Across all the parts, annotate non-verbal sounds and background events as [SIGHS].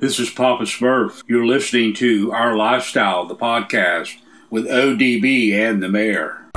This is Papa Smurf. You're listening to Our Lifestyle, the podcast, with ODB and the mayor.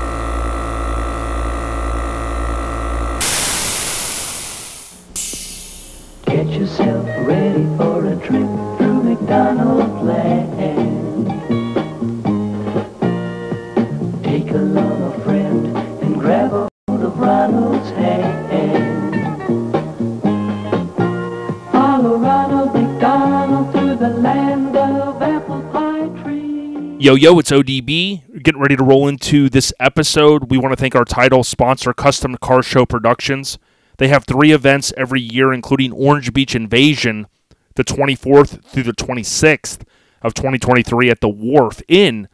Yo, it's ODB. Getting ready to roll into this episode. We want to thank our title sponsor, Custom Car Show Productions. They have three events every year, including Orange Beach Invasion, the 24th through the 26th of 2023 at the Wharf in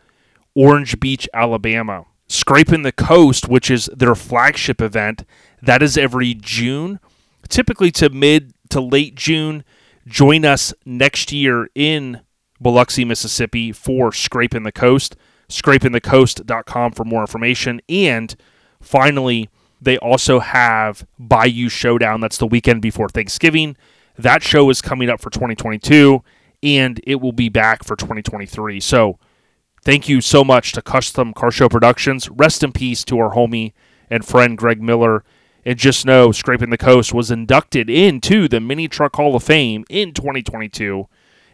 Orange Beach, Alabama. Scraping the Coast, which is their flagship event, that is every June, typically to mid to late June. Join us next year in Biloxi, Mississippi for Scraping the Coast. ScrapingTheCoast.com for more information. And finally, they also have Bayou Showdown. That's the weekend before Thanksgiving. That show is coming up for 2022 and it will be back for 2023. So thank you so much to Custom Car Show Productions. Rest in peace to our homie and friend Greg Miller. And just know Scraping the Coast was inducted into the Mini Truck Hall of Fame in 2022.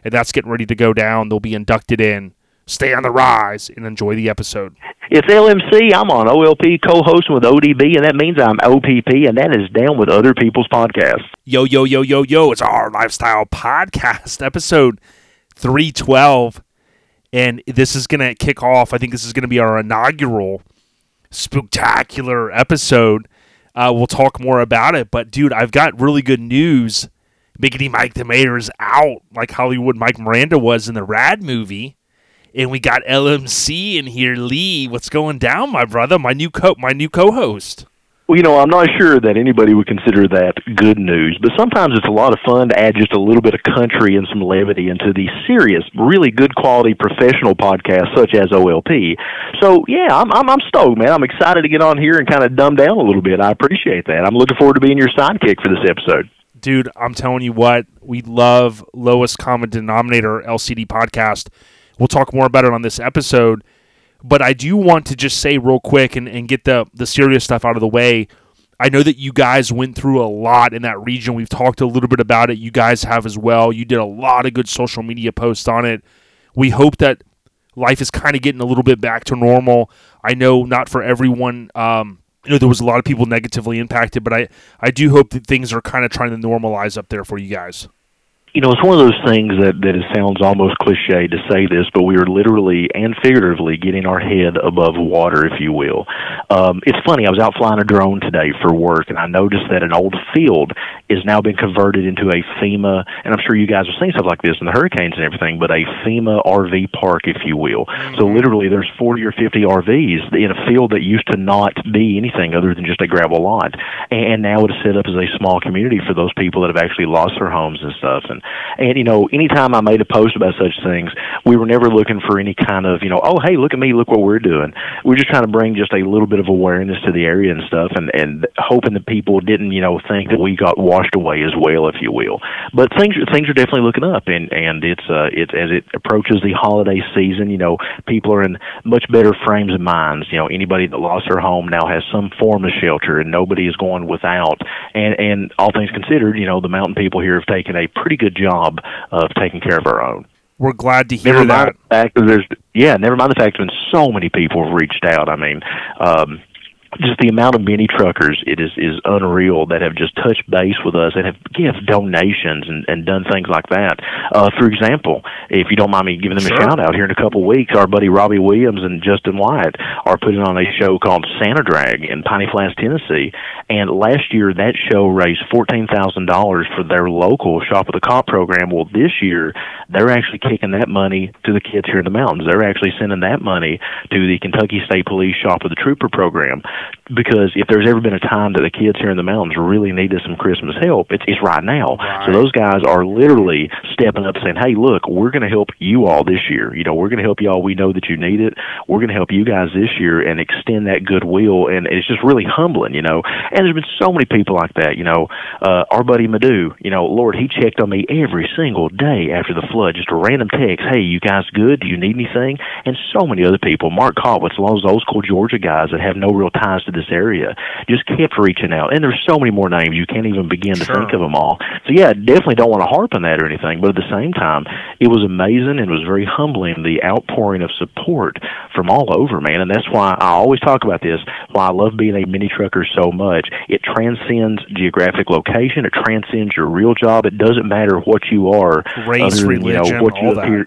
And that's getting ready to go down. They'll be inducted in. Stay on the rise and enjoy the episode. It's LMC. I'm on OLP co-hosting with ODB, and that means I'm OPP, and that is down with other people's podcasts. Yo, yo, yo, yo, yo. It's our lifestyle podcast, episode 312. And this is going to kick off. I think this is going to be our inaugural spectacular episode. Uh, we'll talk more about it. But, dude, I've got really good news. Biggity Mike the Mayor out, like Hollywood Mike Miranda was in the Rad movie. And we got LMC in here, Lee. What's going down, my brother? My new co my new co-host. Well, you know, I'm not sure that anybody would consider that good news, but sometimes it's a lot of fun to add just a little bit of country and some levity into these serious, really good quality professional podcasts such as OLP. So, yeah, I'm I'm, I'm stoked, man. I'm excited to get on here and kind of dumb down a little bit. I appreciate that. I'm looking forward to being your sidekick for this episode. Dude, I'm telling you what, we love lowest common denominator LCD podcast. We'll talk more about it on this episode, but I do want to just say real quick and, and get the the serious stuff out of the way. I know that you guys went through a lot in that region. We've talked a little bit about it. You guys have as well. You did a lot of good social media posts on it. We hope that life is kind of getting a little bit back to normal. I know not for everyone. Um, you know, there was a lot of people negatively impacted, but I, I do hope that things are kind of trying to normalize up there for you guys. You know, it's one of those things that that it sounds almost cliche to say this, but we are literally and figuratively getting our head above water, if you will. Um, it's funny. I was out flying a drone today for work, and I noticed that an old field is now been converted into a FEMA, and I'm sure you guys have seen stuff like this in the hurricanes and everything, but a FEMA RV park, if you will. So literally, there's 40 or 50 RVs in a field that used to not be anything other than just a gravel lot, and now it is set up as a small community for those people that have actually lost their homes and stuff. And and you know, anytime I made a post about such things, we were never looking for any kind of you know, oh hey, look at me, look what we're doing. We're just trying to bring just a little bit of awareness to the area and stuff, and and hoping that people didn't you know think that we got washed away as well, if you will. But things things are definitely looking up, and and it's uh it's as it approaches the holiday season, you know, people are in much better frames of minds. You know, anybody that lost their home now has some form of shelter, and nobody is going without. And and all things considered, you know, the mountain people here have taken a pretty good job of taking care of our own. We're glad to hear Never mind that. the fact that there's yeah, never mind the fact that so many people have reached out. I mean, um, just the amount of mini truckers it is is unreal that have just touched base with us and have given donations and, and done things like that. Uh, for example, if you don't mind me giving them Sure. a shout out here in a couple of weeks, our buddy Robbie Williams and Justin Wyatt are putting on a show called Santa Drag in Piney Flats, Tennessee. And last year that show raised fourteen thousand dollars for their local Shop with the Cop program. Well, this year they're actually kicking that money to the kids here in the mountains. They're actually sending that money to the Kentucky State Police Shop with the Trooper program. Because if there's ever been a time that the kids here in the mountains really needed some Christmas help, it's, it's right now. Right. So those guys are literally stepping up saying, hey, look, we're going to help you all this year. You know, we're going to help you all. We know that you need it. We're going to help you guys this year and extend that goodwill. And it's just really humbling, you know. And there's been so many people like that. You know, uh, our buddy Madu, you know, Lord, he checked on me every single day after the flood, just a random text. Hey, you guys good? Do you need anything? And so many other people. Mark Kotwitz, all those old school Georgia guys that have no real ties to this area, just kept reaching out. And there's so many more names you can't even begin to Sure. think of them all. So yeah, definitely don't want to harp on that or anything. But at the same time, it was amazing and it was very humbling the outpouring of support from all over, man. And that's why I always talk about this. Why I love being a mini trucker so much. It transcends geographic location. It transcends your real job. It doesn't matter what you are, Race, other than, you know, religion, what you all that.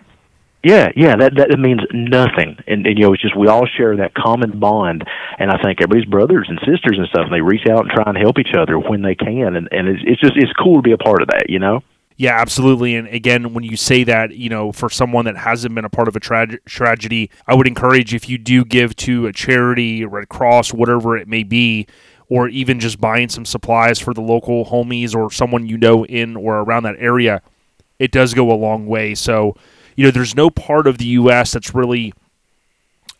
Yeah, yeah, that that means nothing, and, and you know it's just we all share that common bond, and I think everybody's brothers and sisters and stuff, and they reach out and try and help each other when they can, and and it's, it's just it's cool to be a part of that, you know. Yeah, absolutely. And again, when you say that, you know, for someone that hasn't been a part of a trage- tragedy, I would encourage if you do give to a charity, Red Cross, whatever it may be, or even just buying some supplies for the local homies or someone you know in or around that area, it does go a long way. So, you know, there's no part of the U.S. that's really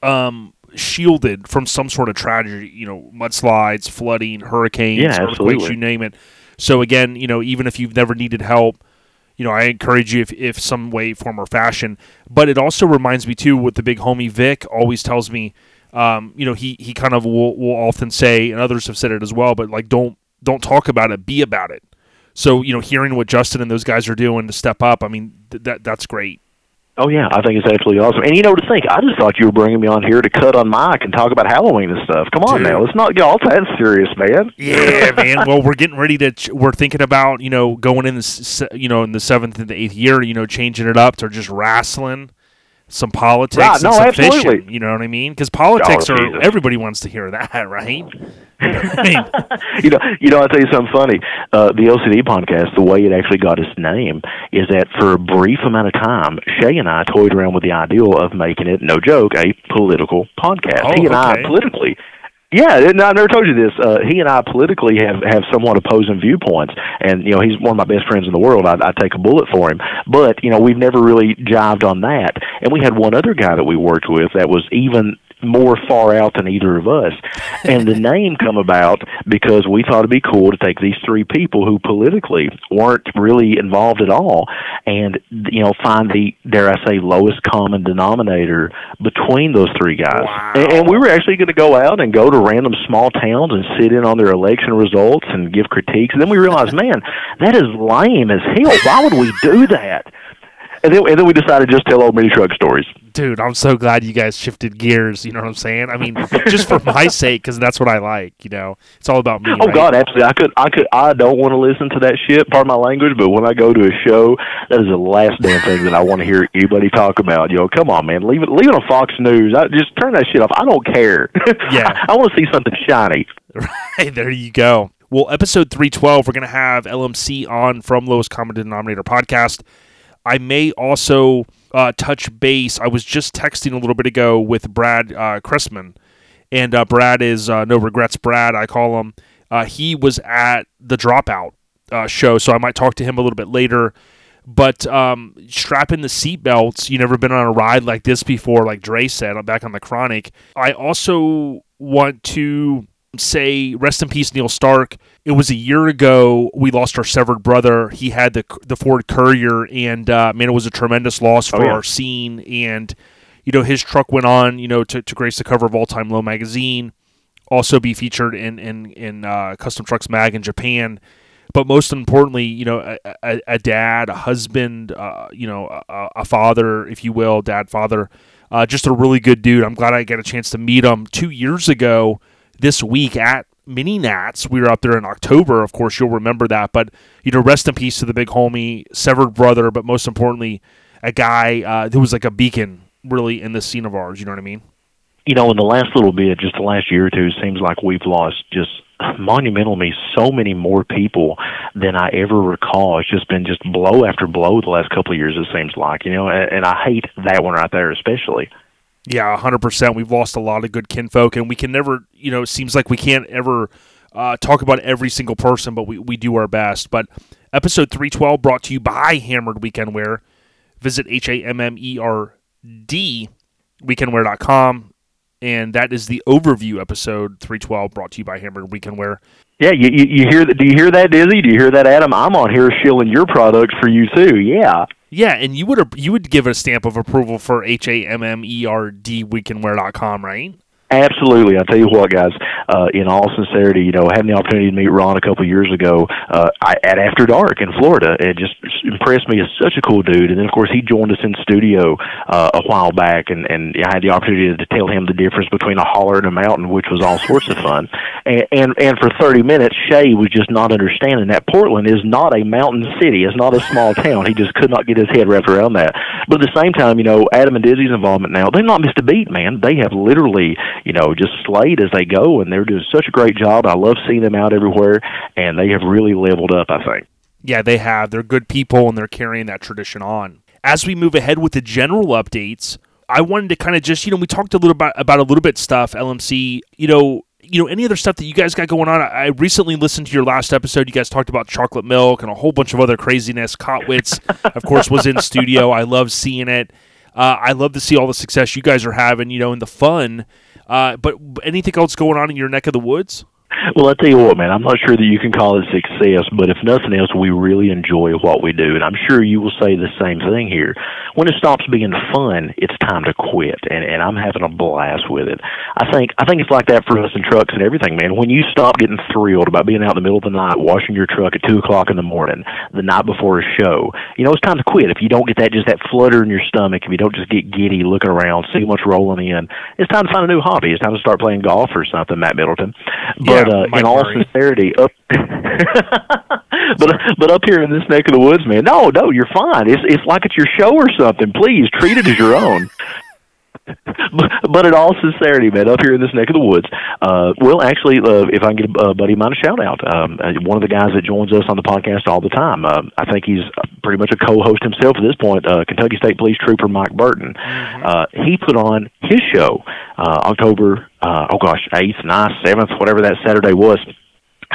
um, shielded from some sort of tragedy. You know, mudslides, flooding, hurricanes, Yeah, earthquakes, you name it. So again, you know, even if you've never needed help, you know, I encourage you if, if some way, form, or fashion. But it also reminds me too, what the big homie Vic always tells me. Um, you know, he he kind of will, will often say, and others have said it as well. But like, don't don't talk about it, be about it. So you know, hearing what Justin and those guys are doing to step up, I mean, th- that that's great. Oh yeah, I think it's absolutely awesome. And you know what to think, I just thought you were bringing me on here to cut on mic and talk about Halloween and stuff. Come on Dude. now, let's not get all that serious, man. Yeah, [LAUGHS] man. Well, we're getting ready to. Ch- we're thinking about you know going in the s- you know in the seventh and the eighth year. You know, changing it up to just wrastling, some politics, no, some absolutely. fishing. You know what I mean? Because politics Oh, are Jesus. everybody wants to hear that, [LAUGHS] right? [LAUGHS] [LAUGHS] You know you know. I'll tell you something funny. Uh, the LCD podcast, the way it actually got its name is that for a brief amount of time, Shay and I toyed around with the idea of making it, no joke, a political podcast. Oh, he and okay. I politically. Yeah, and I never told you this. Uh, he and I politically have have somewhat opposing viewpoints, and you know he's one of my best friends in the world. I, I take a bullet for him, but you know we've never really jived on that. And we had one other guy that we worked with that was even more far out than either of us. And the name come about because we thought it'd be cool to take these three people who politically weren't really involved at all and you know find the dare I say lowest common denominator between those three guys. Wow. And, and we were actually going to go out and go to random small towns and sit in on their election results and give critiques. And then we realized, man, that is lame as hell. Why would we do that? And then, and then we decided to just tell old mini truck stories. Dude, I'm so glad you guys shifted gears. You know what I'm saying? I mean, just for my [LAUGHS] sake, because that's what I like. You know, it's all about me. Oh right? God, absolutely. I could, I could, I don't want to listen to that shit. Part of my language, but when I go to a show, that is the last damn thing that I want to hear anybody talk about. You know, come on, man, leave it, leave it on Fox News. I, just turn that shit off. I don't care. [LAUGHS] Yeah. I, want to see something shiny. [LAUGHS] Right, there you go. Well, episode 312, we're going to have LMC on from Lowest Common Denominator podcast. I may also uh, touch base. I was just texting a little bit ago with Brad uh, Cressman, and uh, Brad is uh, No Regrets Brad, I call him. Uh, he was at the Dropout uh, show, so I might talk to him a little bit later. But um, the seatbelts. You never been on a ride like this before, like Dre said back on the Chronic. I also want to say rest in peace Neil Stark. It was a year ago we lost our severed brother. He had the the Ford Courier and uh, man it was a tremendous loss for Oh, yeah. our scene and you know his truck went on, you know, to, to grace the cover of All Time Low magazine, also be featured in in in uh, Custom Trucks Mag in Japan. But most importantly, you know, a, a, a dad, a husband, uh, you know, a, a father, if you will, dad, father, uh, just a really good dude. I'm glad I got a chance to meet him two years ago this week at Mini Nats. We were up there in October. Of course, you'll remember that. But, you know, rest in peace to the big homie, severed brother, but most importantly, a guy uh, who was like a beacon, really, in the scene of ours. You know what I mean? You know, in the last little bit, just the last year or two, it seems like we've lost just [SIGHS] monumentally so many more people than I ever recall. It's just been just blow after blow the last couple of years. It seems like you know, and, and I hate that one right there especially. Yeah, hundred percent. We've lost a lot of good kinfolk, and we can never, you know, it seems like we can't ever uh, talk about every single person, but we, we do our best. But episode three twelve brought to you by Hammered Weekend Wear. Visit H A M M E R D weekendwear.com. And that is the overview episode 312 brought to you by Hammered Weekend Wear. Yeah, you, you you hear that? Do you hear that, Dizzy? Do you hear that, Adam? I'm on here shilling your products for you too. Yeah. Yeah, and you would you would give a stamp of approval for H A M M E R D weekendwear.com, right? Absolutely. I'll tell you what, guys, uh, in all sincerity, you know, having the opportunity to meet Ron a couple years ago uh, I, at After Dark in Florida, it just impressed me as such a cool dude. And then, of course, he joined us in studio uh, a while back, and, and I had the opportunity to tell him the difference between a holler and a mountain, which was all sorts of fun. And, and, and for 30 minutes, Shay was just not understanding that Portland is not a mountain city. It's not a small town. He just could not get his head wrapped around that. But at the same time, you know, Adam and Dizzy's involvement now, they've not missed a beat, man. They have literally you know, just slayed as they go, and they're doing such a great job. I love seeing them out everywhere, and they have really leveled up. I think. Yeah, they have. They're good people, and they're carrying that tradition on. As we move ahead with the general updates, I wanted to kind of just, you know, we talked a little bit about a little bit stuff, LMC, you know, you know, any other stuff that you guys got going on? I recently listened to your last episode. You guys talked about chocolate milk and a whole bunch of other craziness. Cotwitz, [LAUGHS] of course, was in studio. I love seeing it. Uh, I love to see all the success you guys are having, you know, and the fun uh, but anything else going on in your neck of the woods? Well, I tell you what, man, I'm not sure that you can call it success, but if nothing else, we really enjoy what we do, and I'm sure you will say the same thing here. When it stops being fun, it's time to quit, and and I'm having a blast with it. I think I think it's like that for us in trucks and everything, man. When you stop getting thrilled about being out in the middle of the night, washing your truck at two o'clock in the morning, the night before a show, you know it's time to quit. If you don't get that just that flutter in your stomach, if you don't just get giddy looking around, see what's rolling in, it's time to find a new hobby. It's time to start playing golf or something, Matt Middleton. But yeah, uh, in all sincerity, up, [LAUGHS] but but up here in this neck of the woods, man, no, no, you're fine. It's it's like it's your show or something. Please treat it as your own. [LAUGHS] but, but in all sincerity, man, up here in this neck of the woods, uh, well, actually, uh, if I can get a uh, buddy of mine a shout out, um, uh, one of the guys that joins us on the podcast all the time, uh, I think he's pretty much a co-host himself at this point, uh, Kentucky State Police Trooper Mike Burton. Uh, he put on his show uh, October, uh, oh gosh, eighth, ninth, seventh, whatever that Saturday was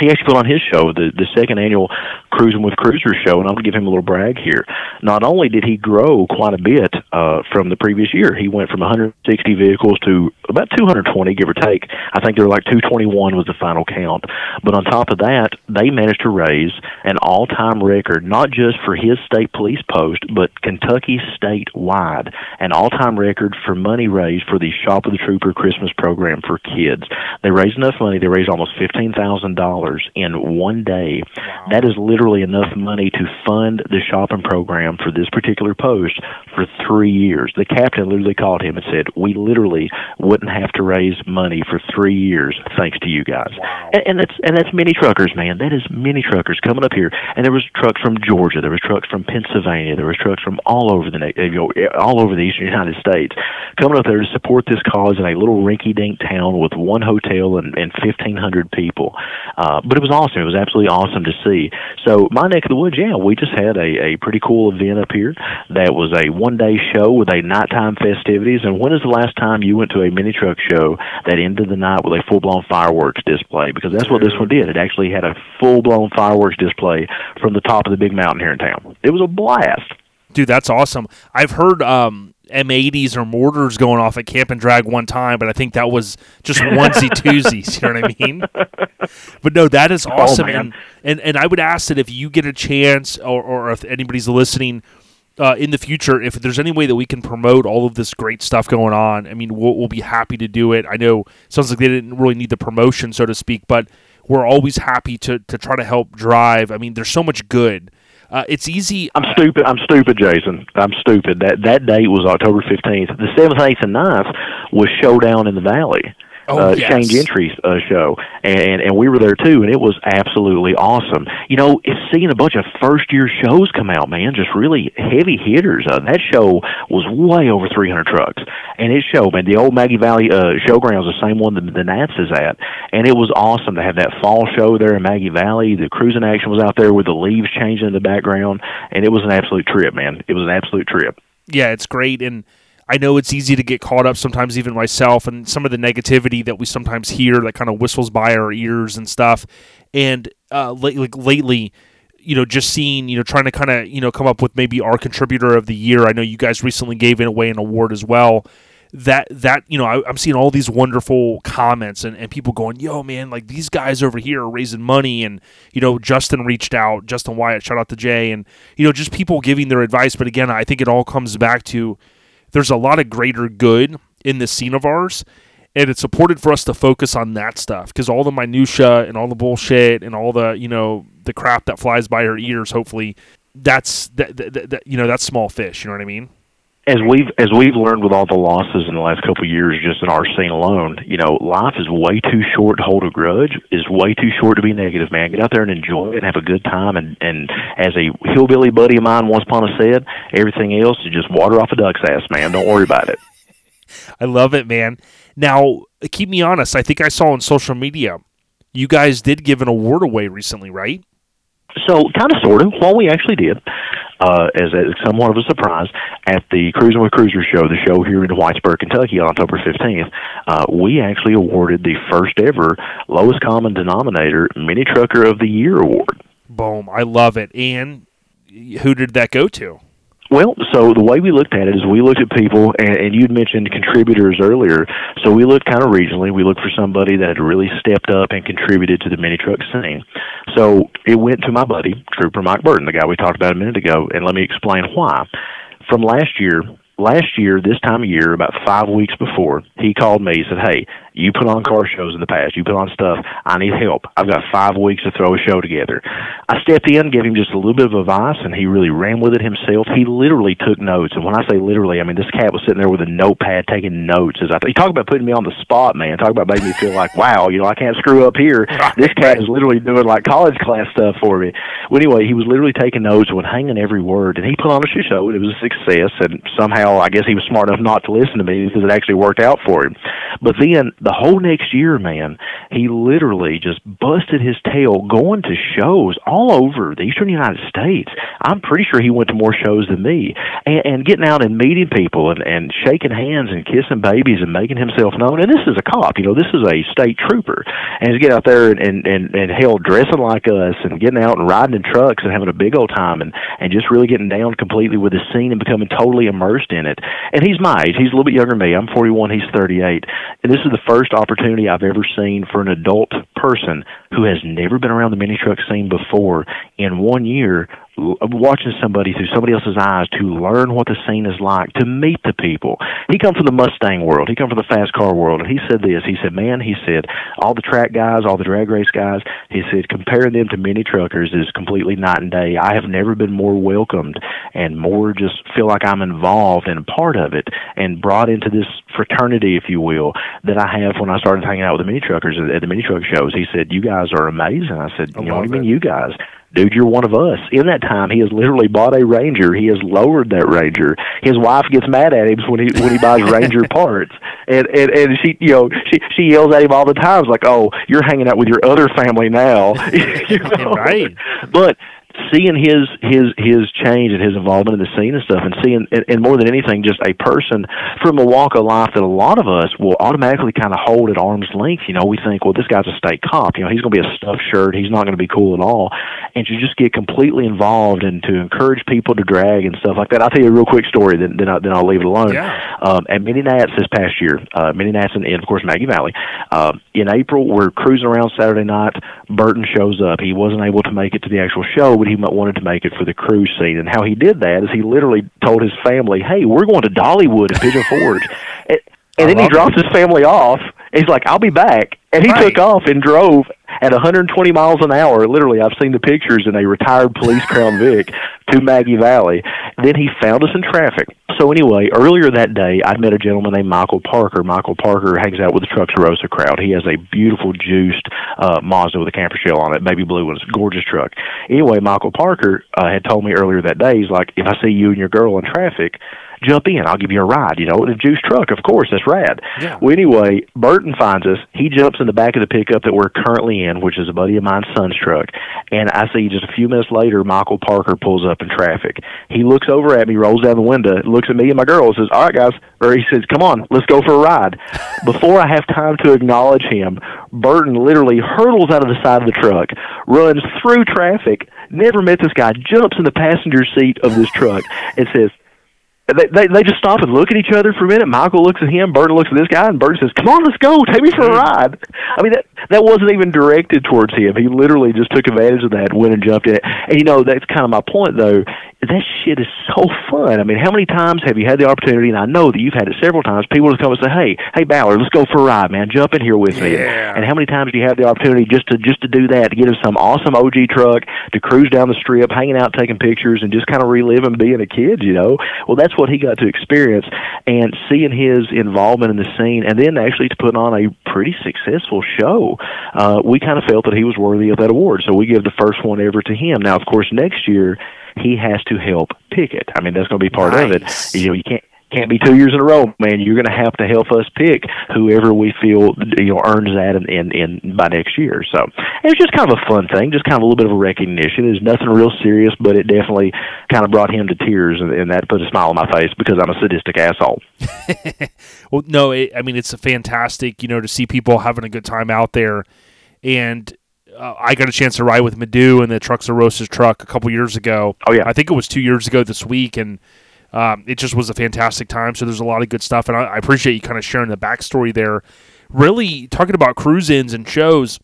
he actually put on his show, the the second annual Cruising with Cruisers show, and I'm to give him a little brag here. Not only did he grow quite a bit uh, from the previous year, he went from 160 vehicles to about 220, give or take. I think there were like 221 was the final count. But on top of that, they managed to raise an all-time record, not just for his state police post, but Kentucky statewide, an all-time record for money raised for the Shop of the Trooper Christmas program for kids. They raised enough money; they raised almost fifteen thousand dollars in one day. That is literally enough money to fund the shopping program for this particular post for three years. The captain literally called him and said, "We literally wouldn't have to raise money for three years thanks to you guys." And, and that's and that's many truckers, man. That is many truckers coming up here. And there was trucks from Georgia, there was trucks from Pennsylvania, there was trucks from all over the na- you know, all over the eastern United States coming up there to support this cause in a little rinky-dink town with one hotel and, and 1,500 people. Uh, but it was awesome. It was absolutely awesome to see. So my neck of the woods, yeah, we just had a, a pretty cool event up here that was a one-day show with a nighttime festivities. And when is the last time you went to a mini truck show that ended the night with a full-blown fireworks display? Because that's what this one did. It actually had a full-blown fireworks display from the top of the big mountain here in town. It was a blast. Dude, that's awesome. I've heard um, M80s or mortars going off at Camp and Drag one time, but I think that was just onesie [LAUGHS] twosies. You know what I mean? But no, that is awesome. man. and, and and I would ask that if you get a chance, or, or if anybody's listening uh, in the future, if there's any way that we can promote all of this great stuff going on, I mean, we'll, we'll be happy to do it. I know it sounds like they didn't really need the promotion, so to speak, but we're always happy to to try to help drive. I mean, there's so much good. Uh, it's easy. I'm stupid. I'm stupid, Jason. I'm stupid. That that date was October 15th. The 7th, 8th, and 9th was Showdown in the Valley. Oh, uh, yes. Shane Gentry's uh, show, and and we were there too, and it was absolutely awesome. You know, it's seeing a bunch of first year shows come out, man, just really heavy hitters. Uh, that show was way over 300 trucks, and it showed, man. The old Maggie Valley uh, Showgrounds, the same one that the Nats is at, and it was awesome to have that fall show there in Maggie Valley. The cruising action was out there with the leaves changing in the background, and it was an absolute trip, man. It was an absolute trip. Yeah, it's great, and I know it's easy to get caught up sometimes, even myself, and some of the negativity that we sometimes hear that kind of whistles by our ears and stuff. And uh, like, like lately, you know, just seeing, you know, trying to kind of, you know, come up with maybe our contributor of the year. I know you guys recently gave away an award as well. That that you know, I, I'm seeing all these wonderful comments and, and people going, "Yo, man, like these guys over here are raising money." And you know, Justin reached out, Justin Wyatt, shout out to Jay, and you know, just people giving their advice. But again, I think it all comes back to there's a lot of greater good in this scene of ours, and it's important for us to focus on that stuff because all the minutia and all the bullshit and all the you know the crap that flies by our ears, hopefully, that's that, that, that you know that's small fish. You know what I mean? As we've as we've learned with all the losses in the last couple of years, just in our scene alone, you know, life is way too short to hold a grudge. Is way too short to be negative, man. Get out there and enjoy it and have a good time. And and as a hillbilly buddy of mine once upon a said, everything else is just water off a duck's ass, man. Don't worry about it. [LAUGHS] I love it, man. Now, keep me honest. I think I saw on social media you guys did give an award away recently, right? So, kind of, sort of. Well, we actually did, uh, as a, somewhat of a surprise, at the Cruising with Cruisers show, the show here in Whitesburg, Kentucky, on October 15th, uh, we actually awarded the first ever lowest common denominator Mini Trucker of the Year award. Boom. I love it. And who did that go to? Well, so the way we looked at it is we looked at people, and, and you'd mentioned contributors earlier. So we looked kind of regionally. We looked for somebody that had really stepped up and contributed to the mini truck scene. So it went to my buddy, Trooper Mike Burton, the guy we talked about a minute ago, and let me explain why. From last year, last year, this time of year, about five weeks before, he called me. He said, "Hey, you put on car shows in the past. You put on stuff. I need help. I've got five weeks to throw a show together." I stepped in, gave him just a little bit of advice, and he really ran with it himself. He literally took notes, and when I say literally, I mean this cat was sitting there with a notepad taking notes. As I th- you talk about putting me on the spot, man. Talk about making me feel like, wow, you know, I can't screw up here. This cat is literally doing like college class stuff for me. Well, anyway, he was literally taking notes and hanging every word, and he put on a show, and it was a success. And somehow, I guess he was smart enough not to listen to me because it actually worked out for him. But then the whole next year, man, he literally just busted his tail going to shows all over the eastern United States. I'm pretty sure he went to more shows than me, and, and getting out and meeting people and, and shaking hands and kissing babies and making himself known. And this is a cop, you know, this is a state trooper, and to get out there and and and, and hell dressing like us and getting out and riding in trucks and having a big old time and and just really getting down completely with the scene and becoming totally immersed in it. And he's my age. He's a little bit younger than me. I'm 41. He's 38. And this is the first opportunity I've ever seen for an adult person who has never been around the mini truck scene before in one year watching somebody through somebody else's eyes to learn what the scene is like, to meet the people. He come from the Mustang world. He come from the fast car world, and he said this. He said, "Man, he said all the track guys, all the drag race guys. He said comparing them to mini truckers is completely night and day. I have never been more welcomed and more just feel like I'm involved and a part of it and brought into this fraternity, if you will, that I have when I started hanging out with the mini truckers at, the mini truck shows. He said, "You guys are amazing." I said, I "You know what do you mean, you guys?" Dude, you're one of us. In that time, he has literally bought a Ranger. He has lowered that Ranger. His wife gets mad at him when he when he buys [LAUGHS] Ranger parts, and and and she you know she she yells at him all the time. It's like, oh, you're hanging out with your other family now, [LAUGHS] you [LAUGHS] know? Right. But seeing his his his change and his involvement in the scene and stuff, and seeing and, and more than anything, just a person from a walk of life that a lot of us will automatically kind of hold at arm's length. You know, we think, well, this guy's a state cop. You know, he's going to be a stuffed shirt. He's not going to be cool at all. And to just get completely involved and to encourage people to drag and stuff like that. I'll tell you a real quick story, then then, I, then I'll leave it alone. Yeah. Um, at Mini Nats this past year, uh, Mini Nats and, and of course Maggie Valley. Uh, in April, we're cruising around Saturday night. Burton shows up. He wasn't able to make it to the actual show, but he wanted to make it for the cruise scene. And how he did that is he literally told his family, "Hey, we're going to Dollywood at Pigeon Forge," [LAUGHS] and, and then he love dropped his family off. And he's like, "I'll be back," and he Right. took off and drove at 120 miles an hour. Literally, I've seen the pictures in a retired police Crown Vic [LAUGHS] to Maggie Valley. Then he found us in traffic. So anyway, earlier that day, I met a gentleman named Michael Parker. Michael Parker hangs out with the Trucks Rosa crowd. He has a beautiful juiced uh, Mazda with a camper shell on it, baby blue one. It's a gorgeous truck. Anyway, Michael Parker uh, had told me earlier that day, he's like, if I see you and your girl in traffic, jump in. I'll give you a ride. You know, in the juice truck, of course, that's rad. Yeah. Well, anyway, Burton finds us. He jumps in the back of the pickup that we're currently in, which is a buddy of mine's son's truck. And I see just a few minutes later, Michael Parker pulls up in traffic. He looks over at me, rolls down the window, looks at me and my girl, and says, "All right, guys," or he says, "Come on, let's go for a ride." [LAUGHS] Before I have time to acknowledge him, Burton literally hurtles out of the side of the truck, runs through traffic. Never met this guy. Jumps in the passenger seat of this truck and says, they, they they just stop and look at each other for a minute. Michael looks at him, Burton looks at this guy, and Burton says, "Come on, let's go. Take me for a mm-hmm. ride." I mean, that that wasn't even directed towards him. He literally just took advantage of that, went and jumped in it. And you know, that's kind of my point, though. That shit is so fun. I mean, how many times have you had the opportunity? And I know that you've had it several times. People just come and say, "Hey, hey, Ballard, let's go for a ride, man. Jump in here with me." Yeah. And how many times do you have the opportunity just to just to do that, to get in some awesome OG truck, to cruise down the strip, hanging out, taking pictures, and just kind of reliving being a kid, you know? Well, that's what he got to experience, and seeing his involvement in the scene, and then actually to put on a pretty successful show, uh, we kind of felt that he was worthy of that award. So we give the first one ever to him. Now, of course, next year he has to help pick it. I mean, that's going to be part of it. You know, you can't can't be two years in a row, man. You're going to have to help us pick whoever we feel you know earns that in, in, in by next year. So it was just kind of a fun thing, just kind of a little bit of a recognition. It's nothing real serious, but it definitely kind of brought him to tears, and, and that put a smile on my face because I'm a sadistic asshole. [LAUGHS] Well, no, it, I mean it's a fantastic, you know, to see people having a good time out there, and uh, I got a chance to ride with Madu in the Trucks of Roses truck a couple years ago. Oh, yeah. I think it was two years ago this week, and um, it just was a fantastic time. So there's a lot of good stuff, and I, I appreciate you kind of sharing the backstory there. Really talking about cruise ins and shows.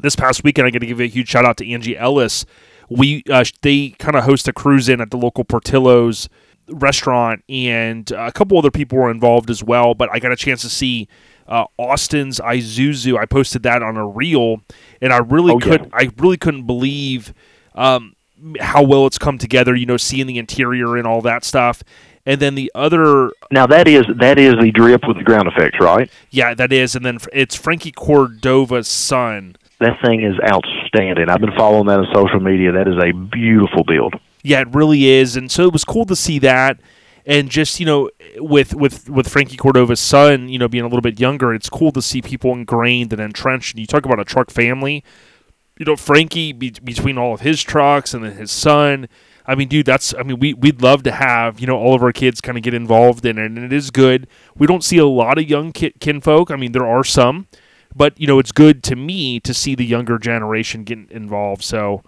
This past weekend, I got to give a huge shout out to Angie Ellis. We uh, they kind of host a cruise in at the local Portillo's restaurant, and a couple other people were involved as well. But I got a chance to see uh, Austin's Isuzu. I posted that on a reel, and I really Oh, yeah. could I really couldn't believe um, how well it's come together. You know, seeing the interior and all that stuff. And then the other, Now that is that is the drip with the ground effects, right? yeah, that is, and then it's Frankie Cordova's son. That thing is outstanding. I've been following that on social media. That is a beautiful build. Yeah, it really is, and so it was cool to see that, and just you know, with with with Frankie Cordova's son, you know, being a little bit younger, it's cool to see people ingrained and entrenched. And you talk about a truck family, you know, Frankie be, between all of his trucks and then his son. I mean, dude, that's I mean, we we'd love to have you know all of our kids kind of get involved in it, and it is good. We don't see a lot of young ki- kinfolk. I mean, there are some, but you know, it's good to me to see the younger generation get involved. So,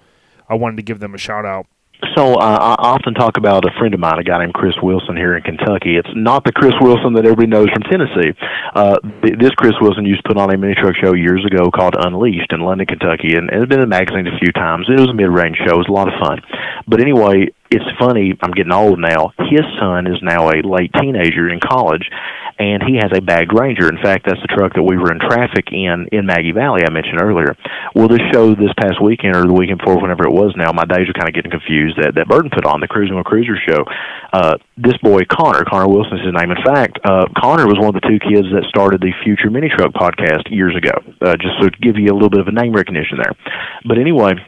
I wanted to give them a shout out. So uh, I often talk about a friend of mine, a guy named Chris Wilson here in Kentucky. It's not the Chris Wilson that everybody knows from Tennessee. Uh, th- this Chris Wilson used to put on a mini truck show years ago called Unleashed in London, Kentucky, and it's been in magazines a few times. It was a mid-range show. It was a lot of fun. But anyway, it's funny. I'm getting old now. His son is now a late teenager in college, and he has a bagged Ranger. In fact, that's the truck that we were in traffic in in Maggie Valley I mentioned earlier. Well, this show this past weekend or the weekend before, whenever it was now, my days are kind of getting confused. That that Burton put on the Cruising with Cruiser show. Uh, this boy Connor, Connor Wilson is his name. In fact, uh, Connor was one of the two kids that started the Future Mini Truck podcast years ago. Uh, just to give you a little bit of a name recognition there. But anyway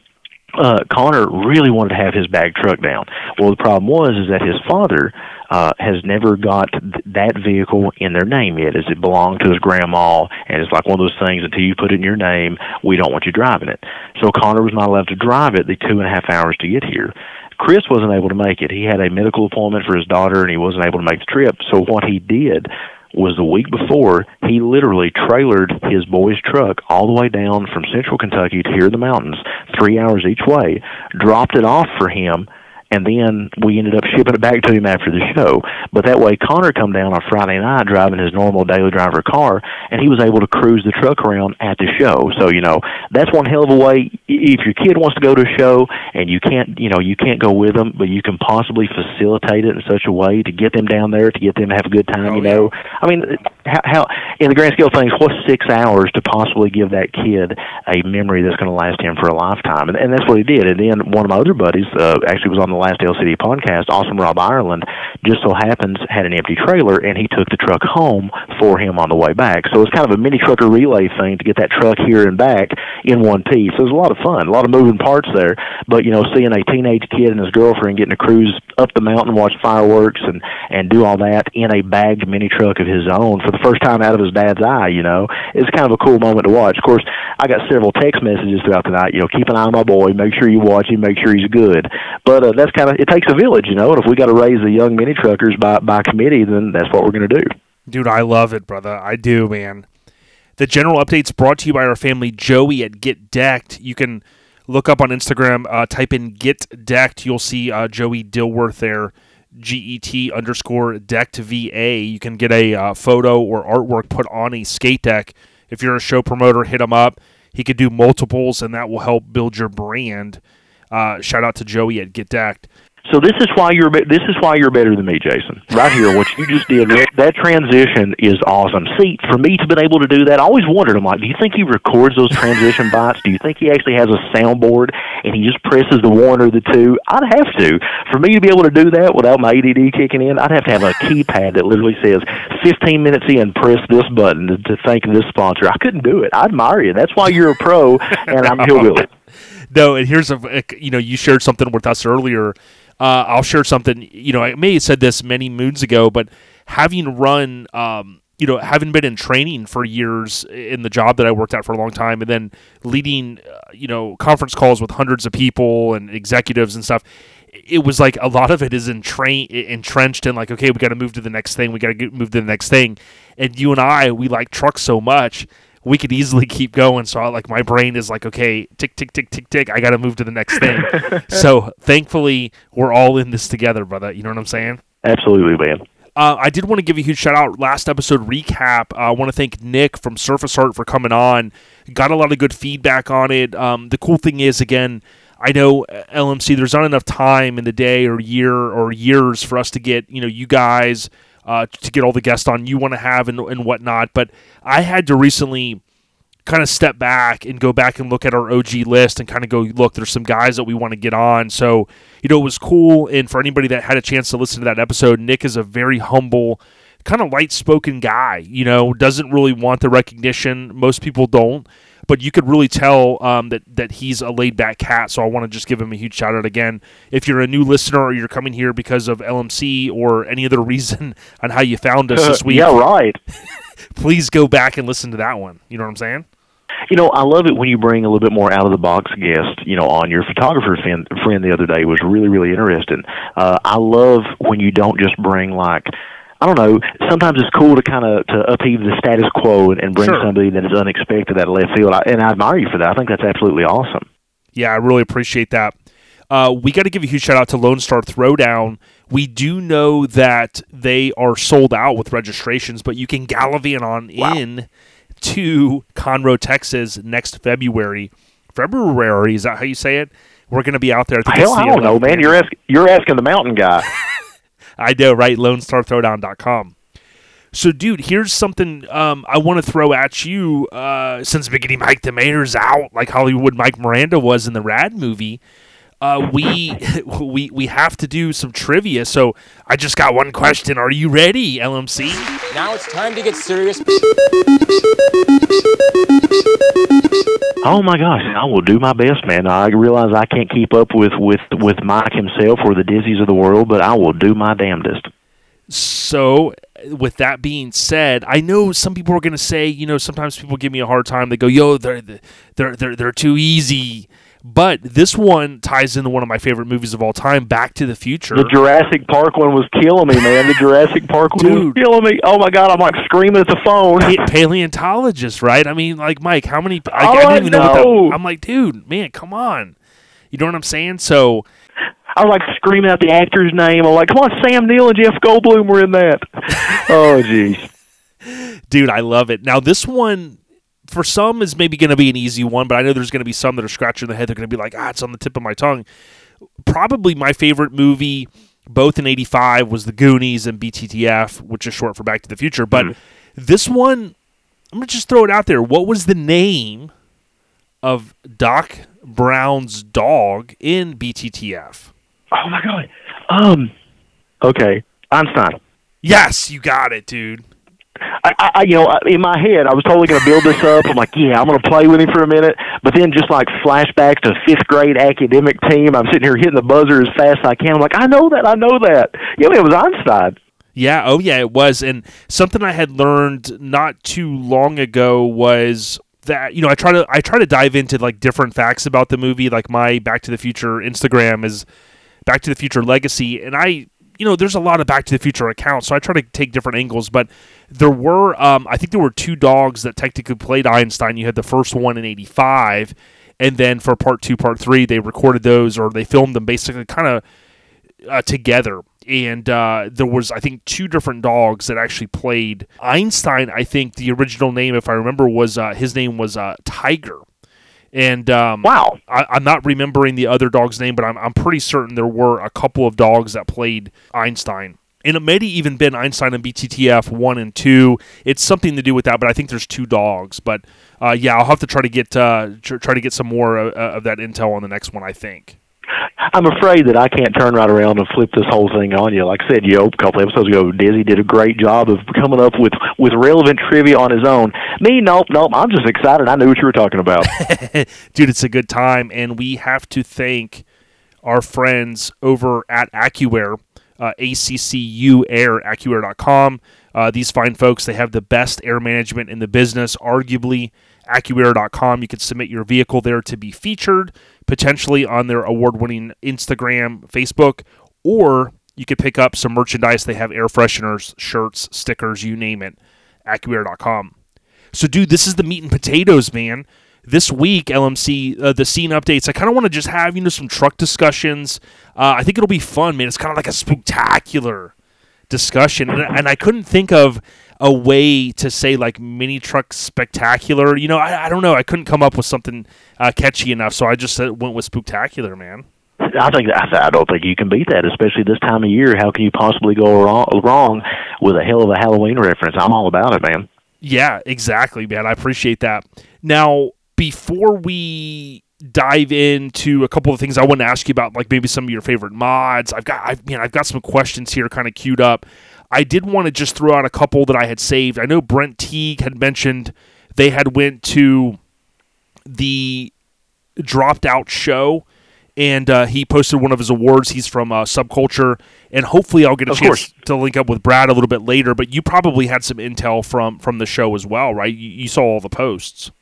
uh, Connor really wanted to have his bag truck down. Well, the problem was is that his father uh, has never got th- that vehicle in their name yet, as it belonged to his grandma, and it's like one of those things. Until you put it in your name, we don't want you driving it. So Connor was not allowed to drive it the two and a half hours to get here. Chris wasn't able to make it. He had a medical appointment for his daughter, and he wasn't able to make the trip. So what he did was the week before he literally trailered his boy's truck all the way down from central Kentucky to here in the mountains, three hours each way, dropped it off for him, and then we ended up shipping it back to him after the show. But that way, Connor come down on Friday night driving his normal daily driver car, and he was able to cruise the truck around at the show. So you know that's one hell of a way. If your kid wants to go to a show and you can't, you know, you can't go with them, but you can possibly facilitate it in such a way to get them down there, to get them to have a good time. Oh, you know, I mean, how, how in the grand scale of things, what's six hours to possibly give that kid a memory that's going to last him for a lifetime? And, and that's what he did. And then one of my other buddies uh, actually was on the last LCD podcast, Awesome Rob Ireland, just so happens had an empty trailer, and he took the truck home for him on the way back. So it's kind of a mini trucker relay thing to get that truck here and back in one piece. It was a lot of fun, a lot of moving parts there. But you know, seeing a teenage kid and his girlfriend getting to cruise up the mountain, watch fireworks, and and do all that in a bagged mini truck of his own for the first time out of his dad's eye, you know, it's kind of a cool moment to watch. Of course, I got several text messages throughout the night. You know, keep an eye on my boy. Make sure you watch him. Make sure he's good. But uh, that's kind of it takes a village, you know. And if we got to raise the young mini truckers by by committee, then that's what we're going to do. Dude, I love it, brother. I do, man. The general updates brought to you by our family Joey at Get Decked. You can look up on Instagram, uh, type in Get Decked. You'll see uh, Joey Dilworth there, G E T underscore decked V A. You can get a uh, photo or artwork put on a skate deck. If you're a show promoter, hit him up. He could do multiples, and that will help build your brand. Uh, shout out to Joey at Get Decked. So this is why you're this is why you're better than me, Jason. Right here, what you just did, that transition is awesome. See, for me to be able to do that, I always wondered. I'm like, do you think he records those transition [LAUGHS] bites? Do you think he actually has a soundboard and he just presses the one or the two? I'd have to. For me to be able to do that without my ADD kicking in, I'd have to have a keypad that literally says 15 minutes in, press this button to, to thank this sponsor. I couldn't do it. I admire you. That's why you're a pro, and I'm [LAUGHS] hillbilly. No, and here's a you know you shared something with us earlier. Uh, I'll share something. You know, I may have said this many moons ago, but having run, um, you know, having been in training for years in the job that I worked at for a long time, and then leading, uh, you know, conference calls with hundreds of people and executives and stuff. It was like a lot of it is entra- entrenched in like, okay, we got to move to the next thing. We got to move to the next thing. And you and I, we like trucks so much we could easily [LAUGHS] keep going. So I, like my brain is like, okay, tick tick tick tick tick. I got to move to the next thing. [LAUGHS] so thankfully, we're all in this together, brother. You know what I'm saying? Absolutely, man. Uh, I did want to give a huge shout out. Last episode recap. Uh, I want to thank Nick from Surface Art for coming on. Got a lot of good feedback on it. Um, the cool thing is, again, I know uh, LMC. There's not enough time in the day or year or years for us to get you know you guys uh, to get all the guests on you want to have and, and whatnot. But I had to recently kind of step back and go back and look at our OG list and kind of go, look, there's some guys that we want to get on. So, you know, it was cool. And for anybody that had a chance to listen to that episode, Nick is a very humble, kind of light spoken guy, you know, doesn't really want the recognition. Most people don't but you could really tell um, that that he's a laid back cat. So I want to just give him a huge shout out again. If you're a new listener or you're coming here because of LMC or any other [LAUGHS] reason on how you found us this week, yeah, right. [LAUGHS] please go back and listen to that one. You know what I'm saying? You know, I love it when you bring a little bit more out of the box guest. You know, on your photographer friend, friend the other day was really really interesting. Uh, I love when you don't just bring like I don't know. Sometimes it's cool to kind of to upheave the status quo and, and bring Sure. somebody that is unexpected that left field. I, and I admire you for that. I think that's absolutely awesome. Yeah, I really appreciate that. Uh, we got to give a huge shout out to Lone Star Throwdown. We do know that they are sold out with registrations, but you can gallivant on in to Conroe, Texas next February. February, is that how you say it? We're going to be out there. I Hell, I don't know, man. You're asking you're asking the mountain guy. [LAUGHS] I know, right? LoneStarThrowdown.com. So, dude, here's something um, I want to throw at you. Uh, since Biggity Mike the Mayor's out, like Hollywood Mike Miranda was in the Rad movie, uh, we [LAUGHS] we we have to do some trivia. So, I just got one question. Are you ready, LMC? Now it's time to get serious. Oh my gosh, I will do my best, man. I realize I can't keep up with with with Mike himself or the Dizzies of the world, but I will do my damnedest. So, with that being said, I know some people are going to say, you know, sometimes people give me a hard time. They go, "Yo, they're they're they're they're too easy." But this one ties into one of my favorite movies of all time, Back to the Future. The Jurassic Park one was killing me, man. The Jurassic Park one was killing me. Oh my god, I'm like screaming at the phone. Pa- paleontologist, right? I mean, like Mike, how many? I, Oh, I I didn't even know. What know. the, I'm like, dude, man, come on. You know what I'm saying? So, I was like screaming out the actor's name. I'm like, come on, Sam Neill and Jeff Goldblum were in that. [LAUGHS] oh jeez. dude, I love it. Now, this one for some is maybe going to be an easy one, but I know there's going to be some that are scratching their head. They're going to be like, ah, it's on the tip of my tongue. Probably my favorite movie, both in '85, was The Goonies and BTTF, which is short for Back to the Future. But this one, I'm going to just throw it out there. What was the name of Doc Brown's dog in BTTF? Oh my god. Um. Okay, Einstein. Yes, you got it, dude. I, I, you know, in my head, I was totally going to build this up. I'm like, yeah, I'm going to play with him for a minute. But then, just like flashbacks to fifth grade academic team, I'm sitting here hitting the buzzer as fast as I can. I'm like, I know that, I know that. Yeah, it was Einstein. Yeah, oh yeah, it was. And something I had learned not too long ago was that you know I try to I try to dive into like different facts about the movie. Like my Back to the Future Instagram is Back to the Future Legacy, and I you know there's a lot of Back to the Future accounts, so I try to take different angles. But there were um, I think there were two dogs that technically played Einstein. You had the first one in '85, and then for part two, part three, they recorded those or they filmed them basically kind of uh, together and uh, there was I think two different dogs that actually played Einstein. I think the original name, if I remember, was uh, his name was uh, Tiger. And um, Wow. I, I'm not remembering the other dog's name, but I'm, I'm pretty certain there were a couple of dogs that played Einstein. And it may have even been Einstein and BTTF one and two. It's something to do with that, but I think there's two dogs. But uh, yeah, I'll have to try to get uh, tr- try to get some more uh, of that intel on the next one. I think. I'm afraid that I can't turn right around and flip this whole thing on you. Like I said, you know, a couple episodes ago, Dizzy did a great job of coming up with with relevant trivia on his own. Me, nope, nope. I'm just excited. I knew what you were talking about. [LAUGHS] dude, it's a good time, and we have to thank our friends over at AccuAir, uh, ACCU Air, AccuAir.com. Uh, these fine folks, they have the best air management in the business, arguably. AccuAir.com. You can submit your vehicle there to be featured, potentially on their award winning Instagram, Facebook, or you could pick up some merchandise. They have air fresheners, shirts, stickers, you name it. AccuAir.com. So, dude, this is the meat and potatoes, man. This week, LMC, uh, the scene updates. I kind of want to just have you know some truck discussions. Uh, I think it'll be fun, man. It's kind of like a spectacular discussion, and, and I couldn't think of a way to say like mini truck spectacular. You know, I, I don't know. I couldn't come up with something uh, catchy enough, so I just went with spectacular, man. I think I, I don't think you can beat that, especially this time of year. How can you possibly go wrong, wrong with a hell of a Halloween reference? I'm all about it, man. Yeah, exactly, man. I appreciate that. Now, before we dive into a couple of things I want to ask you about, like maybe some of your favorite mods, I've got, I've, man, I've got some questions here kind of queued up. I did want to just throw out a couple that I had saved. I know Brent Teague had mentioned they had went to the dropped out show and uh, he posted one of his awards. He's from uh, Subculture, and hopefully I'll get a Of chance course. to link up with Brad a little bit later. But you probably had some intel from from the show as well, right? You, you saw all the posts.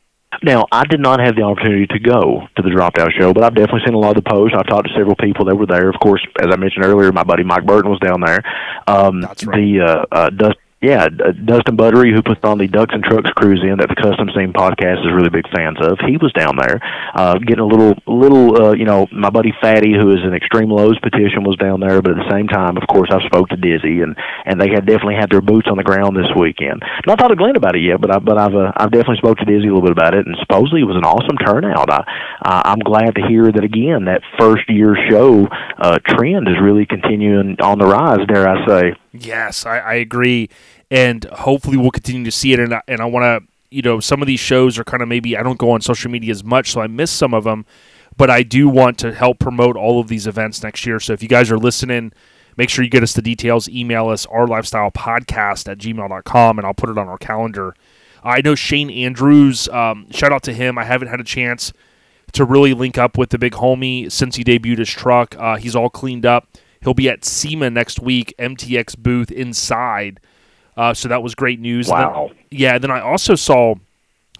Now, I did not have the opportunity to go to the Dropout show, but I've definitely seen a lot of the posts. I've talked to several people that were there. Of course, as I mentioned earlier, my buddy Mike Burton was down there. Um, That's right. The uh, uh, Dust, yeah, uh, Dustin Buttery, who puts on the Ducks and Trucks cruise in that the Custom Scene podcast is really big fans of. He was down there, uh, getting a little, little, uh, you know, my buddy Fatty, who is an Extreme Lows petition, was down there. But at the same time, of course, I spoke to Dizzy, and and they had definitely had their boots on the ground this weekend. Not talked to Glenn about it yet, but I, but I've uh, I've definitely spoke to Dizzy a little bit about it, and supposedly it was an awesome turnout. I, uh, I'm glad to hear that again. That first year show uh, trend is really continuing on the rise. Dare I say? Yes, I, I agree, and hopefully we'll continue to see it. And I, and I want to, you know, some of these shows are kind of maybe I don't go on social media as much, so I miss some of them. But I do want to help promote all of these events next year. So if you guys are listening, make sure you get us the details. Email us our lifestyle podcast at gmail.com, and I'll put it on our calendar. I know Shane Andrews. Um, shout out to him. I haven't had a chance to really link up with the big homie since he debuted his truck. Uh, he's all cleaned up. He'll be at SEMA next week, MTX booth inside. Uh, so that was great news. And then- Wow. yeah, then I also saw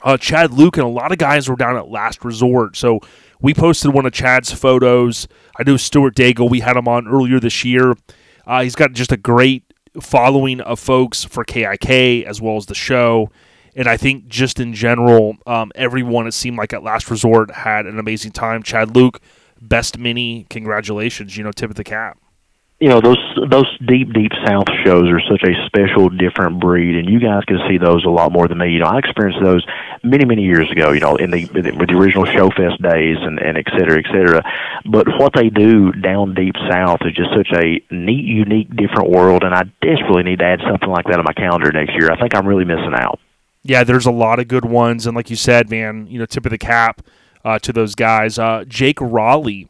uh, Chad Luke and a lot of guys were down at Last Resort. So we posted one of Chad's photos. I know Stuart Daigle, we had him on earlier this year. Uh, he's got just a great following of folks for KIK as well as the show. And I think just in general, um, everyone it seemed like at Last Resort had an amazing time. Chad Luke, best mini, congratulations! You know, tip of the cap. You know those those deep deep south shows are such a special different breed and you guys can see those a lot more than me. You know i experienced those many many years ago you know in the with the original showfest days and and et cetera et cetera. But what they do down deep south is just such a neat unique different world and i desperately need to add something like that on my calendar next year. I think i'm really missing out. Yeah, there's a lot of good ones, and like you said, man, you know, tip of the cap uh, to those guys. Uh, Jake Raleigh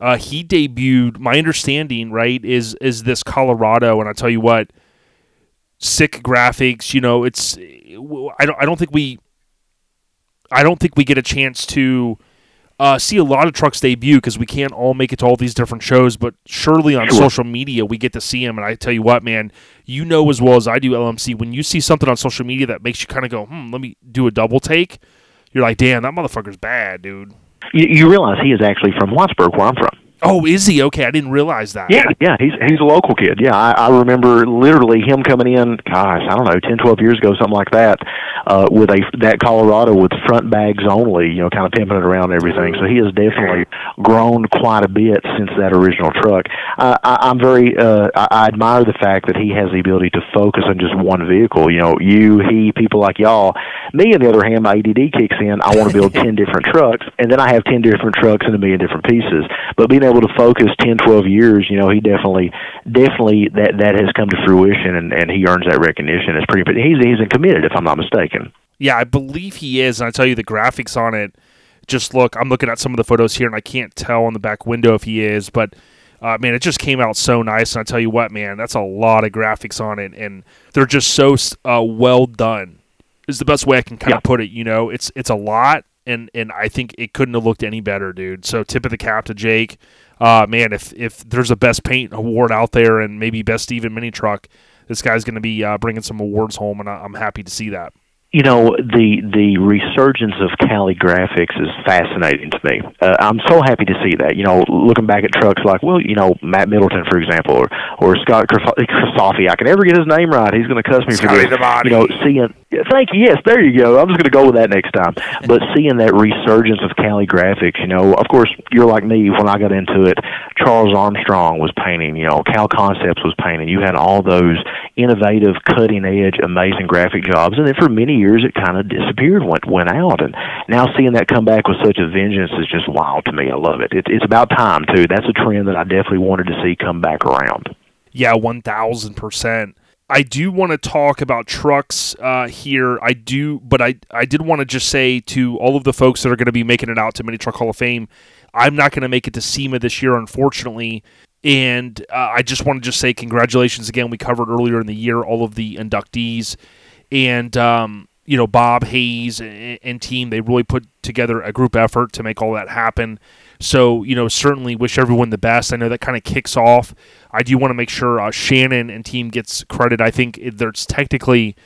Uh, he debuted. My understanding, right, is is this Colorado, and I tell you what, sick graphics. You know, it's I don't I don't think we I don't think we get a chance to uh, see a lot of trucks debut because we can't all make it to all these different shows. But surely on Sure. social media, we get to see them. And I tell you what, man, you know as well as I do, LMC, when you see something on social media that makes you kind of go, hmm, let me do a double take, you're like, damn, that motherfucker's bad, dude. You, you realize he is actually from Wattsburg, where I'm from. Oh, is he? Okay, I didn't realize that. Yeah, yeah, he's he's a local kid. Yeah, I, I remember literally him coming in. Gosh, I don't know, ten, twelve years ago, something like that, uh, with a that Colorado with front bags only. You know, kind of pimping it around and everything. So he has definitely grown quite a bit since that original truck. Uh, I, I'm very, uh, I, I admire the fact that he has the ability to focus on just one vehicle. You know, you, he, people like y'all. Me, on the other hand, my ADD kicks in. I want to build [LAUGHS] ten different trucks, and then I have ten different trucks and a million different pieces. But being able to focus 10, 12 years, you know, he definitely, definitely that that has come to fruition, and and he earns that recognition. It's pretty. He's he's committed, if I'm not mistaken. Yeah, I believe he is. And I tell you, the graphics on it just look. I'm looking at some of the photos here, and I can't tell on the back window if he is, but. Uh, man, it just came out so nice, and I tell you what, man, that's a lot of graphics on it, and they're just so uh, well done. Is the best way I can kind Yeah. of put it. You know, it's it's a lot, and and I think it couldn't have looked any better, dude. So tip of the cap to Jake. Uh, man, if if there's a best paint award out there, and maybe best even mini truck, this guy's going to be uh, bringing some awards home, and I, I'm happy to see that. You know, the the resurgence of Cali graphics is fascinating to me. Uh, I'm so happy to see that. You know, looking back at trucks like, well, you know, Matt Middleton, for example, or or Scott Kristofi. I can never get his name right. He's going to cuss me Scotty for this. You know, seeing. Thank you. Yes, there you go. I'm just going to go with that next time. [LAUGHS] But seeing that resurgence of Cali graphics, you know, of course, you're like me when I got into it. Charles Armstrong was painting. You know, Cal Concepts was painting. You had all those innovative, cutting edge, amazing graphic jobs, and then for many years it kind of disappeared, went went out, and now seeing that come back with such a vengeance is just wild to me. I love it. it it's about time too. That's a trend that I definitely wanted to see come back around. Yeah, one thousand percent. I do want to talk about trucks uh, here. I do, but I I did want to just say to all of the folks that are going to be making it out to Mini Truck Hall of Fame, I'm not going to make it to SEMA this year, unfortunately. And uh, I just want to just say congratulations again. We covered earlier in the year all of the inductees, and um, you know Bob Hayes and, team. They really put together a group effort to make all that happen. So you know, certainly wish everyone the best. I know that kind of kicks off. I do want to make sure uh, Shannon and team gets credit. I think there's technically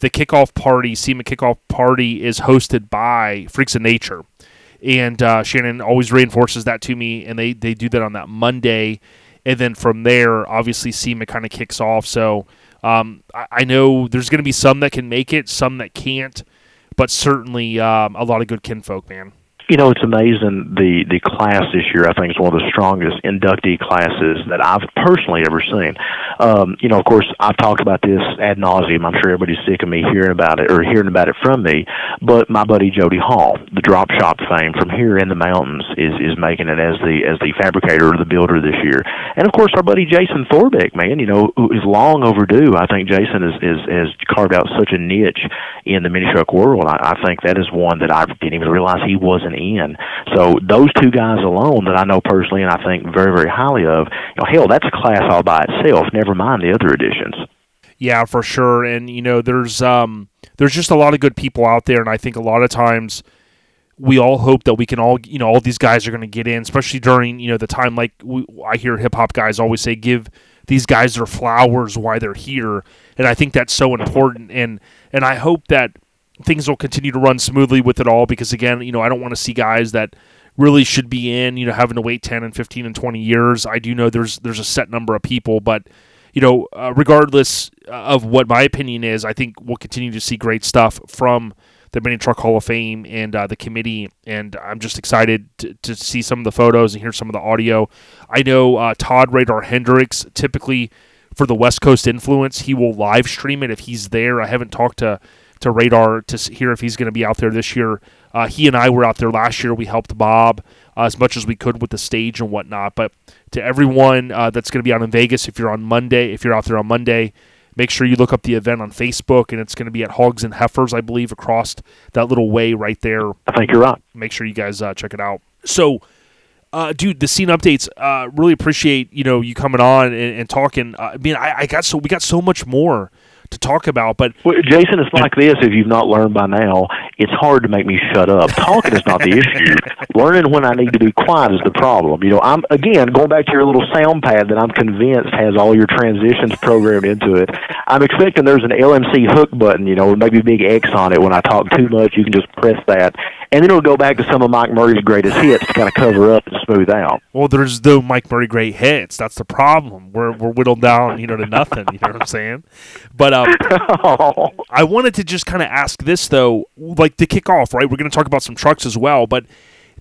the kickoff party, SEMA kickoff party, is hosted by Freaks of Nature, and uh, Shannon always reinforces that to me. And they they do that on that Monday, and then from there, obviously SEMA kind of kicks off. So um, I, I know there's going to be some that can make it, some that can't, but certainly um, a lot of good kinfolk, man. You know, it's amazing the the class this year. I think is one of the strongest inductee classes that I've personally ever seen. Um, you know, of course, I've talked about this ad nauseum. I'm sure everybody's sick of me hearing about it or hearing about it from me. But my buddy Jody Hall, the drop shop fame from here in the mountains, is is making it as the as the fabricator or the builder this year. And of course, our buddy Jason Thorbeck, man, you know, who is long overdue. I think Jason is is has carved out such a niche in the mini truck world. I, I think that is one that I didn't even realize he wasn't in. So those two guys alone that I know personally and I think very very highly of, you know, hell, that's a class all by itself. Never mind the other additions. Yeah, for sure. And you know, there's um there's just a lot of good people out there and I think a lot of times we all hope that we can all, you know, all these guys are going to get in, especially during, you know, the time like we, I hear hip hop guys always say give these guys their flowers while they're here. And I think that's so important and and I hope that things will continue to run smoothly with it all because again, you know, I don't want to see guys that really should be in, you know, having to wait 10 and 15 and 20 years. I do know there's there's a set number of people, but you know, uh, regardless of what my opinion is, I think we'll continue to see great stuff from the Mini Truck Hall of Fame and uh, the committee. And I'm just excited to, to see some of the photos and hear some of the audio. I know uh, Todd Radar Hendricks typically for the West Coast influence, he will live stream it if he's there. I haven't talked to to Radar to hear if he's going to be out there this year. Uh, he and I were out there last year. We helped Bob uh, as much as we could with the stage and whatnot. But to everyone uh, that's going to be out in Vegas, if you're on Monday, if you're out there on Monday, make sure you look up the event on Facebook, and it's going to be at Hogs and Heifers, I believe, across that little way right there I think you're right. make sure you guys uh, check it out. So, Uh, dude, the scene updates. Uh, really appreciate you know you coming on and, and talking. Uh, I mean, I, I got so we got so much more to talk about, but Well, Jason, it's like this. If you've not learned by now, it's hard to make me shut up. Talking is not the issue. [LAUGHS] Learning when I need to be quiet is the problem. You know, I'm again going back to your little sound pad that I'm convinced has all your transitions programmed into it. I'm expecting there's an LMC hook button, you know, maybe a big X on it. When I talk too much, you can just press that, and then it'll go back to some of Mike Murray's greatest hits to kind of cover up and smooth out. well, there's no Mike Murray great hits. That's the problem. We're we're whittled down, you know, to nothing. You know what I'm saying? But um, [LAUGHS] I wanted to just kind of ask this though, like to kick off, right? We're going to talk about some trucks as well, but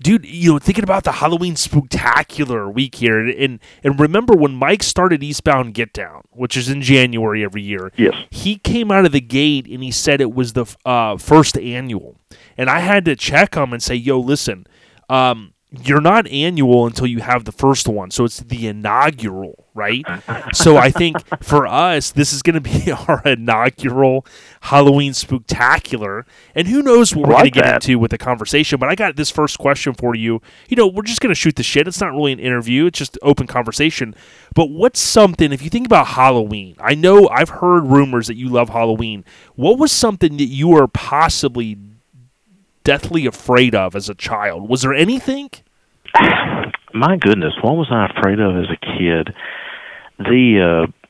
dude, you know, thinking about the Halloween spectacular week here, and and remember when Mike started Eastbound Get Down, which is in January every year. Yes. He came out of the gate and he said it was the uh, first annual, and I had to check him and say, "Yo, listen." Um, you're not annual until you have the first one. So it's the inaugural, right? so I think [LAUGHS] for us, this is going to be [LAUGHS] our inaugural Halloween spectacular. And who knows what we're going to get into with the conversation. But I got this first question for you. You know, we're just going to shoot the shit. It's not really an interview, it's just open conversation. But what's something, if you think about Halloween, I know I've heard rumors that you love Halloween. What was something that you were possibly deathly afraid of as a child? Was there anything? [COUGHS] My goodness, what was I afraid of as a kid? The uh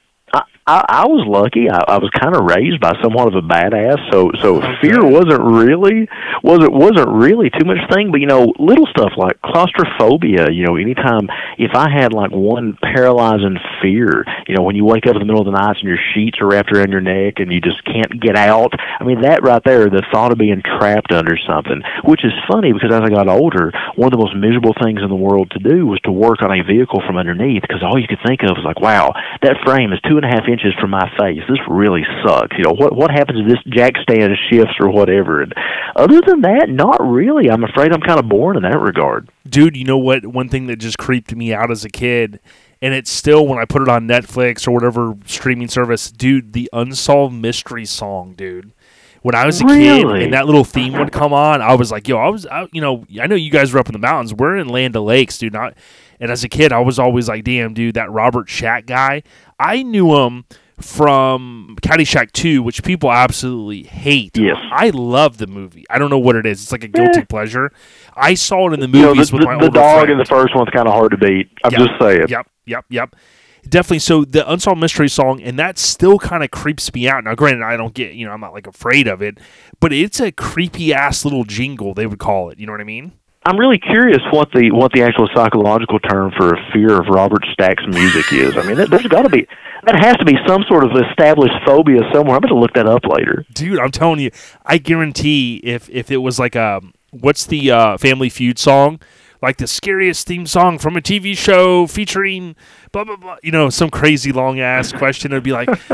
I, I, was lucky. I, I was kind of raised by somewhat of a badass, so so fear wasn't really wasn't wasn't really too much thing. But you know, little stuff like claustrophobia. You know, anytime if I had like one paralyzing fear, you know, when you wake up in the middle of the night and your sheets are wrapped around your neck and you just can't get out. I mean, that right there, the thought of being trapped under something, which is funny because as I got older, one of the most miserable things in the world to do was to work on a vehicle from underneath because all you could think of was like, wow, that frame is two and a half inches from my face. This really sucks. You know, what what happens if this jack stand shifts or whatever? And other than that, not really. I'm afraid I'm kind of born in that regard. dude, you know what? One thing that just creeped me out as a kid, and it's still when I put it on Netflix or whatever streaming service, dude, the Unsolved Mystery song, dude. When I was a kid and that little theme would come on, I was like, yo, I was, I, you know, I know you guys were up in the mountains. We're in Land of Lakes, dude. Not, and as a kid, I was always like, damn, dude, that Robert Stack guy. I knew him from Caddyshack 2, which people absolutely hate. Yes. I love the movie. I don't know what it is. It's like a guilty Eh. pleasure. I saw it in the You know, movies the, with my the, the dog friend. in the first one's kind of hard to beat. I'm Yep. just saying. Yep, yep, yep. Definitely. So the unsolved mystery song, and that still kind of creeps me out. Now, granted, I don't get, you know, I'm not like afraid of it, but it's a creepy ass little jingle. They would call it. You know what I mean? I'm really curious what the what the actual psychological term for a fear of Robert Stack's music is. I mean, there- there's got to be that has to be some sort of established phobia somewhere. I'm going to look that up later. Dude, I'm telling you, I guarantee if if it was like a what's the uh, Family Feud song, like the scariest theme song from a TV show featuring blah blah blah, you know, some crazy long ass [LAUGHS] question, it'd be like [LAUGHS]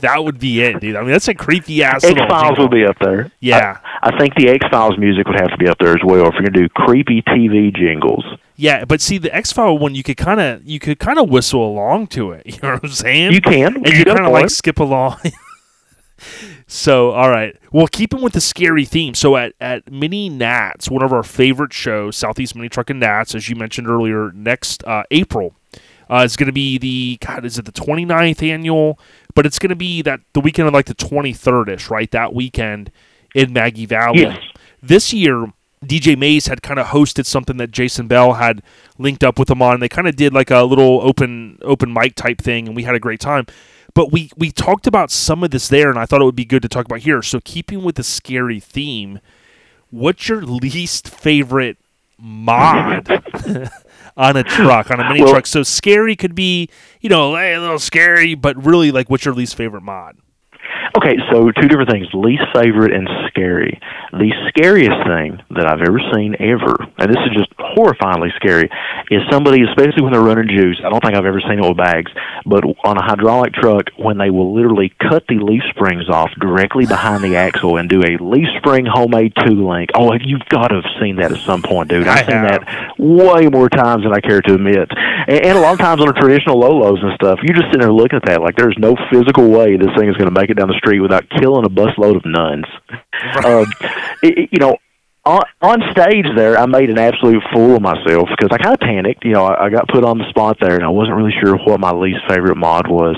that would be it, dude. I mean, that's a creepy ass. X Files would be up there. Yeah. I, I think the X Files music would have to be up there as well if you're going to do creepy TV jingles. Yeah, but see the X File one, you could kind of you could kind of whistle along to it. [LAUGHS] You know what I'm saying? You can. and you kind of like point. skip along. So, all right. Well, keeping with the scary theme. So at at Mini Nats, one of our favorite shows, Southeast Mini Truck and Nats, as you mentioned earlier, next uh, April. Uh, it's going to be the God. Is it the 29th annual? But it's going to be that the weekend of like the 23rd ish, right? That weekend in Maggie Valley. Yes. This year, DJ Mays had kind of hosted something that Jason Bell had linked up with him on. They kind of did like a little open open mic type thing, and we had a great time. But we we talked about some of this there, and I thought it would be good to talk about here. So, keeping with the scary theme, what's your least favorite mod [LAUGHS] on a truck on a mini Well- truck? So, scary could be you know a little scary, but really like what's your least favorite mod? Okay, so two different things: least favorite and scary. The scariest thing that I've ever seen ever, and this is just horrifyingly scary, is somebody, especially when they're running juice. I don't think I've ever seen it with bags, but on a hydraulic truck, when they will literally cut the leaf springs off directly behind the axle and do a leaf spring homemade two link. Oh, you've got to have seen that at some point, dude. I've seen that way more times than I care to admit. And, and a lot of times on the traditional Lolos and stuff, you're just sitting there looking at that like there's no physical way this thing is going to make it down the street without killing a busload of nuns. Um, it, it- you know, on, on stage there, I made an absolute fool of myself because I kind of panicked. You know, I, I got put on the spot there, and I wasn't really sure what my least favorite mod was.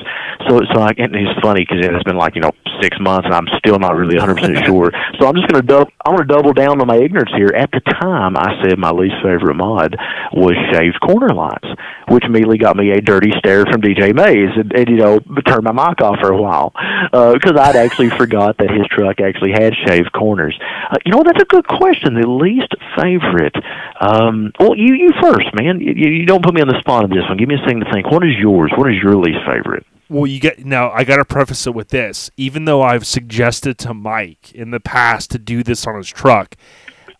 So, so I, and it's funny because it's been like you know six months, and I'm still not really 100 percent [LAUGHS] sure. So I'm just gonna dou- I'm gonna double down on my ignorance here. At the time, I said my least favorite mod was shaved corner lines, which immediately got me a dirty stare from DJ Mays, and, and you know turned my mic off for a while because I'd actually forgot that his truck actually had shaved corners. Uh, you know, that's a good question. The least favorite. Um, well, you you first, man. You, you don't put me on the spot on this one. Give me a thing to think. What is yours? What is your least favorite? Well, you get now. I got to preface it with this: even though I've suggested to Mike in the past to do this on his truck,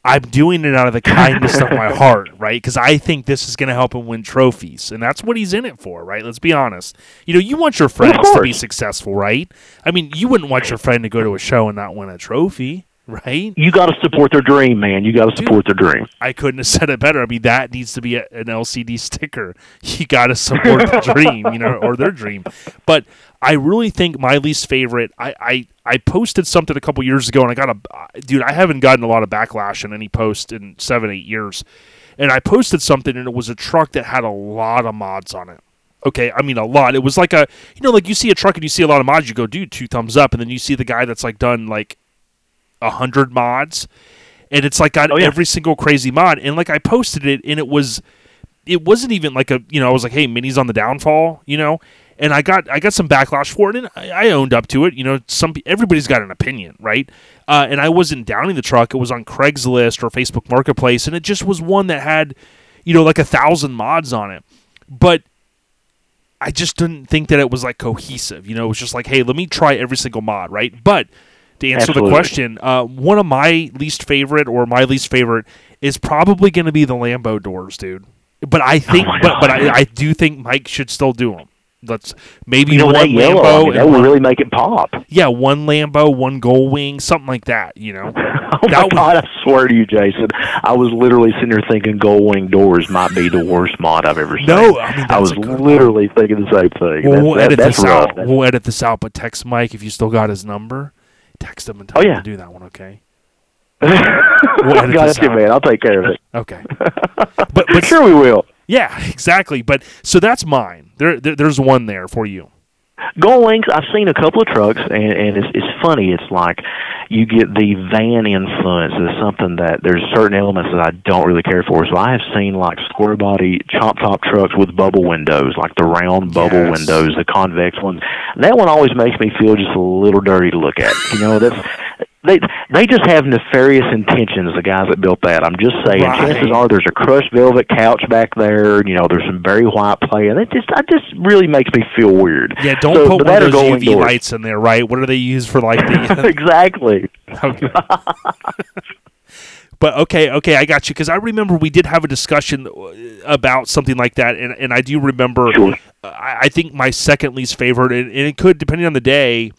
I'm doing it out of the kindness of my [LAUGHS] heart, right? Because I think this is going to help him win trophies, and that's what he's in it for, right? Let's be honest. You know, you want your friends to be successful, right? I mean, you wouldn't want your friend to go to a show and not win a trophy, right? You got to support their dream, man. You got to support their dream. I couldn't have [LAUGHS] said it better. I mean, that needs to be a, an LCD sticker. [LAUGHS] You got to support the dream, you know, or their dream. But I really think my least favorite. I, I I posted something a couple years ago, and I got a dude. I haven't gotten a lot of backlash in any post in seven eight years, and I posted something, and it was a truck that had a lot of mods on it. Okay, I mean a lot. It was like a you know, like you see a truck and you see a lot of mods, you go, dude, two thumbs up, and then you see the guy that's like done like a hundred mods, and it's like got Oh, yeah. every single crazy mod. And like I posted it, and it was, it wasn't even like a you know I was like, hey, Mini's on the downfall, you know. And I got I got some backlash for it, and I, I owned up to it. You know, some everybody's got an opinion, right? Uh, and I wasn't downing the truck; it was on Craigslist or Facebook Marketplace, and it just was one that had, you know, like a thousand mods on it. But I just didn't think that it was like cohesive. You know, it was just like, hey, let me try every single mod, right? But to answer Absolutely. the question, uh, one of my least favorite or my least favorite is probably going to be the Lambo doors, dude. But I think, Oh but, but I, I do think Mike should still do them. Let's maybe You know one that yellow, I Lambo, mean, that and would one, really make it pop. yeah, one Lambo, one Gull Wing, something like that. You know, [LAUGHS] Oh That my would- God! I swear to you, Jason, I was literally sitting there thinking Gull Wing Doors might be the worst mod I've ever seen. No, I mean, I was that's a good literally thinking the same thing. Well, That's- we'll that- edit that's this rough. out. That's- We'll edit this out, but text Mike if you still got his number. Text him and tell Oh, yeah. to do that one, okay? [LAUGHS] edit [LAUGHS] Got you, man. I'll take care of it. [LAUGHS] Okay. but but sure, we will. yeah, exactly. But so that's mine. There, there there's one there for you. Gull Wings, I've seen a couple of trucks, and, and it's, it's funny. It's like you get the van influence is something that there's certain elements that I don't really care for. So I have seen like square body chop top trucks with bubble windows, like the round bubble Yes. windows, the convex ones. That one always makes me feel just a little dirty to look at. You know, that's they they just have nefarious intentions. The guys that built that, I'm just saying. Right. Chances are there's a crushed velvet couch back there. You know, there's some very white play, and it just I just really makes me feel weird. Yeah, don't So, put one that of those UV doors. lights in there, right? What do they use for like the? [LAUGHS] exactly. Okay. [LAUGHS] but okay, okay, I got you because I remember we did have a discussion uh, about something like that, and and I do remember. Sure. uh, I, I think my second least favorite, and, and it could depending on the day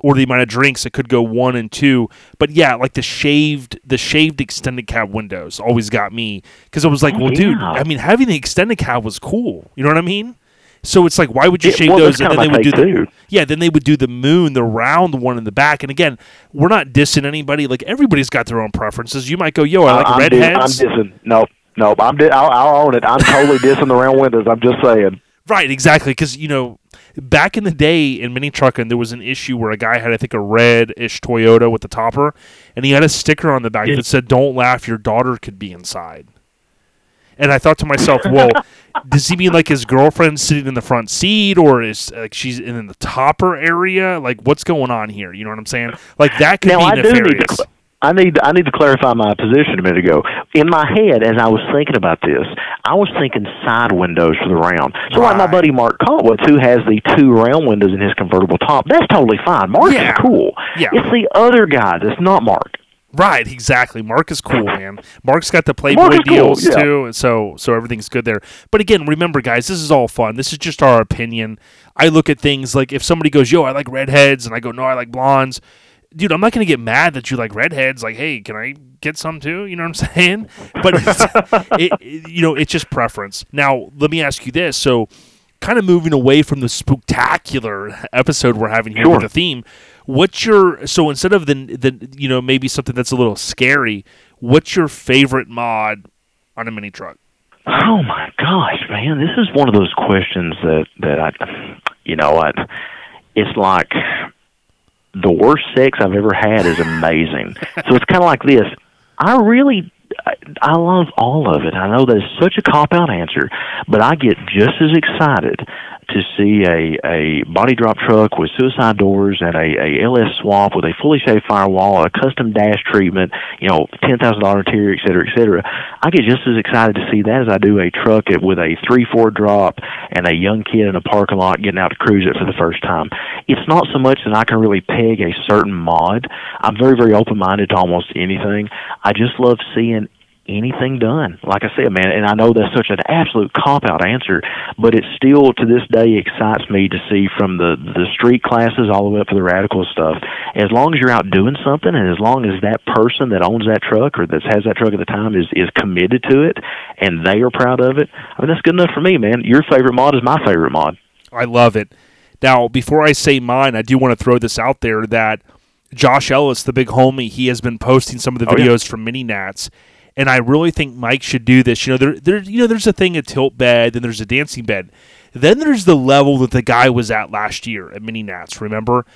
or the amount of drinks, it could go one and two. But yeah, like the shaved, the shaved extended cab windows always got me because it was like, Oh, well, dude. I mean, having the extended cab was cool. You know what I mean? So it's like, why would you Yeah, shave well, those? And then they would do the yeah, then they would do the moon, the round one in the back. And again, we're not dissing anybody. Like everybody's got their own preferences. You might go, yo, I like I'm dis- redheads. I'm dissing. No, no, I'm di- I'll, I'll own it. I'm totally [LAUGHS] dissing the round windows. I'm just saying. Right, exactly. Because you know, back in the day in mini trucking, there was an issue where a guy had, I think, a red-ish Toyota with the topper, and he had a sticker on the back Yeah. that said, "Don't laugh, your daughter could be inside." And I thought to myself, [LAUGHS] well, does he mean like his girlfriend's sitting in the front seat, or is like she's in the topper area? Like, what's going on here? You know what I'm saying? Like that could now I be to. nefarious. I need I need to clarify my position a minute ago. In my head, as I was thinking about this, I was thinking side windows for the round. So like my buddy Mark Cotwood, who has the two round windows in his convertible top, that's totally fine. Mark Yeah. is cool. Yeah. It's the other guy that's not Mark. Right, exactly. Mark is cool, man. Mark's got the Playboy is cool, deals yeah. too, and so so everything's good there. But again, remember, guys, this is all fun. This is just our opinion. I look at things like if somebody goes, "Yo, I like redheads," and I go, "No, I like blondes." Dude, I'm not gonna get mad that you like redheads. Like, hey, can I get some too? You know what I'm [LAUGHS] saying? But [LAUGHS] it, it- you know, it's just preference. Now, let me ask you this: so, kind of moving away from the spectacular [LAUGHS] episode we're having here Sure. with the theme. What's your so instead of the the you know maybe something that's a little scary? What's your favorite mod on a mini truck? Oh my gosh, man, this is one of those questions that that I, you know, I, it's like the worst sex I've ever had is amazing. [LAUGHS] so it's kind of like this. I really, I, I love all of it. I know that's such a cop out answer, but I get just as excited to see a a body drop truck with suicide doors and a, a LS swap with a fully shaped firewall, a custom dash treatment, you know, ten thousand dollar interior, et cetera, et cetera. I get just as excited to see that as I do a truck with a three four drop and a young kid in a parking lot getting out to cruise it for the first time. It's not so much that I can really peg a certain mod. I'm very very open minded to almost anything. I just love seeing anything done. Like I said, man, and I know that's such an absolute cop out answer, but it still to this day excites me to see from the the street classes all the way up to the radical stuff. As long as you're out doing something, and as long as that person that owns that truck or that has that truck at the time is is committed to it, and they are proud of it, I mean that's good enough for me, man. Your favorite mod is my favorite mod. I love it. Now, before I say mine, I do want to throw this out there that Josh Ellis, the big homie, he has been posting some of the Oh, yeah. videos from Mini Nats, and I really think Mike should do this. You know, there, there, you know, there's a thing a tilt bed, then there's a dancing bed, then there's the level that the guy was at last year at Mini Nats. Remember,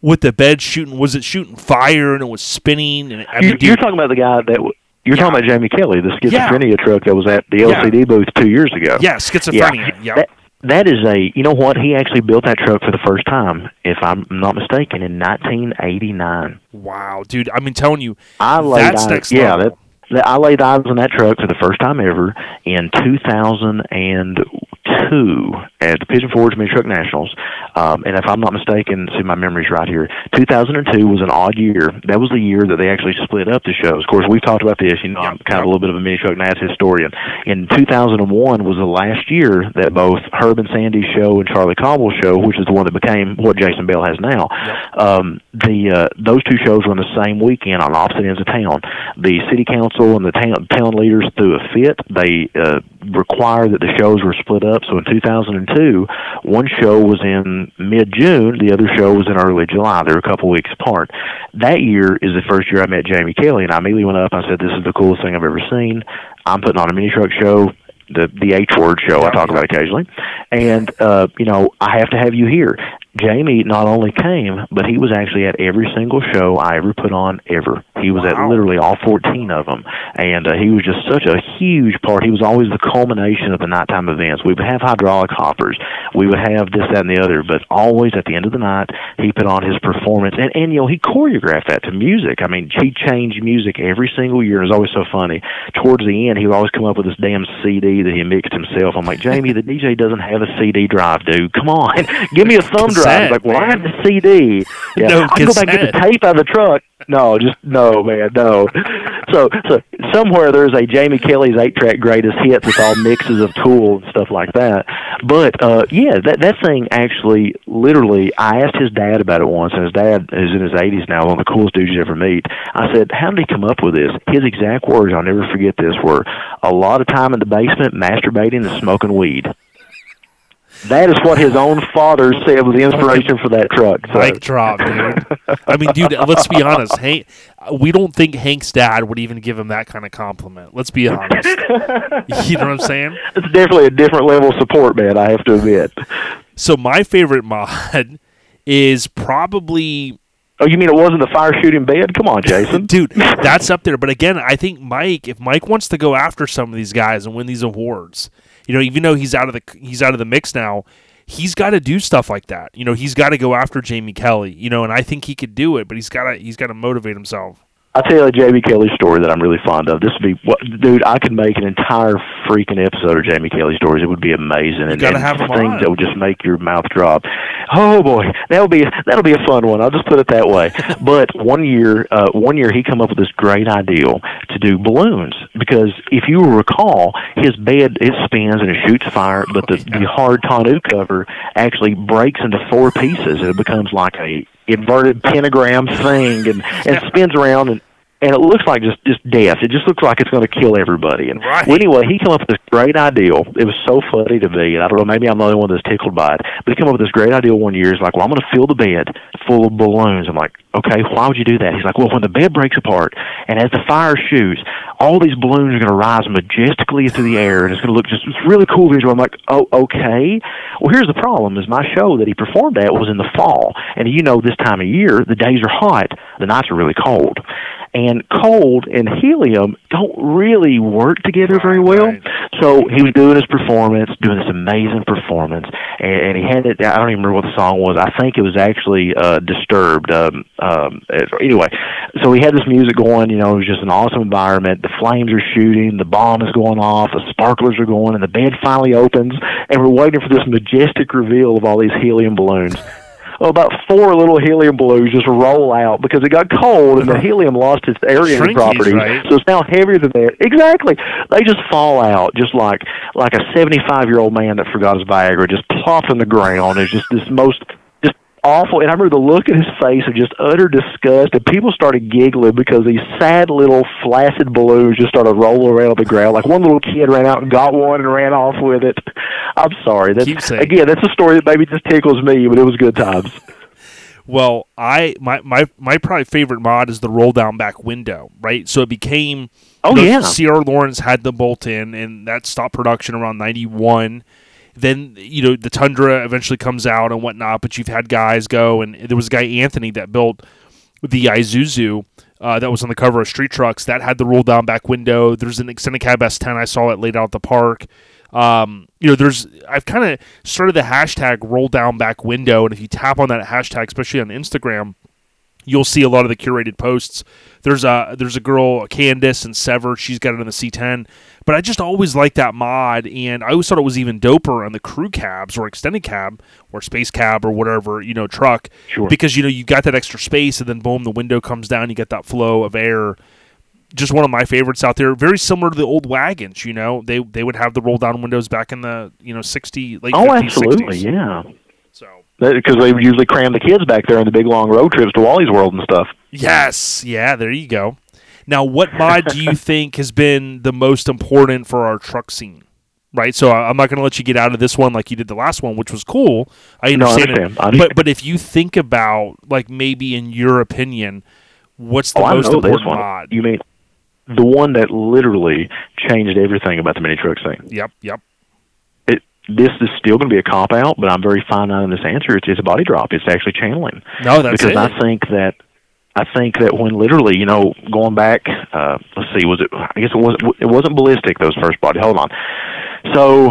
with the bed shooting, was it shooting fire and it was spinning? And I mean, You're, you're talking about the guy that w- you're Yeah. talking about Jamie Kelly, the Yeah. schizophrenia truck that was at the Yeah. LCD booth two years ago. yeah, schizophrenia. Yeah, That, that is a, you know what? He actually built that truck for the first time, if I'm not mistaken, in 1989. wow, dude. I mean, telling you, I laid That's eyes, next yeah, level. that I laid eyes on that truck for the first time ever in 2002 at the Pigeon Forge Mini Truck Nationals. Um, and if I'm not mistaken, see my memory's right here. 2002 was an odd year. That was the year that they actually split up the shows. Of course, we've talked about this. You know, I'm kind of a little bit of a Mini Truck Nats historian. In 2001 was the last year that both Herb and Sandy's show and Charlie Cobble's show, which is the one that became what Jason Bell has now, um, the uh, those two shows were on the same weekend on opposite ends of town. The city council and the town town leaders threw a fit. They uh, required that the shows were split up. So in 2002, one show was in mid June, the other show was in early July. They were a couple weeks apart. That year is the first year I met Jamie Kelly, and I immediately went up. I said, "This is the coolest thing I've ever seen. I'm putting on a mini truck show." The the H word show I talk about occasionally, and uh, you know I have to have you here. Jamie not only came, but he was actually at every single show I ever put on ever. He was at literally all 14 of them, and uh, he was just such a huge part. He was always the culmination of the nighttime events. We would have hydraulic hoppers, we would have this, that, and the other, but always at the end of the night, he put on his performance, and and you know he choreographed that to music. I mean, he changed music every single year. It was always so funny. Towards the end, he would always come up with this damn CD that he mixed himself. I'm like, Jamie, the [LAUGHS] DJ doesn't have a CD drive, dude. Come on, [LAUGHS] give me a thumb drive. He's like, well, I have the CD. Yeah, No I can go back and get the tape out of the truck. No, just no, man, no. So, so somewhere there's a Jamie Kelly's eight track greatest hits with all mixes of Tool and stuff like that. But uh yeah, that that thing actually, literally, I asked his dad about it once, and his dad is in his 80s now, one of the coolest dudes you ever meet. I said, "How did he come up with this?" His exact words, I'll never forget this, were a lot of time in the basement masturbating and smoking weed. That is what his own father said was the inspiration for that truck. So. Mic drop, dude. I mean, dude, let's be honest. Hank, we don't think Hank's dad would even give him that kind of compliment. Let's be honest. [LAUGHS] you know what I'm saying? It's definitely a different level of support, man. I have to admit. So my favorite mod is probably Oh, you mean it wasn't the fire shooting bed? Come on, Jason. [LAUGHS] dude, that's up there. But again, I think Mike, if Mike wants to go after some of these guys and win these awards, you know, even though he's out of the he's out of the mix now, he's got to do stuff like that. You know, he's got to go after Jamie Kelly. You know, and I think he could do it, but he's got to he's got to motivate himself. I'll tell you a Jamie Kelly story that I'm really fond of. This would be, what, dude. I could make an entire freaking episode of Jamie Kelly stories. It would be amazing, and, and things on. that would just make your mouth drop. Oh boy, that'll be that'll be a fun one. I'll just put it that way. [LAUGHS] but one year, uh, one year he come up with this great idea to do balloons because if you recall, his bed it spins and it shoots fire, but the, the hard tonneau cover actually breaks into four pieces and it becomes like a inverted pentagram thing and, and [LAUGHS] spins around and and it looks like just just death. It just looks like it's going to kill everybody. And Right. well, anyway, he came up with this great idea. It was so funny to me, and I don't know, maybe I'm the only one that's tickled by it. But he came up with this great idea one year. He's like, "Well, I'm going to fill the bed full of balloons." I'm like, "Okay, why would you do that?" He's like, "Well, when the bed breaks apart and as the fire shoots, all these balloons are going to rise majestically through the air, and it's going to look just it's really cool visual." I'm like, "Oh, okay." Well, here's the problem: is my show that he performed at was in the fall, and you know, this time of year, the days are hot, the nights are really cold. And cold and helium don't really work together very well. Right. So he was doing his performance, doing this amazing performance, and, and he had it. I don't even remember what the song was. I think it was actually uh, Disturbed. Um, um, anyway, so he had this music going. You know, it was just an awesome environment. The flames are shooting, the bomb is going off, the sparklers are going, and the bed finally opens, and we're waiting for this majestic reveal of all these helium balloons. Well, about four little helium balloons just roll out because it got cold and the helium lost its area Shrinkies, properties. right? So it's now heavier than that. Exactly. They just fall out, just like like a seventy-five year old man that forgot his Viagra, just plop in the ground. It's just this most awful. And I remember the look in his face of just utter disgust, and people started giggling because these sad little flaccid balloons just started rolling around on the ground. Like one little kid ran out and got one and ran off with it. I'm sorry. That's again, that's a story that maybe just tickles me, but it was good times. [LAUGHS] Well, I my my my probably favorite mod is the roll down back window, right? So it became Oh, yeah. Sierra Lawrence had the bolt in, and that stopped production around ninety one. Then you know the Tundra eventually comes out and whatnot, but you've had guys go, and there was a guy Anthony that built the Isuzu uh, that was on the cover of Street Trucks that had the roll down back window. There's an extended cab S10 I saw it laid out at the park. Um, you know, there's I've kind of started the hashtag roll down back window, and if you tap on that hashtag, especially on Instagram, you'll see a lot of the curated posts. There's a there's a girl Candace and Sever. She's got it in the C10. But I just always liked that mod, and I always thought it was even doper on the crew cabs or extended cab or space cab or whatever you know truck. Sure. Because you know you got that extra space, and then boom, the window comes down. You get that flow of air. Just one of my favorites out there. Very similar to the old wagons. You know, they they would have the roll down windows back in the you know sixty late Oh, 50s, absolutely, 60s. yeah. So Because they usually cram the kids back there on the big long road trips to Wally's World and stuff. Yes, yeah, there you go. Now, what mod do you [LAUGHS] think has been the most important for our truck scene? Right, so I'm not going to let you get out of this one like you did the last one, which was cool. I No, I understand, understand. it, I understand. but but if you think about like maybe in your opinion, what's the oh, I most important one. mod? You mean the one that literally changed everything about the mini truck scene? Yep, yep. It, this is still going to be a cop out, but I'm very fine on this answer. It's, it's a body drop. It's actually channeling. No, that's because it. I think that I think that when literally, you know, going back, uh, let's see, was it? I guess it wasn't. It wasn't ballistic. Those first body. Hold on. So.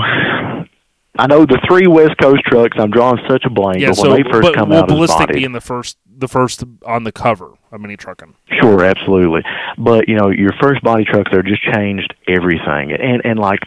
I know the three West Coast trucks. I'm drawing such a blank, yeah, but so when they first but come will out ballistic bodied, being the first the first on the cover of mini trucking. Sure, absolutely. But you know, your first body truck there just changed everything. And and like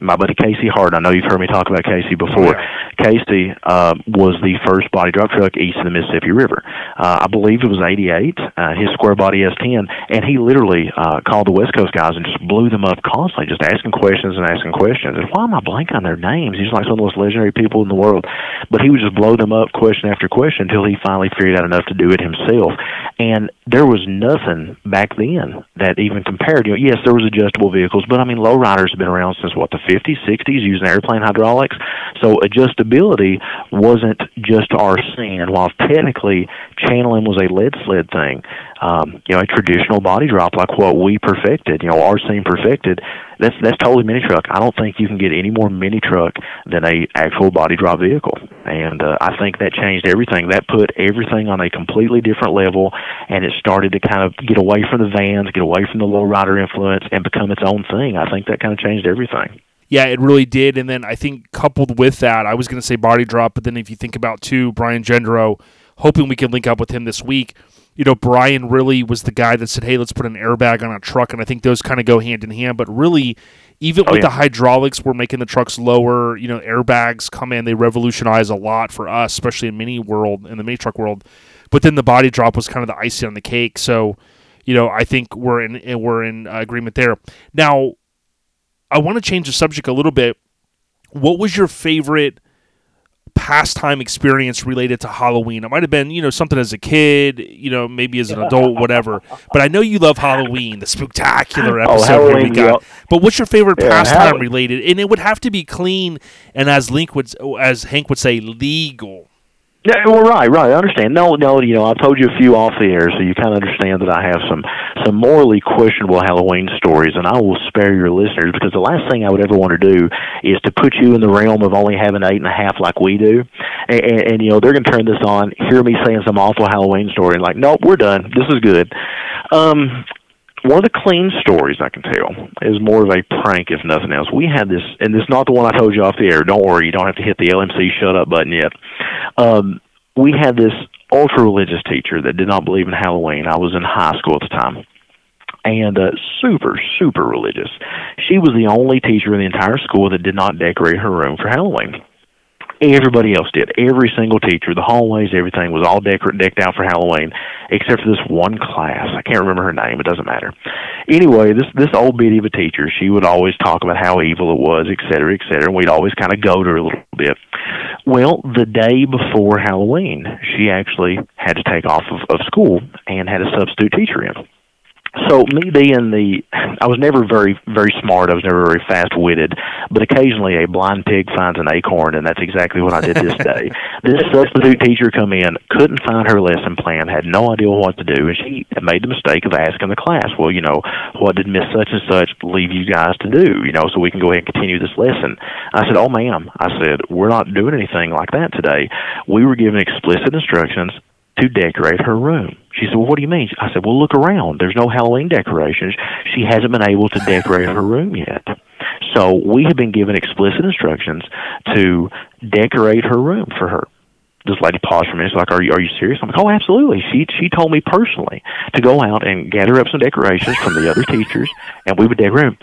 my buddy Casey Hart, I know you've heard me talk about Casey before. Casey uh, was the first body drop truck east of the Mississippi River. Uh, I believe it was '88. Uh, his square body S10, and he literally uh, called the West Coast guys and just blew them up constantly, just asking questions and asking questions. And why am I blanking on their names? He's like some of the most legendary people in the world. But he would just blow them up question after question until he finally figured out enough to do it himself. And there was nothing back then that even compared. You know, yes, there was adjustable vehicles, but I mean, lowriders have been around since what the 50s, 60s, using airplane hydraulics. So adjustability wasn't just our scene. While technically channeling was a lead sled thing, um, you know, a traditional body drop like what we perfected, you know, our scene perfected. That's that's totally mini truck. I don't think you can get any more mini truck than a actual body drop vehicle, and uh, I think that changed everything. That put everything on a completely different level, and it started to kind of get away from the vans, get away from the low rider influence, and become its own thing. I think that kind of changed everything. Yeah, it really did. And then I think coupled with that, I was going to say body drop, but then if you think about too, Brian Gendro, hoping we can link up with him this week. You know, Brian really was the guy that said, "Hey, let's put an airbag on a truck," and I think those kind of go hand in hand. But really, even Oh, with yeah. the hydraulics, we're making the trucks lower. You know, airbags come in; they revolutionize a lot for us, especially in mini world, in the mini truck world. But then the body drop was kind of the icing on the cake. So, you know, I think we're in we're in agreement there. Now, I want to change the subject a little bit. What was your favorite pastime experience related to Halloween? It might have been, you know, something as a kid, you know, maybe as an adult, whatever. But I know you love Halloween, the spectacular Oh, episode here we got. yeah. But what's your favorite Yeah, pastime Hall- related? And it would have to be clean and as Link would, as Hank would say, legal. Yeah, well, right, right. I understand. No, no, you know, I've told you a few off the air, so you kind of understand that I have some some morally questionable Halloween stories, and I will spare your listeners because the last thing I would ever want to do is to put you in the realm of only having eight and a half like we do, and, and, and you know they're going to turn this on, hear me saying some awful Halloween story, and like, nope, we're done. This is good. Um, one of the clean stories I can tell is more of a prank, if nothing else. We had this, and this is not the one I told you off the air. Don't worry, you don't have to hit the LMC shut up button yet. Um, we had this ultra religious teacher that did not believe in Halloween. I was in high school at the time. And uh, super, super religious. She was the only teacher in the entire school that did not decorate her room for Halloween everybody else did. Every single teacher, the hallways, everything was all decor- decked out for Halloween, except for this one class. I can't remember her name. It doesn't matter. Anyway, this this old biddy of a teacher, she would always talk about how evil it was, et cetera, et cetera. And we'd always kind of go to her a little bit. Well, the day before Halloween, she actually had to take off of, of school and had a substitute teacher in. So me being the, I was never very very smart. I was never very fast witted, but occasionally a blind pig finds an acorn, and that's exactly what I did this day. [LAUGHS] this substitute teacher come in, couldn't find her lesson plan, had no idea what to do, and she made the mistake of asking the class, "Well, you know, what did Miss Such and Such leave you guys to do? You know, so we can go ahead and continue this lesson." I said, "Oh, ma'am," I said, "we're not doing anything like that today. We were given explicit instructions." To decorate her room. She said, Well, what do you mean? I said, Well, look around. There's no Halloween decorations. She hasn't been able to decorate her room yet. So we have been given explicit instructions to decorate her room for her. This lady paused for a minute. She's like, "Are you are you serious?" I'm like, "Oh, absolutely." She she told me personally to go out and gather up some decorations from the other teachers, and we would decorate.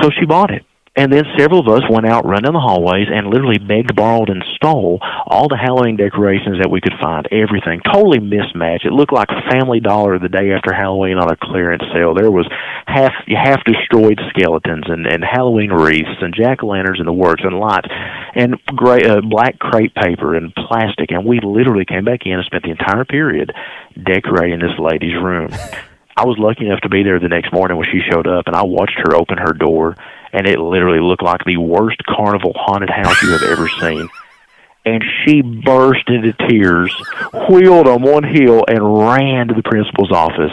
So she bought it. And then several of us went out, run down the hallways, and literally begged, borrowed, and stole all the Halloween decorations that we could find. Everything totally mismatched. It looked like Family Dollar the day after Halloween on a clearance sale. There was half half destroyed skeletons and and Halloween wreaths and jack o' lanterns in the works and lights and gray uh, black crepe paper and plastic. And we literally came back in and spent the entire period decorating this lady's room. [LAUGHS] I was lucky enough to be there the next morning when she showed up, and I watched her open her door, and it literally looked like the worst carnival haunted house you have ever seen. And she burst into tears, wheeled on one heel, and ran to the principal's office,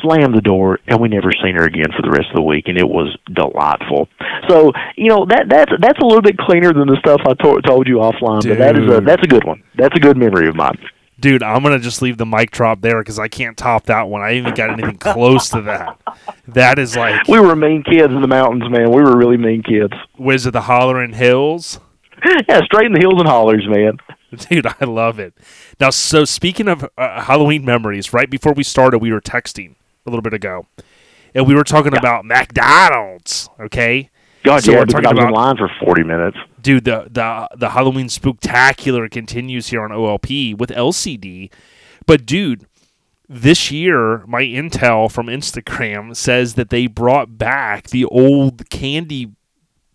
slammed the door, and we never seen her again for the rest of the week, and it was delightful. So, you know that that's that's a little bit cleaner than the stuff I to- told you offline, but that is a that's a good one. That's a good memory of mine. Dude, I'm gonna just leave the mic drop there because I can't top that one. I even got anything close to that. That is like, We were mean kids in the mountains, man. We were really mean kids. was it the Hollering Hills? Yeah, straight in the hills and hollers, man. Dude, I love it. Now, so speaking of uh, Halloween memories, right before we started, we were texting a little bit ago, and we were talking about McDonald's. Okay, God, So yeah, we're talking was in about- line for 40 minutes. Dude, the the the Halloween spooktacular continues here on OLP with LCD, but dude. This year, my intel from Instagram says that they brought back the old candy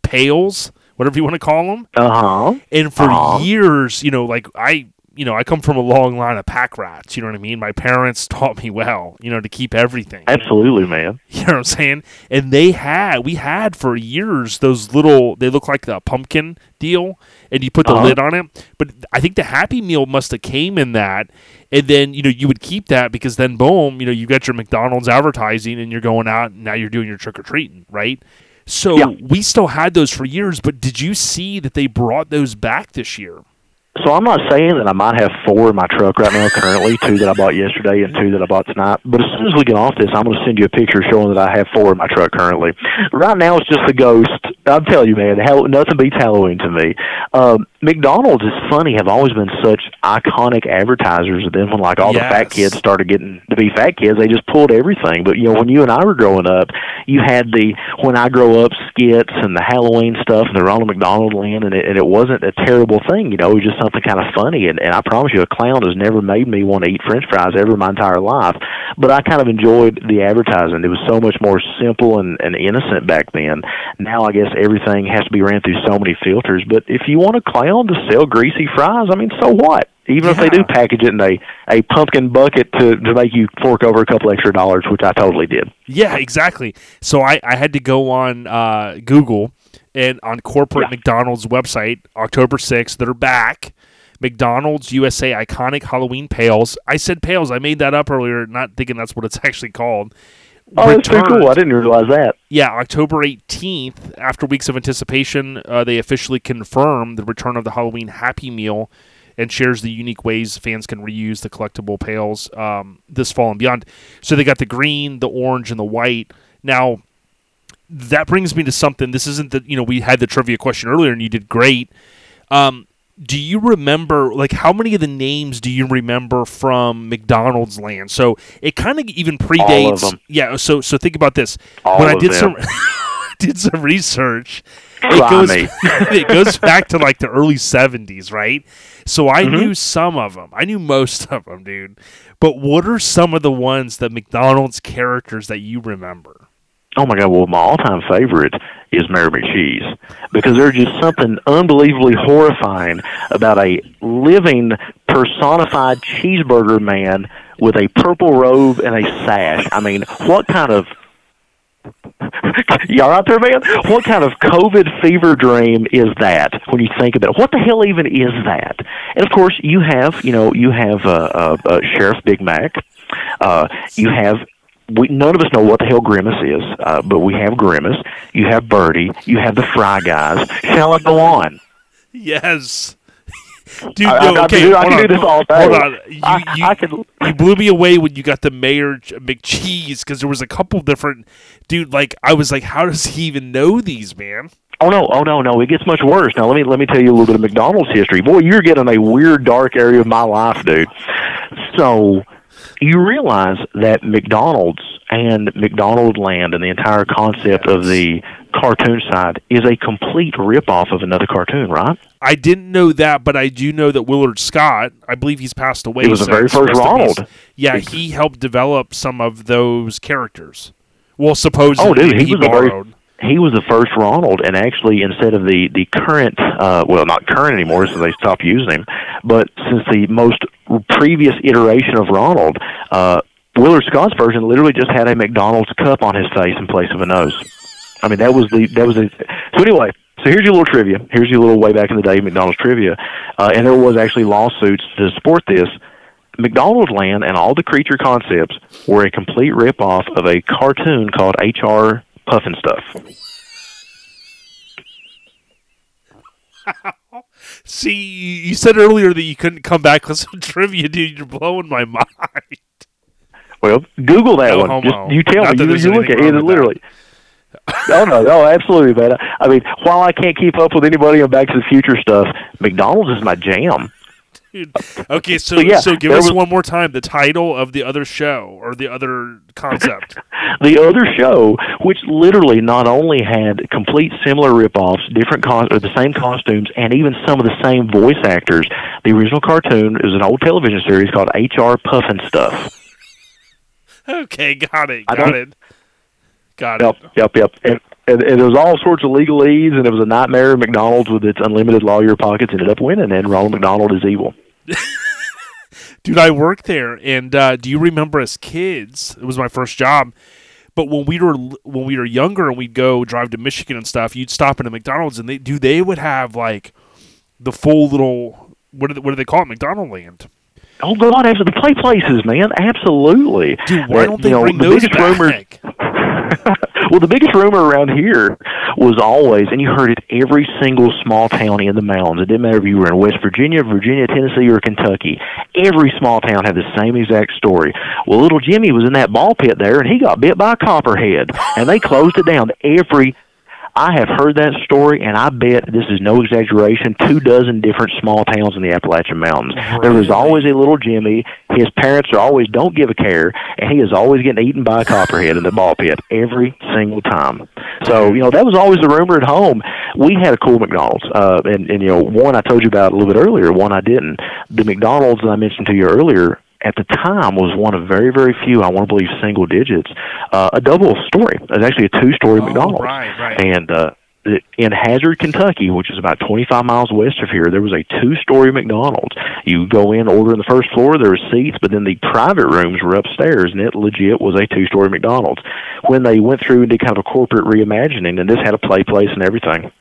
pails, whatever you want to call them. Uh huh. And for Aw. years, you know, like I, you know, I come from a long line of pack rats. You know what I mean? My parents [LAUGHS] taught me well, you know, to keep everything. Absolutely, man. [LAUGHS] You know what I'm saying? And they had, we had for years those little, they look like the pumpkin deal, and you put the Uh-huh. lid on it. But I think the Happy Meal must have came in that, and then you know you would keep that because then boom, you know you got your McDonald's advertising, and you're going out, and now you're doing your trick or treating, right? So Yeah. we still had those for years, but did you see that they brought those back this year? So I'm not saying that I might have four in my truck right now currently, two that I bought yesterday and two that I bought tonight. But as soon as we get off this, I'm going to send you a picture showing that I have four in my truck currently. Right now, it's just a ghost. I'm telling you, man, Hall- nothing beats Halloween to me. Um, McDonald's is funny, have always been such iconic advertisers. And then when like all the fat kids started getting to be fat kids, they just pulled everything. But you know, when you and I were growing up, you had the when I grow up skits and the Halloween stuff and the Ronald McDonald land, and it, and it wasn't a terrible thing. You know, it was just something kind of funny. And, and I promise you, a clown has never made me want to eat French fries ever my entire life. But I kind of enjoyed the advertising. It was so much more simple and, and innocent back then. Now I guess everything has to be ran through so many filters. But if you want a clown well, to sell greasy fries, I mean, so what? Even if they do package it in a, a pumpkin bucket to, to make you fork over a couple extra dollars, which I totally did. Yeah, exactly. So I, I had to go on uh, Google and on corporate Yeah. McDonald's website, October 6th, they're back. McDonald's USA iconic Halloween pails. I said pails. I made that up earlier, not thinking that's what it's [LAUGHS] actually called. Oh, that's pretty cool. I didn't realize that. Yeah, October 18th, after weeks of anticipation, uh, they officially confirm the return of the Halloween Happy Meal and shares the unique ways fans can reuse the collectible pails um, this fall and beyond. So they got the green, the orange, and the white. Now, that brings me to something. This isn't the, you know, we had the trivia question earlier and you did great. Um, do you remember like how many of the names do you remember from McDonald's land? So it kind of even predates. Yeah. So so think about this. All when I did them. some [LAUGHS] did some research, it goes [LAUGHS] it goes back to like the early seventies, right? So I Mm-hmm. knew some of them. I knew most of them, dude. But what are some of the ones that McDonald's characters that you remember? Oh my god! Well, my all-time favorite is Mayor McCheese because there's just something unbelievably horrifying about a living personified cheeseburger man with a purple robe and a sash. I mean, what kind of [LAUGHS] Y'all out there, man? What kind of COVID fever dream is that when you think about it? What the hell even is that? And of course, you have, you know, you have uh, uh, uh, Sheriff Big Mac. Uh, you have we none of us know what the hell Grimace is, uh, but we have Grimace. You have Birdie. You have the Fry Guys. Shall I go on? Yes. [LAUGHS] Dude, I- no, I okay, can do- I can on. do this all day. Hold on. You, I- you, I can- you blew me away when you got the Mayor McCheese because there was a couple different dude. Like I was like, how does he even know these, man? Oh no! Oh no! No! It gets much worse. Now let me let me tell you a little bit of McDonald's history. Boy, you're getting a weird, dark area of my life, dude. So you realize that McDonald's and McDonald Land and the entire concept of the cartoon side is a complete ripoff of another cartoon, right? I didn't know that, but I do know that Willard Scott. I believe he's passed away. He was the very first Ronald. Yeah, he helped develop some of those characters. Well, supposedly Oh, dude, he he was the very- borrowed. He was the first Ronald, and actually, instead of the the current, uh, well, not current anymore, since they stopped using him, but since the most previous iteration of Ronald, uh, Willard Scott's version literally just had a McDonald's cup on his face in place of a nose. I mean, that was the that was the. So anyway, so here's your little trivia. Here's your little way back in the day McDonald's trivia, uh, and there was actually lawsuits to support this. McDonald's Land and all the creature concepts were a complete ripoff of a cartoon called H.R. Pufnstuf. [LAUGHS] See, you said earlier that you couldn't come back with some [LAUGHS] trivia, dude. You're blowing my [LAUGHS] mind. Well, Google that No one. homo. Just you tell Not me. You, you look at it. Literally. oh no! Oh, absolutely, man. I mean, while I can't keep up with anybody on Back to the Future stuff, McDonald's is my jam. Dude. [LAUGHS] Okay, so So, yeah, so give us was- one more time the title of the other show or the other concept. [LAUGHS] The other show, which literally not only had complete similar ripoffs, different cos- or the same costumes, and even some of the same voice actors, the original cartoon is an old television series called H.R. Pufnstuf. [LAUGHS] okay, got it, got it, got it. Yep, yep, yep. And, and, and there was all sorts of legalese, and it was a nightmare. McDonald's with its unlimited lawyer pockets ended up winning, and Ronald McDonald is evil. [LAUGHS] Dude, I worked there, and uh, do you remember as kids? It was my first job. But when we were when we were younger and we'd go drive to Michigan and stuff, you'd stop in a McDonald's and they do they would have like the full little what do they, what do they call it McDonald Land? Oh God, after the play places, man, absolutely. Dude, why don't they you know, bring the those biggest back? rumor? [LAUGHS] well, the biggest rumor around here was always, and you heard it every single small town in the mountains. It didn't matter if you were in West Virginia, Virginia, Tennessee, or Kentucky. Every small town had the same exact story. Well, little Jimmy was in that ball pit there, and he got bit by a copperhead, and they closed it down. Every I have heard that story, and I bet this is no exaggeration. Two dozen different small towns in the Appalachian Mountains. There was always a little Jimmy. His parents are always don't give a care, and he is always getting eaten by a copperhead in the ball pit every single time. So you know that was always the rumor at home. We had a cool McDonald's, uh, and and you know one I told you about a little bit earlier, one I didn't. The McDonald's that I mentioned to you earlier at the time was one of very, very few, I want to believe single digits, uh, a double story. It was actually a two story Oh, McDonald's. right, right. And uh in Hazard, Kentucky, which is about 25 miles west of here, there was a two-story McDonald's. You go in, order in the first floor, there were seats, but then the private rooms were upstairs, and it legit was a two-story McDonald's. When they went through and did kind of a corporate reimagining, and this had a play place and everything,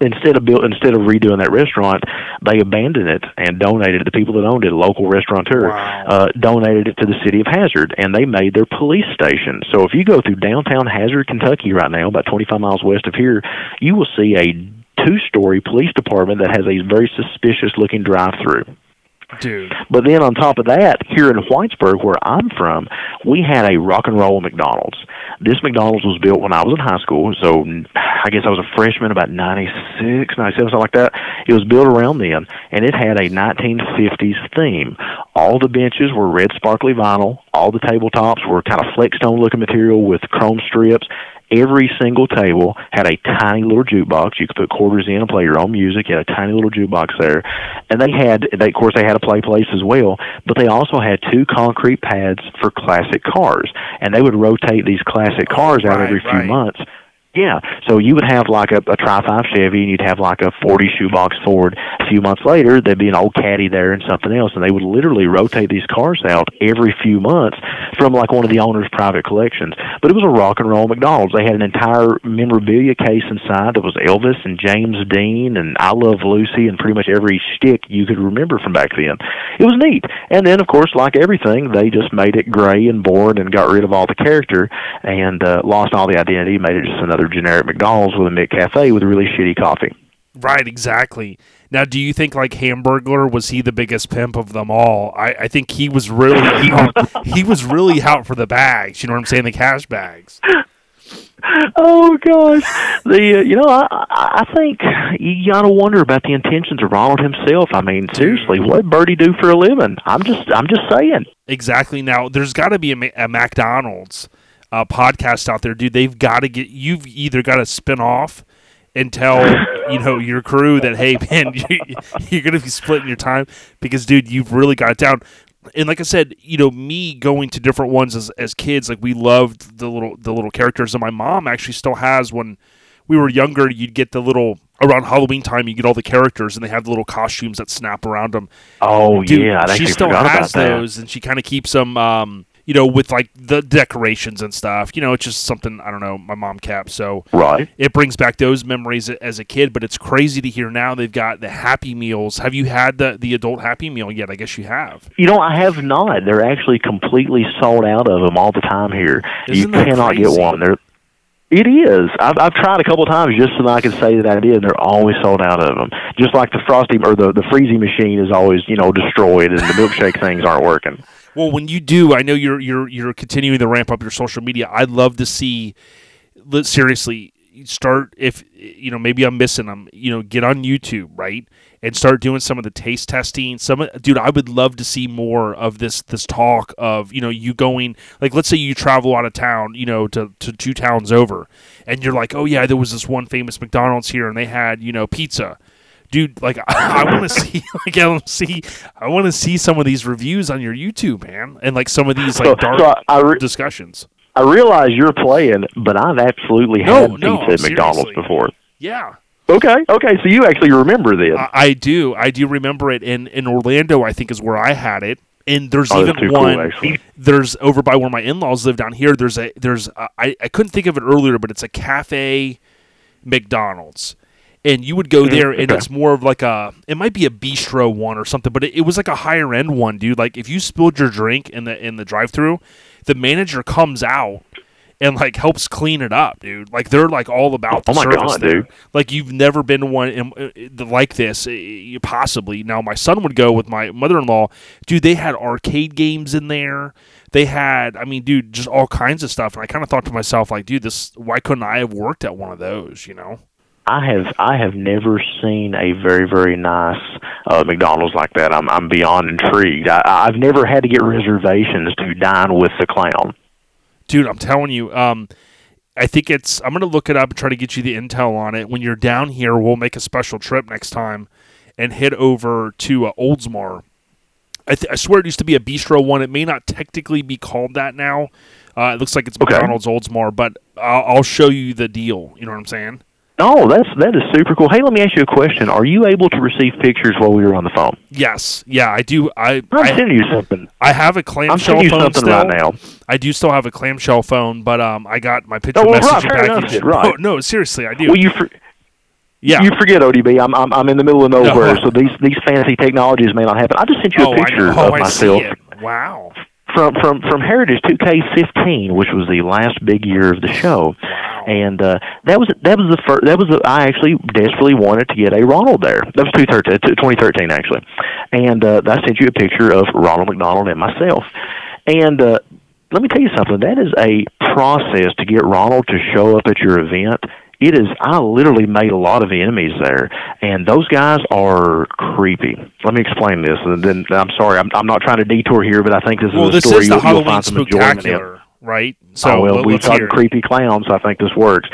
instead of build, instead of redoing that restaurant, they abandoned it and donated it. The people that owned it, a local restaurateur, Wow. uh, donated it to the city of Hazard, and they made their police station. So if you go through downtown Hazard, Kentucky, right now, about 25 miles west of here, you will see a two-story police department that has a very suspicious-looking drive-through. Dude. But then on top of that, here in Whitesburg, where I'm from, we had a rock and roll McDonald's. This McDonald's was built when I was in high school, so I guess I was a freshman about 96, 97, something like that. It was built around then, and it had a 1950s theme. All the benches were red sparkly vinyl. All the tabletops were kind of flexstone looking material with chrome strips. Every single table had a tiny little jukebox. You could put quarters in and play your own music. You had a tiny little jukebox there, and they had, they, of course, they had a play place as well. But they also had two concrete pads for classic cars, and they would rotate these classic cars out Right, every few right. months. Yeah, so you would have like a, a Tri Five Chevy, and you'd have like a forty shoebox Ford. A few months later, there'd be an old Caddy there and something else, and they would literally rotate these cars out every few months from like one of the owner's private collections. But it was a rock and roll McDonald's. They had an entire memorabilia case inside that was Elvis and James Dean and I Love Lucy and pretty much every stick you could remember from back then. It was neat. And then, of course, like everything, they just made it gray and boring and got rid of all the character and uh, lost all the identity, made it just another generic McDonald's with a McCafe with really shitty coffee. Right, exactly. Now, do you think like Hamburglar was he the biggest pimp of them all? I, I think he was really out, [LAUGHS] he was really out for the bags. You know what I'm saying? The cash bags. Oh gosh, the uh, you know I I I think you gotta wonder about the intentions of Ronald himself. I mean, seriously, what Birdie do for a living? I'm just I'm just saying. Exactly. Now, there's got to be a, a McDonald's uh, podcast out there, dude. They've got to get. You've either got to spin off and tell you know [LAUGHS] your crew that hey man, [LAUGHS] you, you're gonna be splitting your time because dude, you've really got it down. And like I said, you know, me going to different ones as as kids, like we loved the little the little characters, and my mom actually still has when we were younger. You'd get the little around Halloween time, you get all the characters, and they have the little costumes that snap around them. Oh Dude, yeah, I she still has those, and she kind of keeps them, um, you know, with like the decorations and stuff. You know, it's just something I don't know. My mom kept, so Right. it brings back those memories as a kid. But it's crazy to hear now they've got the Happy Meals. Have you had the the adult Happy Meal yet? I guess you have. You know, I have not. They're actually completely sold out of them all the time here. Isn't you cannot crazy? get one. They're it is. I've I've tried a couple times just so that I can say that I did, and they're always sold out of them. Just like the frosty or the the freezy machine is always you know destroyed, and the milkshake things aren't working. Well, when you do, I know you're you're you're continuing to ramp up your social media. I'd love to see. Seriously, start if you know maybe I'm missing them. You know, get on YouTube, right, and start doing some of the taste testing. Some, dude, I would love to see more of this this talk of you know you going like let's say you travel out of town, you know, to to two towns over, and you're like, oh yeah, there was this one famous McDonald's here, and they had you know pizza dude like [LAUGHS] i, I want to see like i want to see i want to see some of these reviews on your youtube man and like some of these like So, dark so I, re- discussions. I realize you're playing, but I've absolutely No, had no, pizza at McDonald's before. yeah. Okay, okay, so you actually remember this. I, I do i do remember it in in orlando i think is where i had it and there's Oh, even too cool, one there's over by where my in-laws live down here there's a there's a, I, I couldn't think of it earlier but it's a cafe mcdonald's and you would go there and okay. it's more of like a it might be a bistro one or something but it, it was like a higher end one dude. Like if you spilled your drink in the in the drive through the manager comes out and like helps clean it up dude. Like they're like all about the Oh my service God, there. dude. like you've never been one in, uh, like this uh, possibly. Now my son would go with my mother-in-law. Dude they had arcade games in there. They had i mean dude just all kinds of stuff and i kind of thought to myself like dude this why couldn't i have worked at one of those you know I have I have never seen a very very nice uh, McDonald's like that. I'm I'm beyond intrigued. I, I've never had to get reservations to dine with the clown. dude i'm telling you um i think it's i'm gonna look it up and try to get you the intel on it when you're down here we'll make a special trip next time and head over to uh, oldsmar I, th- I swear it used to be a bistro one it may not technically be called that now uh, it looks like it's Okay. mcdonald's oldsmar but I'll, I'll show you the deal you know what i'm saying Oh, that's that is super cool. Hey, let me ask you a question. Are you able to receive pictures while we were on the phone? Yes, yeah, I do. I I'm I, sending you something. I have a I'm clamshell you phone something still. right now. I do still have a clamshell phone, but um, I got my picture Oh, well, right, messaging fair enough, right. No, no, seriously, I do. Well, you for, yeah. you forget ODB. I'm I'm I'm in the middle of nowhere, No. so these these fancy technologies may not happen. I just sent you oh, a picture. Oh, of I myself. Wow. From from from Heritage 2K15, which was the last big year of the show. And uh, that was that was the first. That was the, I actually desperately wanted to get a Ronald there. That was 2013, 2013 actually, and uh, I sent you a picture of Ronald McDonald and myself. And uh, let me tell you something. That is a process to get Ronald to show up at your event. It is. I literally made a lot of enemies there, and those guys are creepy. Let me explain this, and then I'm sorry. I'm, I'm not trying to detour here, but I think this is Well, a this story is the you'll, you'll find some enjoyment in. right? So oh, well, let's got creepy clowns. I think this works.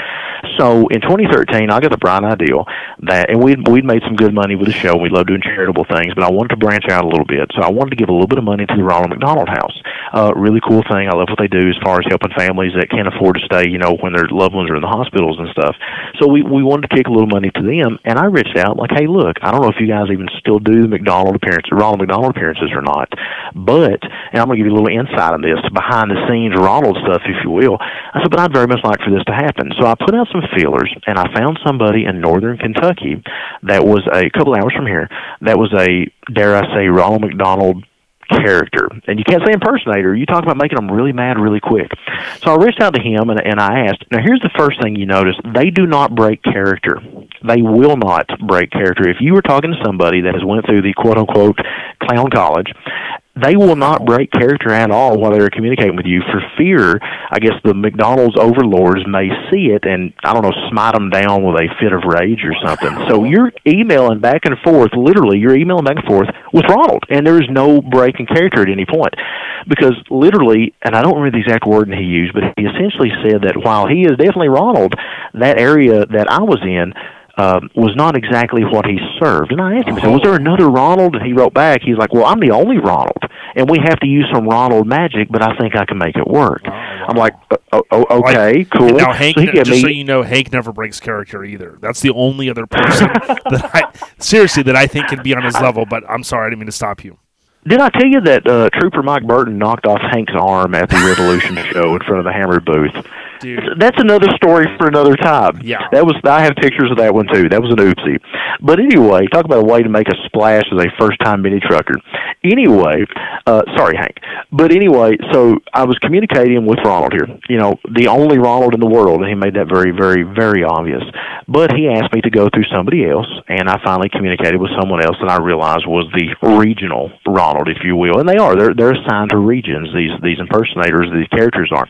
So in 2013, I got the bright idea that, and we'd we'd made some good money with the show. We love doing charitable things, but I wanted to branch out a little bit. So I wanted to give a little bit of money to the Ronald McDonald House. Uh, really cool thing. I love what they do as far as helping families that can't afford to stay, you know, when their loved ones are in the hospitals and stuff. So we we wanted to kick a little money to them, and I reached out like, hey, look, I don't know if you guys even still do the McDonald appearances, Ronald McDonald appearances or not, but and I'm going to give you a little insight on this behind the scenes Ronald stuff, if you will. I said, but I'd very much like for this to happen. So I put out some feelers, and I found somebody in northern Kentucky that was a couple hours from here. That was a dare I say Ronald McDonald character. And you can't say impersonator. You talk about making them really mad really quick. So I reached out to him and, and I asked, now here's the first thing you notice. They do not break character. They will not break character. If you were talking to somebody that has went through the quote unquote clown college, they will not break character at all while they're communicating with you for fear, I guess the McDonald's overlords may see it and, I don't know, smite them down with a fit of rage or something. So you're emailing back and forth, literally, you're emailing back and forth with Ronald, and there is no break in character at any point. Because literally, and I don't remember the exact wording he used, but he essentially said that while he is definitely Ronald, that area that I was in, um, was not exactly what he served. And I asked him, I said, was there another Ronald? And he wrote back, he's like, well, I'm the only Ronald, and we have to use some Ronald magic, but I think I can make it work. I'm like, oh, oh, okay, Like, cool. Now, Hank, so he gave just me, so you know, Hank never breaks character either. That's the only other person [LAUGHS] that I seriously that I think can be on his level. But I'm sorry, I didn't mean to stop you. Did I tell you that uh, Trooper Mike Burton knocked off Hank's arm at the Revolution [LAUGHS] show in front of the Hammer booth? Dude. That's another story for another time. Yeah. that was. I have pictures of that one too. That was an oopsie. But anyway, talk about a way to make a splash as a first-time mini trucker. Anyway, uh, sorry, Hank. But anyway, so I was communicating with Ronald here. You know, the only Ronald in the world, and he made that very, very, very obvious. But he asked me to go through somebody else, and I finally communicated with someone else that I realized was the regional Ronald, if you will. And they are. They're they're assigned to regions. These these impersonators, these characters are.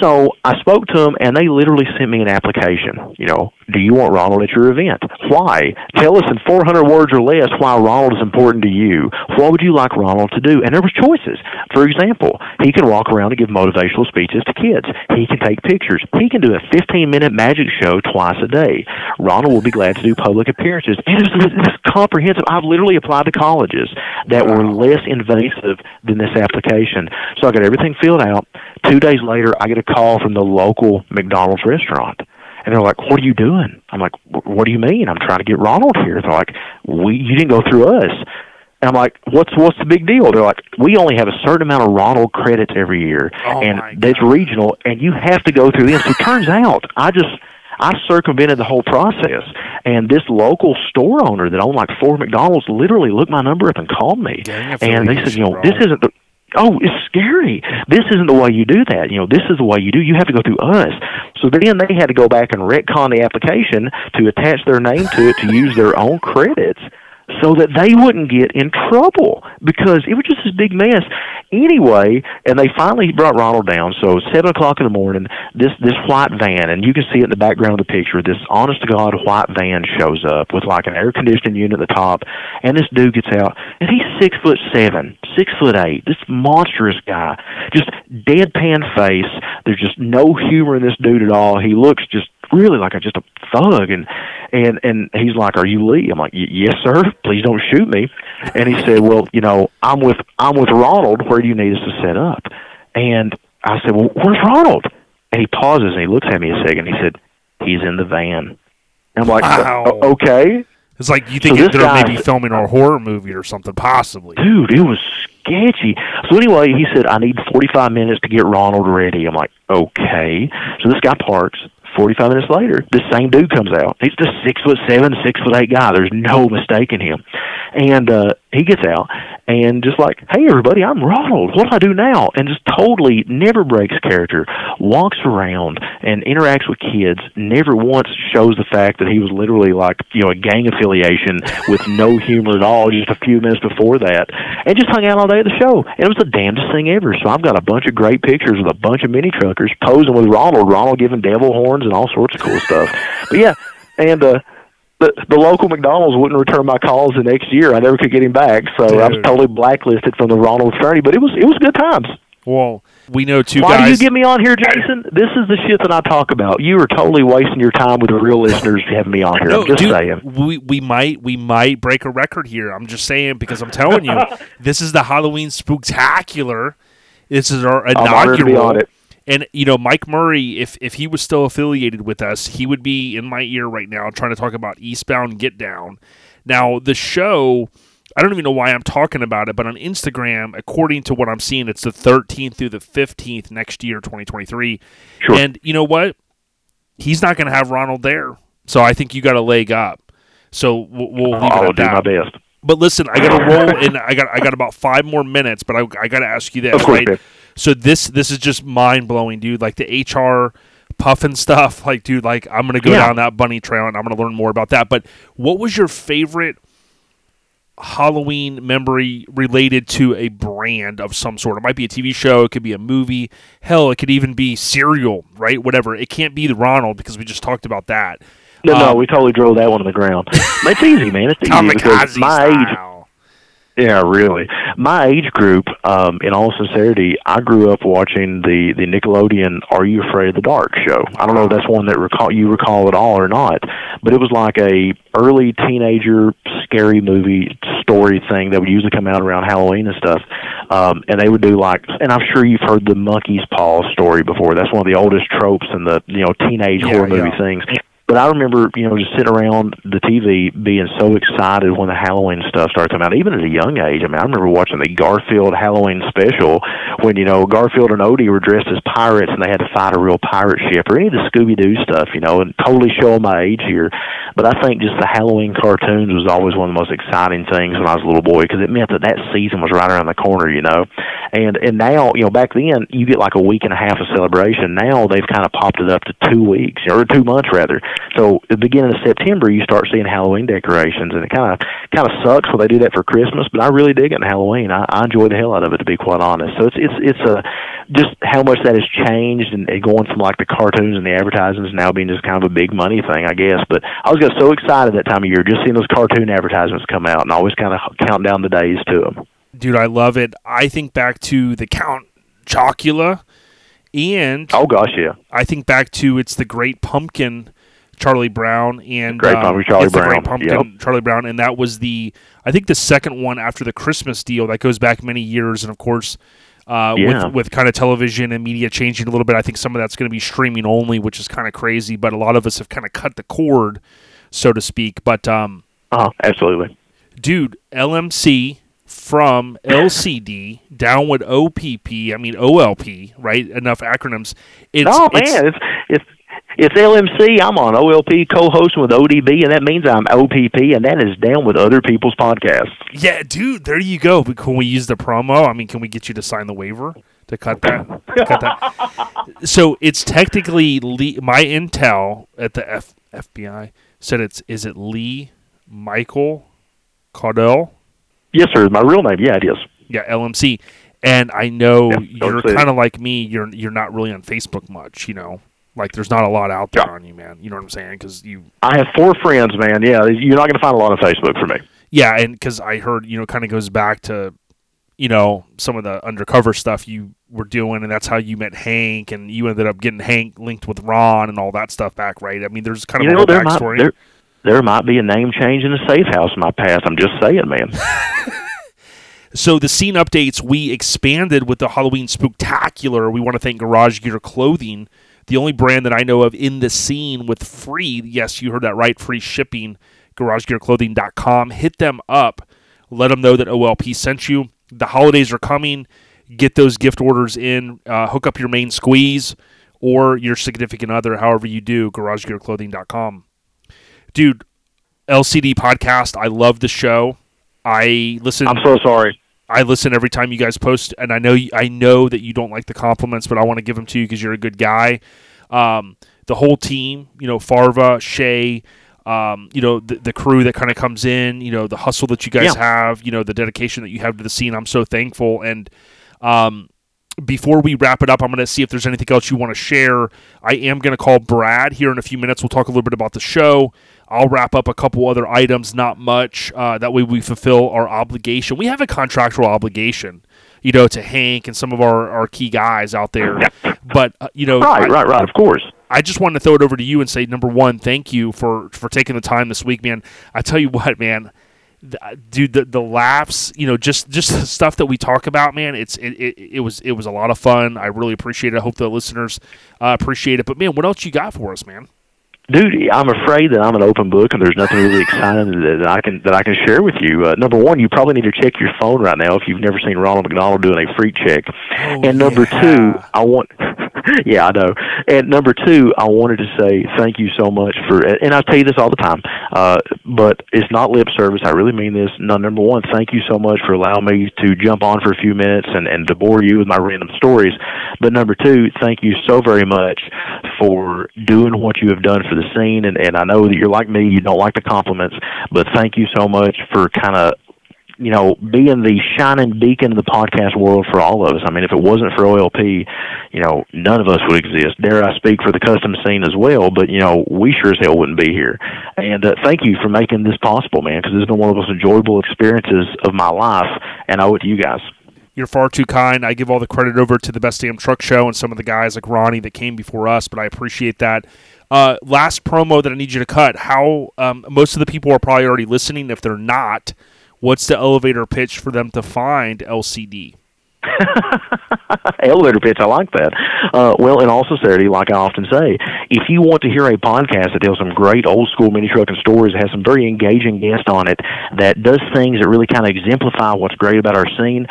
So I spoke to them, and they literally sent me an application. You know, do you want Ronald at your event? Why? Tell us in 400 words or less why Ronald is important to you. What would you like Ronald to do? And there was choices. For example, he can walk around and give motivational speeches to kids. He can take pictures. He can do a 15-minute magic show twice a day. Ronald will be glad to do public appearances. And it's, it's comprehensive. I've literally applied to colleges that were less invasive than this application. So I got everything filled out. Two days later, I get a call from the local McDonald's restaurant. And they're like, "What are you doing?" I'm like, "Wh- "What do you mean? I'm trying to get Ronald here." They're like, "We you didn't go through us." And I'm like, "What's what's the big deal?" They're like, "We only have a certain amount of Ronald credits every year, Oh and that's regional, and you have to go through them." So it turns out, I just I circumvented the whole process, and this local store owner that owned like four McDonald's literally looked my number up and called me, Gang and they said, "You know, this isn't the." Oh, it's scary. This isn't the way you do that. You know, this is the way you do. You have to go through us. So then they had to go back and retcon the application to attach their name to it to use their own credits so that they wouldn't get in trouble because it was just this big mess. Anyway, and they finally brought Ronald down. So seven o'clock in the morning, this this white van, and you can see it in the background of the picture. This honest to god white van shows up with like an air conditioning unit at the top, and this dude gets out, and he's six foot seven, six foot eight. This monstrous guy, just deadpan face. There's just no humor in this dude at all. He looks just really like a just a thug and and and he's like are you lee i'm like "Y- yes sir please don't shoot me and he said well you know i'm with i'm with ronald where do you need us to set up and i said well where's ronald and he pauses and he looks at me a second he said he's in the van And I'm like, Wow. Okay. It's like you think So they're guy- maybe filming a horror movie or something, possibly. dude, it was sketchy. So anyway, he said, I need 45 minutes to get Ronald ready. I'm like, okay. So this guy parks. 45 minutes later, this same dude comes out. He's the six foot seven, six foot eight guy. There's no mistaking him. And uh, he gets out and just like, hey, everybody, I'm Ronald. What do I do now? And just totally never breaks character, walks around and interacts with kids, never once shows the fact that he was literally like, you know, a gang affiliation with no humor at all just a few minutes before that. And just hung out all day at the show. And it was the damnedest thing ever. So I've got a bunch of great pictures with a bunch of mini truckers posing with Ronald, Ronald giving devil horns and all sorts of cool stuff. But yeah, and uh the the local McDonald's wouldn't return my calls the next year. I never could get him back, so I was totally blacklisted from the Ronald fraternity. But it was it was good times. Well, we know two Why guys. do you get me on here, Jason? This is the shit that I talk about. You are totally wasting your time with the real listeners having me on here. no, I'm just dude, saying. we we might we might break a record here. I'm just saying because I'm telling you, [LAUGHS] this is the Halloween spooktacular. This is our I'm to be inaugural. It. And you know, Mike Murray, if if he was still affiliated with us, he would be in my ear right now trying to talk about Eastbound Get Down. Now, the show, I don't even know why I'm talking about it, but on Instagram, according to what I'm seeing, it's the 13th through the 15th next year, 2023. Sure. And you know what? He's not going to have Ronald there, so I think you got a leg up. So we'll, we'll leave it I'll at do my best. But listen, I got to roll, and I got I got about five more minutes, but I, I got to ask you this, Of course, right? Man. So this this is just mind blowing, dude. Like the HR Pufnstuf, like dude, like I'm gonna go Yeah. down that bunny trail and I'm gonna learn more about that. But what was your favorite Halloween memory related to a brand of some sort? It might be a TV show, it could be a movie, hell, it could even be cereal, right? Whatever. It can't be the Ronald because we just talked about that. No, no, Um, we totally drove that one to the ground. it's easy, man. It's [LAUGHS] easy because Kamikaze my age style. Yeah, really. My age group, um, in all sincerity, I grew up watching the the Nickelodeon "Are You Afraid of the Dark" show. I don't know if that's one that recall you recall at all or not, but it was like a early teenager scary movie story thing that would usually come out around Halloween and stuff. Um, and they would do like, and I'm sure you've heard the monkey's paw story before. That's one of the oldest tropes in the you know teenage Yeah, horror movie yeah. things. But I remember, you know, just sitting around the TV being so excited when the Halloween stuff started coming out, even at a young age. I mean, I remember watching the Garfield Halloween special when, you know, Garfield and Odie were dressed as pirates and they had to fight a real pirate ship or any of the Scooby Doo stuff, you know, and totally showing my age here. But I think just the Halloween cartoons was always one of the most exciting things when I was a little boy because it meant that that season was right around the corner, you know. And and now, you know, back then you get like a week and a half of celebration. Now they've kind of popped it up to two weeks or two months rather. So at the beginning of September, you start seeing Halloween decorations, and it kind of kind of sucks when they do that for Christmas. But I really dig it in Halloween. I, I enjoy the hell out of it, to be quite honest. So it's it's it's a just how much that has changed and, going from like the cartoons and the advertisements now being just kind of a big money thing, I guess. But I was got so excited that time of year just seeing those cartoon advertisements come out, and always kind of count down the days to them. Dude, I love it. I think back to the Count Chocula and Oh gosh, yeah. I think back to it's the Great Pumpkin, Charlie Brown, and Great uh, Pumpkin, Charlie the Great Brown. Pumpkin, Charlie Brown, and that was the I think the second one after the Christmas deal that goes back many years, and of course. Uh, Yeah. with with kind of television and media changing a little bit, I think some of that's going to be streaming only, which is kind of crazy. But a lot of us have kind of cut the cord, so to speak. But um, Uh, absolutely. dude, LMC from LCD down with OPP. I mean OLP, right? Enough acronyms. It's, oh man, it's it's it's LMC. I'm on OLP co-hosting with ODB, and that means I'm OPP, and that is down with other people's podcasts. yeah, dude. There you go. But Can we use the promo? I mean, can we get you to sign the waiver to cut that? cut that. [LAUGHS] So it's technically Lee, my intel at the F, FBI said it's is it Lee Michael Caudell? Yes, sir. My real name. Yeah, it is. Yeah, LMC. And I know Yeah, you're kind of like me. You're you're not really on Facebook much, you know. Like there's not a lot out there Yeah. on you, man. You know what I'm saying? Because you, I have four friends, man. Yeah, you're not going to find a lot on Facebook for me. yeah, and because I heard, you know, kind of goes back to, you know, some of the undercover stuff you were doing, and that's how you met Hank, and you ended up getting Hank linked with Ron and all that stuff back, right? I mean, there's kind of You a know, whole there might backstory. there there might be a name change in the safe house in my past. I'm just saying, man. [LAUGHS] So the scene updates we expanded with the Halloween Spooktacular. We want to thank Garage Gear Clothing. The only brand that I know of in the scene with free, yes, you heard that right, free shipping, garagegearclothing.com. Hit them up. Let them know that OLP sent you. The holidays are coming. Get those gift orders in. Uh, hook up your main squeeze or your significant other, however you do, garagegearclothing.com. Dude, LCD podcast. I love the show. I listen. I'm so sorry. I listen every time you guys post, and I know I know that you don't like the compliments, but I want to give them to you because you're a good guy. Um, the whole team, you know, Farva, Shay, um, you know, the, the crew that kind of comes in, you know, the hustle that you guys Yeah. have, you know, the dedication that you have to the scene. I'm so thankful. And um, before we wrap it up, I'm going to see if there's anything else you want to share. I am going to call Brad here in a few minutes. We'll talk a little bit about the show. I'll wrap up a couple other items, not much. Uh, that way we fulfill our obligation. We have a contractual obligation, you know, to Hank and some of our, our key guys out there. But, uh, you know, Right, I- right, right. Of course. I just wanted to throw it over to you and say, number one, thank you for for taking the time this week, man. I tell you [LAUGHS] what, man, th- dude, the the laughs, you know, just just the stuff that we talk about, man. It's it, it, it was it was a lot of fun. I really appreciate it. I hope the listeners uh, appreciate it. But man, what else you got for us, man? Dude, I'm afraid that I'm an open book, and there's nothing really exciting that I can that I can share with you. Uh, number one, you probably need to check your phone right now if you've never seen Ronald McDonald doing a freak check. and number yeah. two, I want, [LAUGHS] yeah, I know. And number two, I wanted to say thank you so much for, and I tell you this all the time, uh, but it's not lip service. I really mean this. No, number one, thank you so much for allowing me to jump on for a few minutes and and to bore you with my random stories. But number two, thank you so very much for doing what you have done for the scene. And, and I know that you're like me, you don't like the compliments, but thank you so much for kind of, you know, being the shining beacon of the podcast world for all of us. I mean, if it wasn't for OLP, you know, none of us would exist. Dare I speak for the custom scene as well, but, you know, we sure as hell wouldn't be here. And uh, thank you for making this possible, man, because this has been one of the most enjoyable experiences of my life, and I owe it to you guys. You're far too kind. I give all the credit over to the Best Damn Truck Show and some of the guys like Ronnie that came before us, but I appreciate that. Uh, last promo that I need you to cut. How um, most of the people are probably already listening. If they're not, what's the elevator pitch for them to find LCD? [LAUGHS] elevator pitch. I like that. Uh, well, in all sincerity, like I often say, if you want to hear a podcast that tells some great old school mini trucking stories, has some very engaging guests on it, that does things that really kind of exemplify what's great about our scene,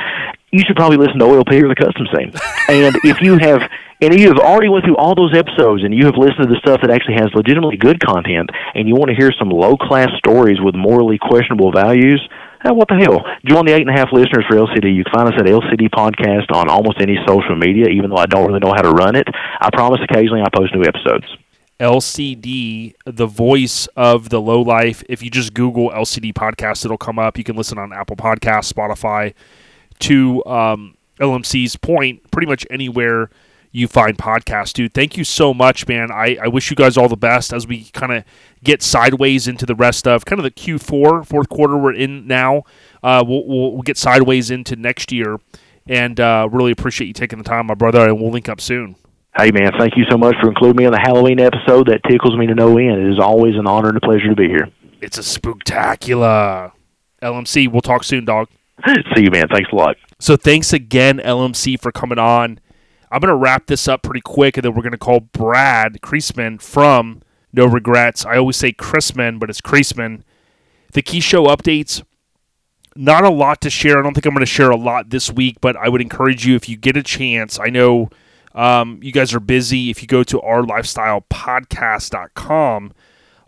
you should probably listen to OLP or the Custom Scene. [LAUGHS] and if you have and you have already went through all those episodes and you have listened to the stuff that actually has legitimately good content and you want to hear some low class stories with morally questionable values, eh, what the hell? Join the eight and a half listeners for LCD. You can find us at LCD Podcast on almost any social media, even though I don't really know how to run it. I promise occasionally I post new episodes. LCD, the voice of the low life. If you just Google LCD podcast, it'll come up. You can listen on Apple Podcasts, Spotify. To um, LMC's point, pretty much anywhere you find podcasts, dude. Thank you so much, man. I, I wish you guys all the best as we kind of get sideways into the rest of kind of the Q4, fourth quarter we're in now. Uh, we'll, we'll, we'll get sideways into next year. And uh, really appreciate you taking the time, my brother, and we'll link up soon. Hey, man, thank you so much for including me on the Halloween episode. That tickles me to no end. It is always an honor and a pleasure to be here. It's a spooktacular. LMC, we'll talk soon, dog. [LAUGHS] See you, man. Thanks a lot. So thanks again, LMC, for coming on. I'm going to wrap this up pretty quick, and then we're going to call Brad Kreisman from No Regrets. I always say Chrisman, but it's Kreisman. The key show updates. Not a lot to share. I don't think I'm going to share a lot this week, but I would encourage you if you get a chance. I know um, you guys are busy. If you go to ourlifestylepodcast.com,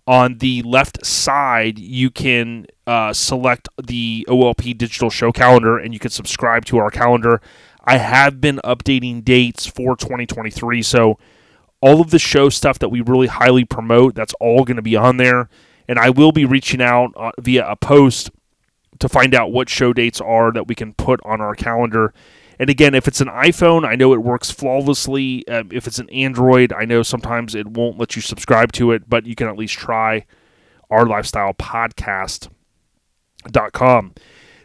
on the left side, you can uh, select the OLP digital show calendar and you can subscribe to our calendar. I have been updating dates for 2023. So, all of the show stuff that we really highly promote, that's all going to be on there. And I will be reaching out uh, via a post to find out what show dates are that we can put on our calendar. And again, if it's an iPhone, I know it works flawlessly. Um, if it's an Android, I know sometimes it won't let you subscribe to it, but you can at least try our lifestyle podcast.com.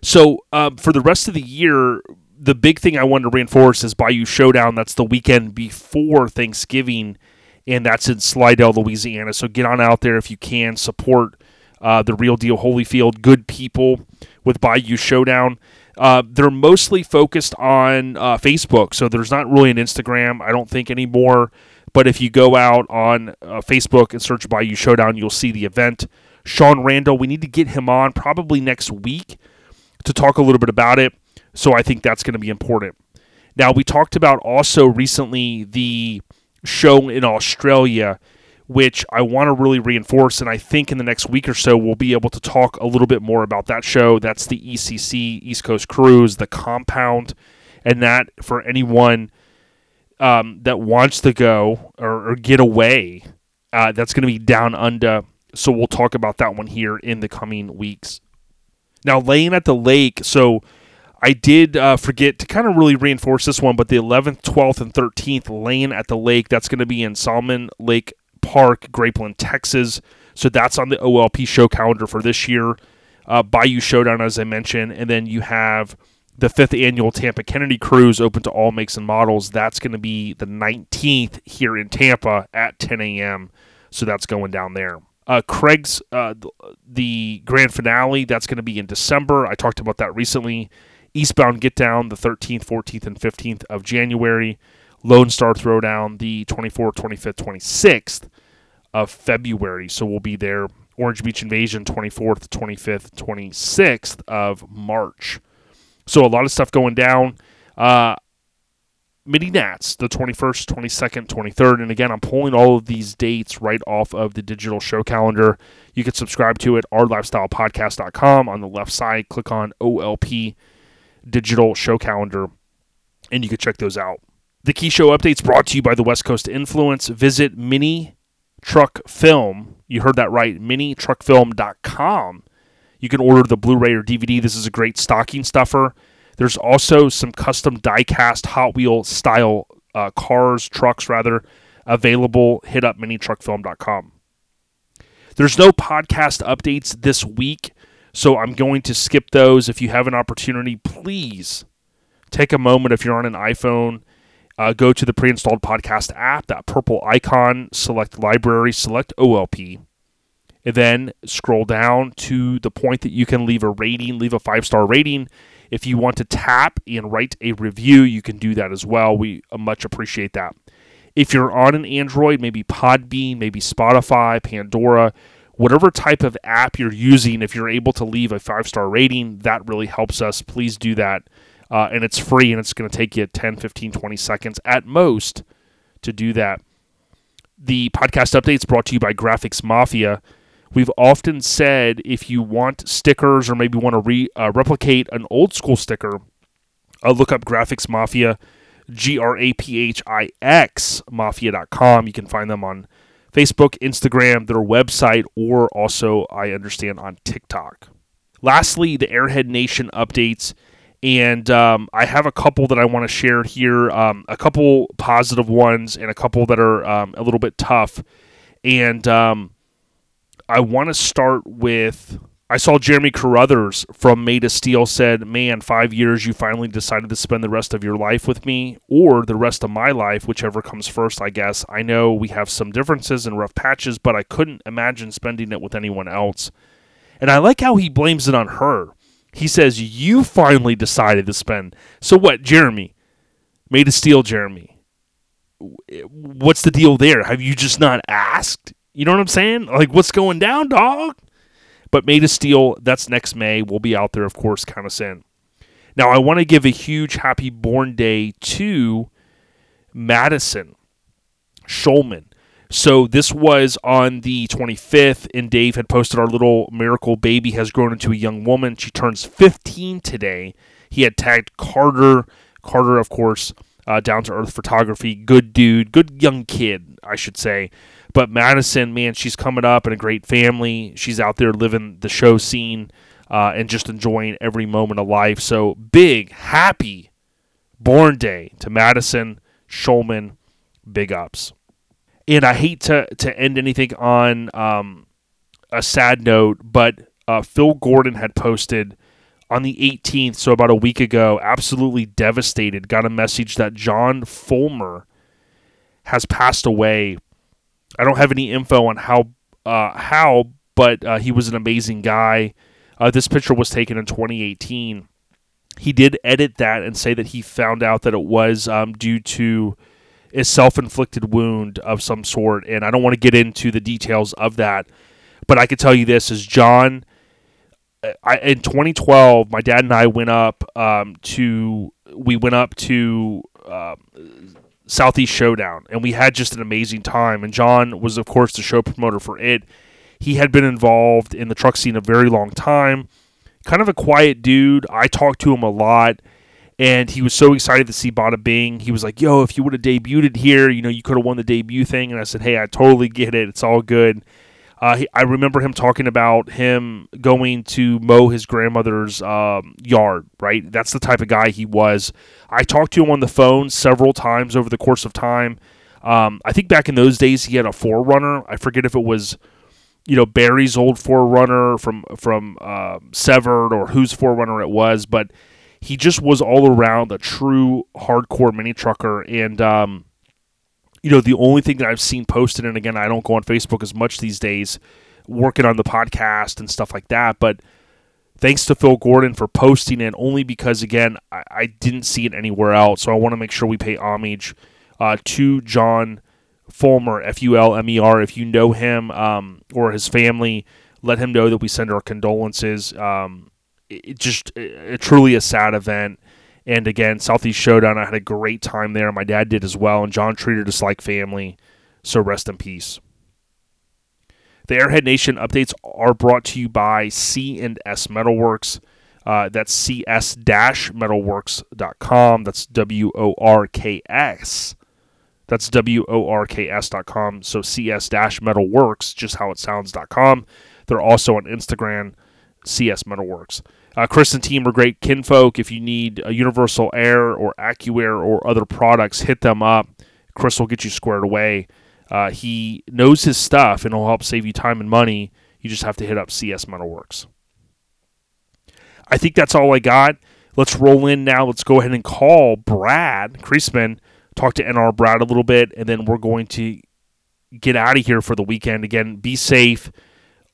So um, for the rest of the year, the big thing I wanted to reinforce is Bayou Showdown. That's the weekend before Thanksgiving, and that's in Slidell, Louisiana. So get on out there if you can. Support uh, the real deal Holyfield. Good people with Bayou Showdown. Uh, they're mostly focused on uh, Facebook, so there's not really an Instagram, I don't think anymore. But if you go out on uh, Facebook and search Bayou Showdown, you'll see the event. Sean Randall, we need to get him on probably next week to talk a little bit about it. So I think that's going to be important. Now, we talked about also recently the show in Australia, which I want to really reinforce. And I think in the next week or so, we'll be able to talk a little bit more about that show. That's the ECC, East Coast Cruise, the compound. And that for anyone um, that wants to go or, or get away, uh, that's going to be down under. So we'll talk about that one here in the coming weeks. Now, laying at the lake. So I did uh, forget to kind of really reinforce this one, but the 11th, 12th, and 13th lane at the lake, that's going to be in Salmon Lake Park, Grapeland, Texas. So that's on the OLP show calendar for this year. Uh, Bayou Showdown, as I mentioned. And then you have the fifth annual Tampa Kennedy Cruise, open to all makes and models. That's going to be the 19th here in Tampa at 10 a.m. So that's going down there. Uh, Craig's uh, the grand finale. That's going to be in December. I talked about that recently. Eastbound Get Down the 13th, 14th, and 15th of January. Lone Star Throwdown the 24th, 25th, 26th of February. So we'll be there. Orange Beach Invasion 24th, 25th, 26th of March. So a lot of stuff going down. Uh, Mini Nats, the 21st, 22nd, 23rd. And again, I'm pulling all of these dates right off of the digital show calendar. You can subscribe to it, ourlifestylepodcast.com. On the left side, click on OLP digital show calendar, and you can check those out. The key show updates brought to you by the West Coast Influence. Visit Mini Truck Film. You heard that right, minitruckfilm.com. You can order the Blu ray or DVD. This is a great stocking stuffer. There's also some custom die cast Hot Wheel style uh, cars, trucks rather, available. Hit up minitruckfilm.com. There's no podcast updates this week, so I'm going to skip those. If you have an opportunity, please take a moment if you're on an iPhone. Uh, go to the pre installed podcast app, that purple icon, select library, select OLP, and then scroll down to the point that you can leave a rating, leave a five star rating. If you want to tap and write a review, you can do that as well. We uh, much appreciate that. If you're on an Android, maybe Podbean, maybe Spotify, Pandora, whatever type of app you're using, if you're able to leave a five star rating, that really helps us. Please do that. Uh, and it's free and it's going to take you 10, 15, 20 seconds at most to do that. The podcast updates brought to you by Graphix Mafia. We've often said if you want stickers or maybe want to re, uh, replicate an old school sticker, uh, look up Graphix Mafia, G R A P H I X Mafia.com. You can find them on Facebook, Instagram, their website, or also, I understand, on TikTok. Lastly, the Airhead Nation updates. And um, I have a couple that I want to share here, um, a couple positive ones and a couple that are um, a little bit tough. And um, I want to start with I saw Jeremy Carruthers from Made of Steel said, Man, five years you finally decided to spend the rest of your life with me, or the rest of my life, whichever comes first, I guess. I know we have some differences and rough patches, but I couldn't imagine spending it with anyone else. And I like how he blames it on her. He says, You finally decided to spend. So what, Jeremy? Made of Steel, Jeremy. What's the deal there? Have you just not asked? You know what I'm saying? Like, what's going down, dog? But Made of Steel, that's next May. We'll be out there, of course, kind of soon. Now, I want to give a huge happy born day to Madison Schulman. So this was on the 25th, and Dave had posted our little miracle baby has grown into a young woman. She turns 15 today. He had tagged Carter. Carter, of course, uh, down to earth photography. Good dude, good young kid, I should say. But Madison, man, she's coming up in a great family. She's out there living the show scene uh, and just enjoying every moment of life. So big, happy born day to Madison Schulman. Big ups. And I hate to, to end anything on um, a sad note, but uh, Phil Gordon had posted on the 18th, so about a week ago, absolutely devastated, got a message that John Fulmer has passed away. I don't have any info on how, uh, how, but uh, he was an amazing guy. Uh, this picture was taken in 2018. He did edit that and say that he found out that it was um, due to a self-inflicted wound of some sort, and I don't want to get into the details of that. But I can tell you this: is John. I, in 2012, my dad and I went up um, to we went up to uh, Southeast Showdown, and we had just an amazing time. And John was, of course, the show promoter for it. He had been involved in the truck scene a very long time. Kind of a quiet dude. I talked to him a lot, and he was so excited to see Bada Bing. He was like, "Yo, if you would have debuted here, you know, you could have won the debut thing." And I said, "Hey, I totally get it. It's all good." Uh, he, I remember him talking about him going to mow his grandmother's um, yard, right? That's the type of guy he was. I talked to him on the phone several times over the course of time. Um, I think back in those days he had a 4Runner. I forget if it was, you know, Barry's old 4Runner from from uh, Severed or whose 4Runner it was, but he just was all around a true hardcore mini trucker and. Um, you know, the only thing that I've seen posted, and again, I don't go on Facebook as much these days, working on the podcast and stuff like that. But thanks to Phil Gordon for posting it, only because, again, I, I didn't see it anywhere else. So I want to make sure we pay homage uh, to John Fulmer, F U L M E R. If you know him um, or his family, let him know that we send our condolences. Um, it, it just it, truly a sad event. And again, Southeast Showdown, I had a great time there. My dad did as well, and John treated us like family. So rest in peace. The Airhead Nation updates are brought to you by C and S Metalworks. Uh, that's cs-metalworks.com. That's W-O-R-K-S. That's W-O-R-K-S.com. So cs-metalworks, just how it sounds.com. They're also on Instagram, CS Metalworks. Uh, Chris and team are great kinfolk. If you need a Universal Air or AccuAir or other products, hit them up. Chris will get you squared away. Uh, he knows his stuff and he'll help save you time and money. You just have to hit up CS Metalworks. I think that's all I got. Let's roll in now. Let's go ahead and call Brad Creasman, talk to NR Brad a little bit, and then we're going to get out of here for the weekend. Again, be safe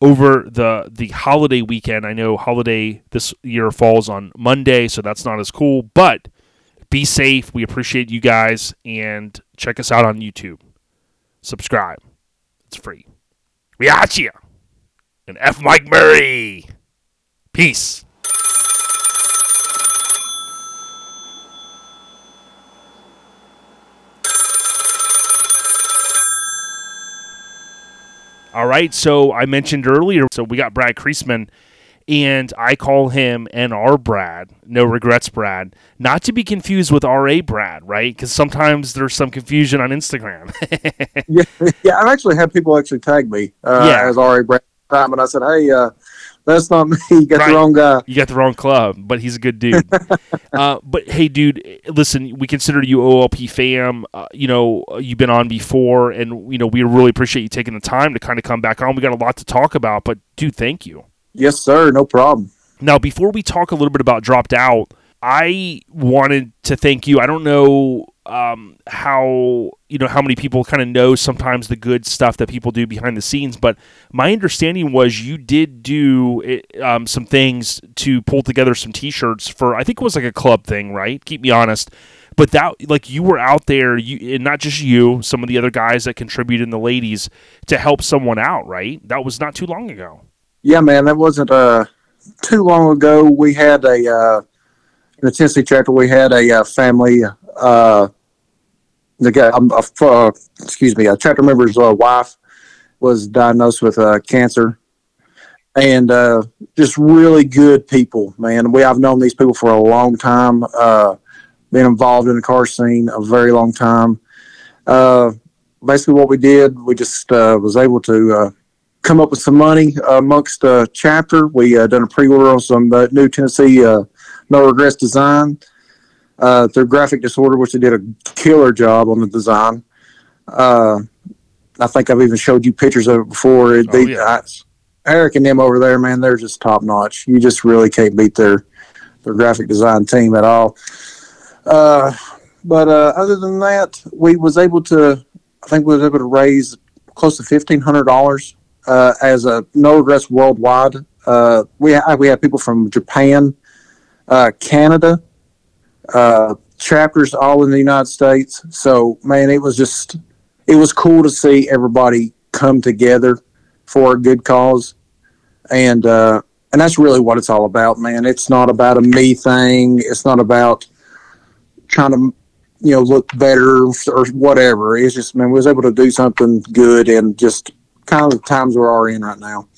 over the the holiday weekend. I know holiday this year falls on Monday, so that's not as cool. But be safe. We appreciate you guys, and check us out on YouTube. Subscribe. It's free. We got you. And F Mike Murray. Peace. All right, so I mentioned earlier, so we got Brad Creasman, and I call him NR Brad, no regrets Brad, not to be confused with RA Brad, right? Because sometimes there's some confusion on Instagram. [LAUGHS] yeah, [LAUGHS] yeah, I've actually had people actually tag me uh, Yeah. as RA Brad, time, and I said, hey, uh, that's not me. [LAUGHS] You got Right. the wrong guy. You got the wrong club, but he's a good dude. [LAUGHS] uh, but hey, dude, listen, we consider you OLP fam. Uh, you know, you've been on before, and you know we really appreciate you taking the time to kind of come back on. We got a lot to talk about, but dude, thank you. Yes, sir. No problem. Now, before we talk a little bit about dropped out, I wanted to thank you. I don't know um, how you know how many people kind of know sometimes the good stuff that people do behind the scenes, but my understanding was you did do it, um, some things to pull together some T-shirts for I think it was like a club thing, right? Keep me honest. But that, like, you were out there, you and not just you, some of the other guys that contributed and the ladies to help someone out, right? That was not too long ago. Yeah, man, that wasn't uh, too long ago. We had a uh, in the Tennessee chapter. We had a uh, family. Uh, the guy, uh, uh, excuse me, a chapter member's uh, wife was diagnosed with uh, cancer, and uh, just really good people, man. We I've known these people for a long time. Uh, been involved in the car scene a very long time. Basically, what we did, we just was able to. Come up with some money amongst chapter. We done a pre-order on some new Tennessee no regrets design. Uh, through graphic disorder, which they did a killer job on the design. Uh, I think I've even showed you pictures of it before. It, Oh, they, yeah. I, Eric and them over there, man, they're just top notch. You just really can't beat their their graphic design team at all. Uh, but uh, other than that, we was able to. I think we was able to raise close to fifteen hundred dollars uh, as a no regrets worldwide. Uh, we ha- we had people from Japan, uh, Canada, uh, chapters all in the United States. So man, it was just it was cool to see everybody come together for a good cause, and uh, and that's really what it's all about, man. It's not about a me thing. It's not about trying to you know look better or whatever. It's just man, we was able to do something good and just kind of the times we are in right now.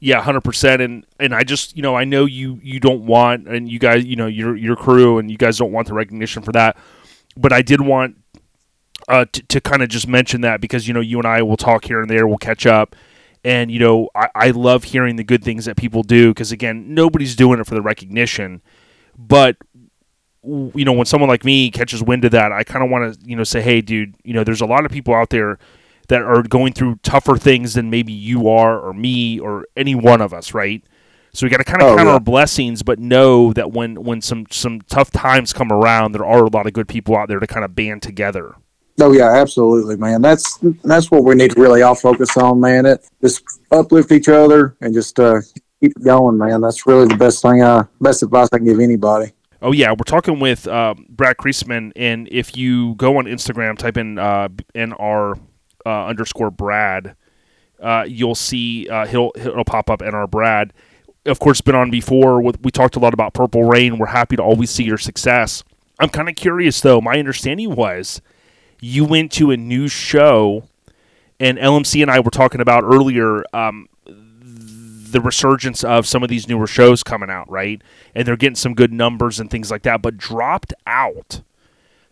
Yeah, hundred percent. And and I just you know I know you you don't want and you guys you know your your crew and you guys don't want the recognition for that, but I did want uh, to to kind of just mention that because you know you and I will talk here and there, we'll catch up, and you know I, I love hearing the good things that people do because again nobody's doing it for the recognition, but you know when someone like me catches wind of that, I kind of want to you know say hey dude you know there's a lot of people out there that are going through tougher things than maybe you are or me or any one of us, right? So we got to kind of Oh, count yeah. our blessings, but know that when when some some tough times come around, there are a lot of good people out there to kind of band together. Oh yeah, absolutely, man. That's that's what we need to really all focus on, man. It just uplift each other and just uh, keep going, man. That's really the best thing, uh, best advice I can give anybody. Oh yeah, we're talking with uh, Brad Creasman, and if you go on Instagram, type in uh, nr uh, underscore Brad, uh, you'll see uh, he'll he'll pop up nr Brad. Of course, been on before. With, we talked a lot about Purple Rain. We're happy to always see your success. I'm kind of curious though. My understanding was you went to a new show, and LMC and I were talking about earlier. Um, the resurgence of some of these newer shows coming out, right? And they're getting some good numbers and things like that, but dropped out.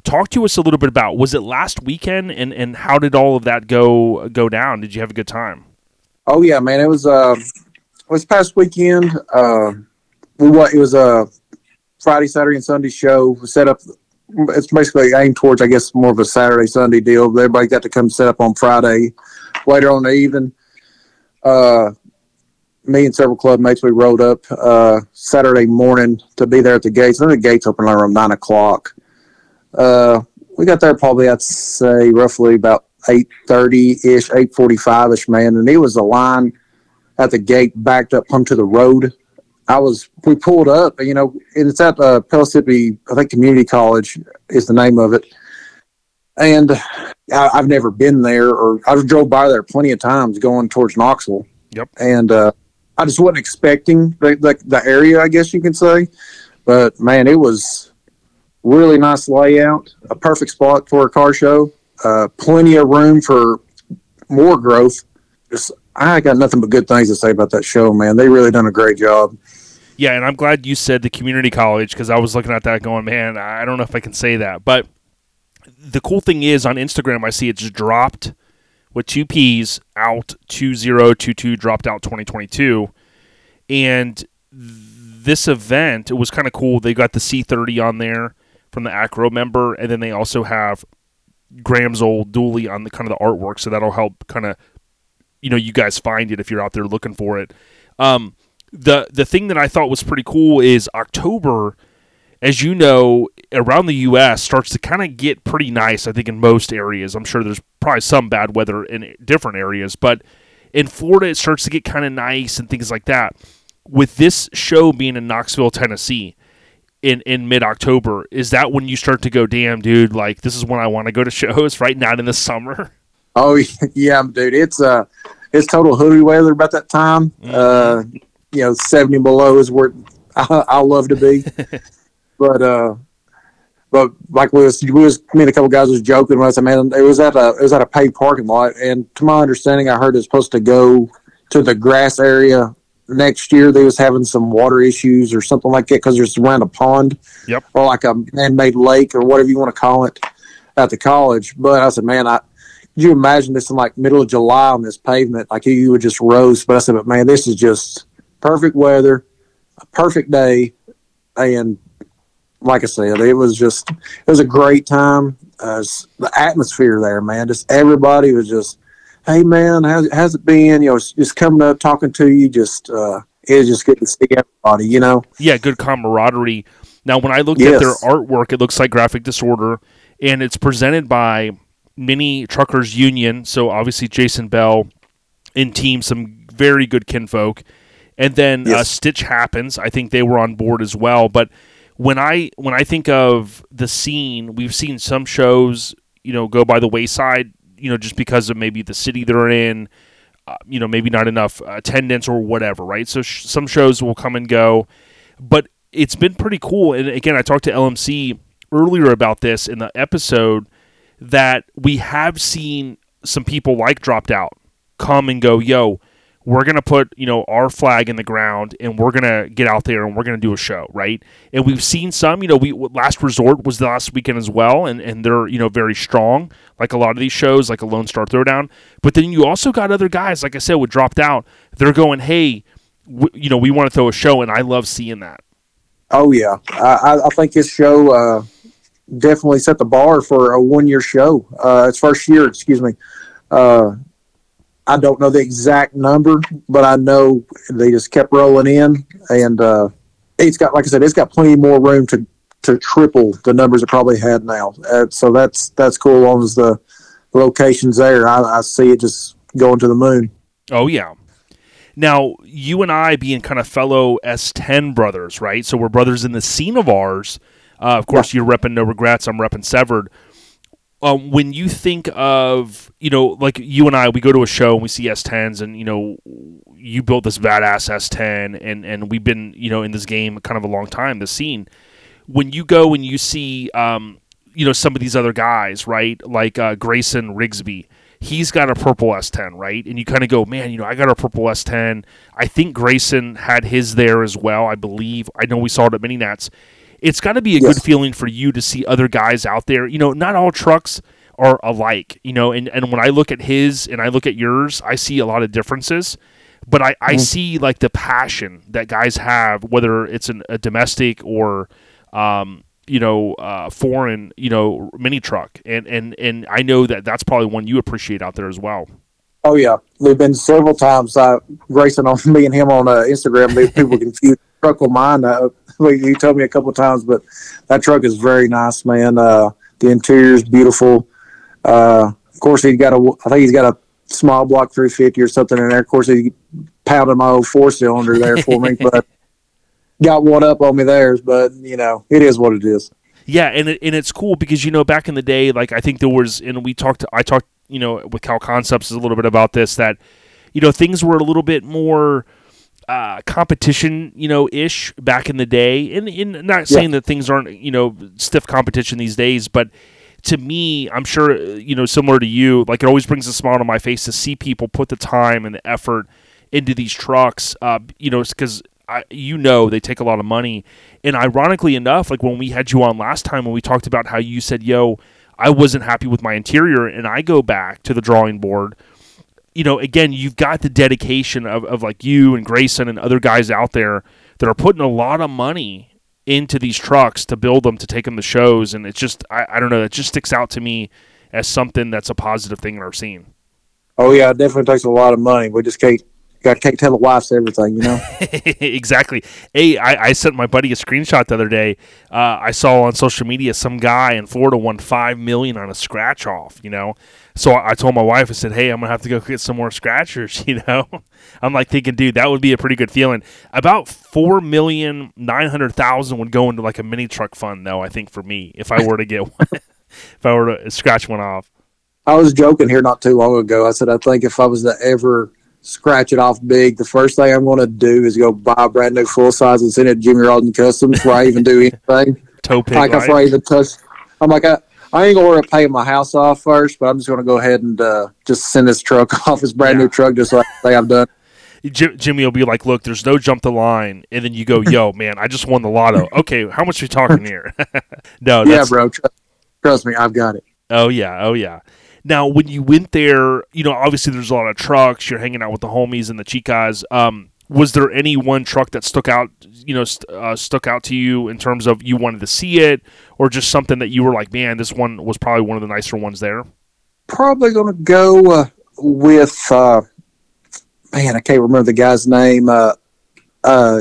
Talk to us a little bit about was it last weekend and, and how did all of that go go down? Did you have a good time? Oh yeah, man. It was uh, it was past weekend. Uh, we what it was a Friday, Saturday, and Sunday show. We set up. It's basically aimed towards, I guess, more of a Saturday, Sunday deal. Everybody got to come set up on Friday. Later on the evening, uh, me and several club mates we rode up uh, Saturday morning to be there at the gates. I think the gates open around nine o'clock. Uh, we got there probably I'd say roughly about eight thirty ish, eight forty five ish, man. And it was a line at the gate backed up onto the road. I was we pulled up, you know, and it's at uh, Pellissippi, I think Community College is the name of it. And I, I've never been there, or I've drove by there plenty of times going towards Knoxville. Yep. And uh, I just wasn't expecting the, the the area, I guess you can say. But man, it was really nice layout, a perfect spot for a car show. Uh, plenty of room for more growth. Just I got nothing but good things to say about that show, man. They really done a great job. Yeah, and I'm glad you said the community college because I was looking at that going, man, I don't know if I can say that. But the cool thing is on Instagram, I see it's dropped with two P's out 2022, dropped out 2022. And this event, it was kind of cool. They got the C30 on there from the Acro member, and then they also have Graham's old dually on the kind of the artwork, so that'll help kind of you know you guys find it if you're out there looking for it. Um, the the thing that I thought was pretty cool is October, as you know, around the U.S. starts to kind of get pretty nice. I think in most areas. I'm sure there's probably some bad weather in different areas, but in Florida it starts to get kind of nice and things like that. With this show being in Knoxville, Tennessee, in in mid October, is that when you start to go, damn, dude, like this is when I want to go to [LAUGHS] shows, right? Not in the summer. Oh [LAUGHS] yeah, dude, it's uh it's total hoodie weather about that time. Uh, you know, seventy below is where I, [LAUGHS] I love to be. but uh, but like we was we was me and a couple guys was joking when I said, man, it was at a it was at a paid parking lot, and to my understanding, I heard it's supposed to go to the grass area next year. They was having some water issues or something like that because there's around a pond Yep. or like a man-made lake or whatever you want to call it at the college. But I said, man, I could you imagine this in like middle of July on this pavement? Like you would just roast. But I said, but man, this is just perfect weather, a perfect day, and like I said, it was just it was a great time. Uh, the atmosphere there, man, just everybody was just, hey man, how's, how's it been? You know, just coming up, talking to you, just uh, it was just good to see everybody. You know, yeah, good camaraderie. Now, when I looked at their artwork, it looks like Graphic Disorder, and it's presented by Mini Truckers Union. So obviously Jason Bell in team, some very good kinfolk, and then uh, Stitch Happens. I think they were on board as well. But when I when I think of the scene, we've seen some shows, you know, go by the wayside, you know, just because of maybe the city they're in, uh, you know, maybe not enough attendance or whatever, right? So sh- some shows will come and go, but it's been pretty cool. And again, I talked to LMC earlier about this in the episode that we have seen some people like dropped out come and go, yo, we're gonna put you know our flag in the ground and we're gonna get out there and we're gonna do a show right and we've seen some you know we last resort was the last weekend as well and and they're you know very strong like a lot of these shows like a lone star throwdown but then you also got other guys like i said would dropped out they're going hey w- you know we want to throw a show and i love seeing that Oh yeah, I, I- think this show uh, definitely set the bar for a one-year show. Uh, its first year, excuse me. Uh, I don't know the exact number, but I know they just kept rolling in, and uh, it's got, like I said, it's got plenty more room to to triple the numbers it probably had now. Uh, so that's that's cool. As long as the locations there, I, I see it just going to the moon. Oh yeah. Now you and I being kind of fellow S10 brothers, right? So we're brothers in the scene of ours. Uh, of course, you're repping No Regrets. I'm repping Severed. Um, when you think of, you know, like you and I, we go to a show and we see S10s, and you know, you built this badass S10, and and we've been, you know, in this game kind of a long time. The scene. When you go and you see, um, you know, some of these other guys, right? Like uh, Grayson Rigsby he's got a purple S10, right? And you kind of go, man, you know, I got a purple S10. I think Grayson had his there as well. I believe. I know we saw it at Mini Nats. It's got to be a Yes. good feeling for you to see other guys out there. You know, not all trucks are alike. You know, and and when I look at his and I look at yours, I see a lot of differences. But I, I see like the passion that guys have, whether it's an, a domestic or um, you know, uh, foreign, you know, mini truck, and and and I know that that's probably one you appreciate out there as well. Oh yeah, we've been several times. Uh, Grayson on [LAUGHS] me and him on uh, Instagram. People [LAUGHS] confuse truck with mine. Uh, you told me a couple times, but that truck is very nice, man. Uh, the interior is beautiful. Uh, of course, he's got a. I think he's got a small block 350 or something in there. Of course, he pounded my old four cylinder there for me, [LAUGHS] but got one up on me there. But you know, it is what it is. Yeah, and it, and it's cool because you know back in the day, like I think there was, and we talked, I talked, you know, with Cal Concepts a little bit about this that, you know, things were a little bit more uh, competition, you know, ish back in the day, and, and not saying that things aren't, you know, stiff competition these days, but to me, I'm sure, uh, you know, similar to you, like it always brings a smile to my face to see people put the time and the effort into these trucks, uh, you know, because you know they take a lot of money. And ironically enough, like when we had you on last time when we talked about how you said, "Yo, I wasn't happy with my interior," and I go back to the drawing board. You know, again, you've got the dedication of, of like you and Grayson and other guys out there that are putting a lot of money into these trucks to build them to take them to shows, and it's just I, I don't know, it just sticks out to me as something that's a positive thing in our scene. Oh yeah, it definitely takes a lot of money. We just can't got can't tell the wives everything, you know. [LAUGHS] exactly. Hey, I, I sent my buddy a screenshot the other day. Uh, I saw on social media some guy in Florida won five million on a scratch off. You know, so I, I told my wife, I said, "Hey, I'm gonna have to go get some more scratchers." [LAUGHS] You know, I'm like thinking, dude, that would be a pretty good feeling. About four million nine hundred thousand would go into like a mini truck fund, though. I think for me, if I were to get [LAUGHS] one, if I were to scratch one off. I was joking here not too long ago. I said I think if I was to ever scratch it off big, the first thing I'm going to do is go buy a brand new full size and send it to Jimmy Rodden Customs before I even do anything. [LAUGHS] Toe pig. like life. before I even touch. I'm like I, I ain't gonna worry about paying my house off first, but I'm just gonna go ahead and uh, just send this truck [LAUGHS] off, this brand Yeah. new truck, just so I can say I've done. Jim, Jimmy will be like, "Look, there's no jump the line," and then you go, "Yo, [LAUGHS] man, I just won the lotto." Okay, how much are we talking here? no, Yeah, bro. Tr- trust me, I've got it. Oh yeah, oh yeah. Now, when you went there, you know, obviously there's a lot of trucks. You're hanging out with the homies and the chicas. Um, was there any one truck that stuck out, you know, st- uh, stuck out to you in terms of you wanted to see it, or just something that you were like, man, this one was probably one of the nicer ones there? Probably gonna go uh, with uh, man. I can't remember the guy's name. Uh, uh,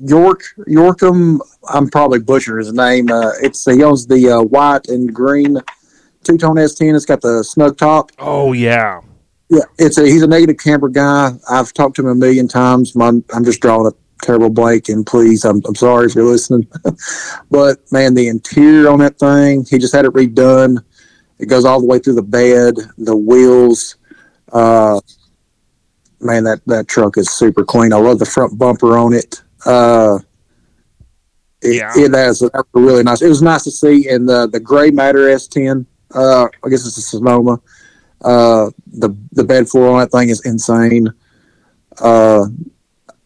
York Yorkham. I'm probably butchering his name. Uh, it's he owns the uh, white and green two tone S10. It's got the snug top. Oh yeah, Yeah, it's a he's a Negative Camber guy. I've talked to him a million times. I'm, I'm just drawing a terrible blank. And please, I'm, I'm sorry if you're listening. [LAUGHS] but man, the interior on that thing, he just had it redone. It goes all the way through the bed, the wheels. Uh, man, that, that truck is super clean. I love the front bumper on it. Uh, it, Yeah. it has a really nice. It was nice to see in the the gray matter S10. Uh, I guess it's a Sonoma. Uh, the the bed floor on that thing is insane. Uh,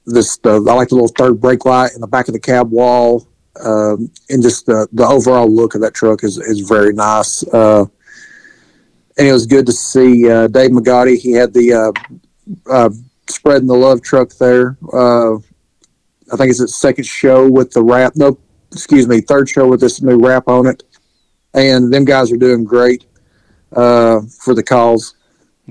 this the I like the little third brake light in the back of the cab wall. Um, and just the the overall look of that truck is is very nice. Uh, and it was good to see uh, Dave Magotti. He had the uh, uh, spreading the love truck there. Uh, I think it's his second show with the wrap. No, excuse me, third show with this new wrap on it. And them guys are doing great uh, for the calls.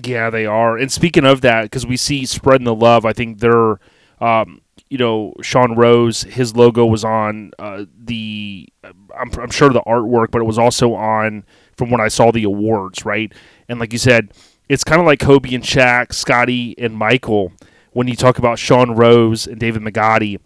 Yeah, they are. And speaking of that, because we see spreading the love, I think they're, um, you know, Sean Rose, his logo was on uh, the, I'm, I'm sure the artwork, but it was also on from when I saw the awards, right? And like you said, it's kind of like Kobe and Shaq, Scotty and Michael. When you talk about Sean Rose and David McGotti,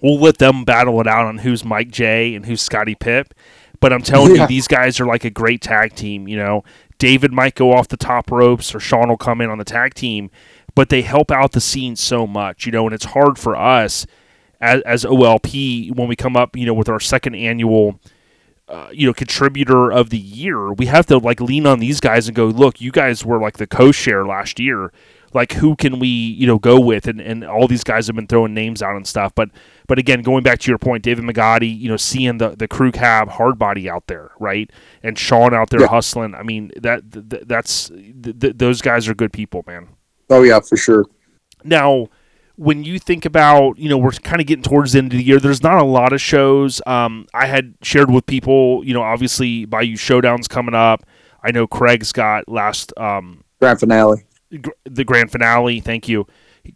we'll let them battle it out on who's Mike J and who's Scotty Pip. But I'm telling you, these guys are like a great tag team. You know, David might go off the top ropes, or Sean will come in on the tag team, but they help out the scene so much. You know, and it's hard for us as, as OLP when we come up, you know, with our second annual. Uh, you know, contributor of the year. We have to like lean on these guys and go, look, you guys were like the co-share last year. Like, who can we, you know, go with? And, and all these guys have been throwing names out and stuff. But, but again, going back to your point, David McGotti, you know, seeing the the crew cab hard body out there, right, and Sean out there Yeah. hustling. I mean, that th- th- that's th- th- those guys are good people, man. Oh yeah, for sure. Now, when you think about, you know, we're kind of getting towards the end of the year. There's not a lot of shows. Um, I had shared with people, you know, obviously Bayou Showdown's coming up. I know Craig's got last um, Grand finale. The grand finale. Thank you.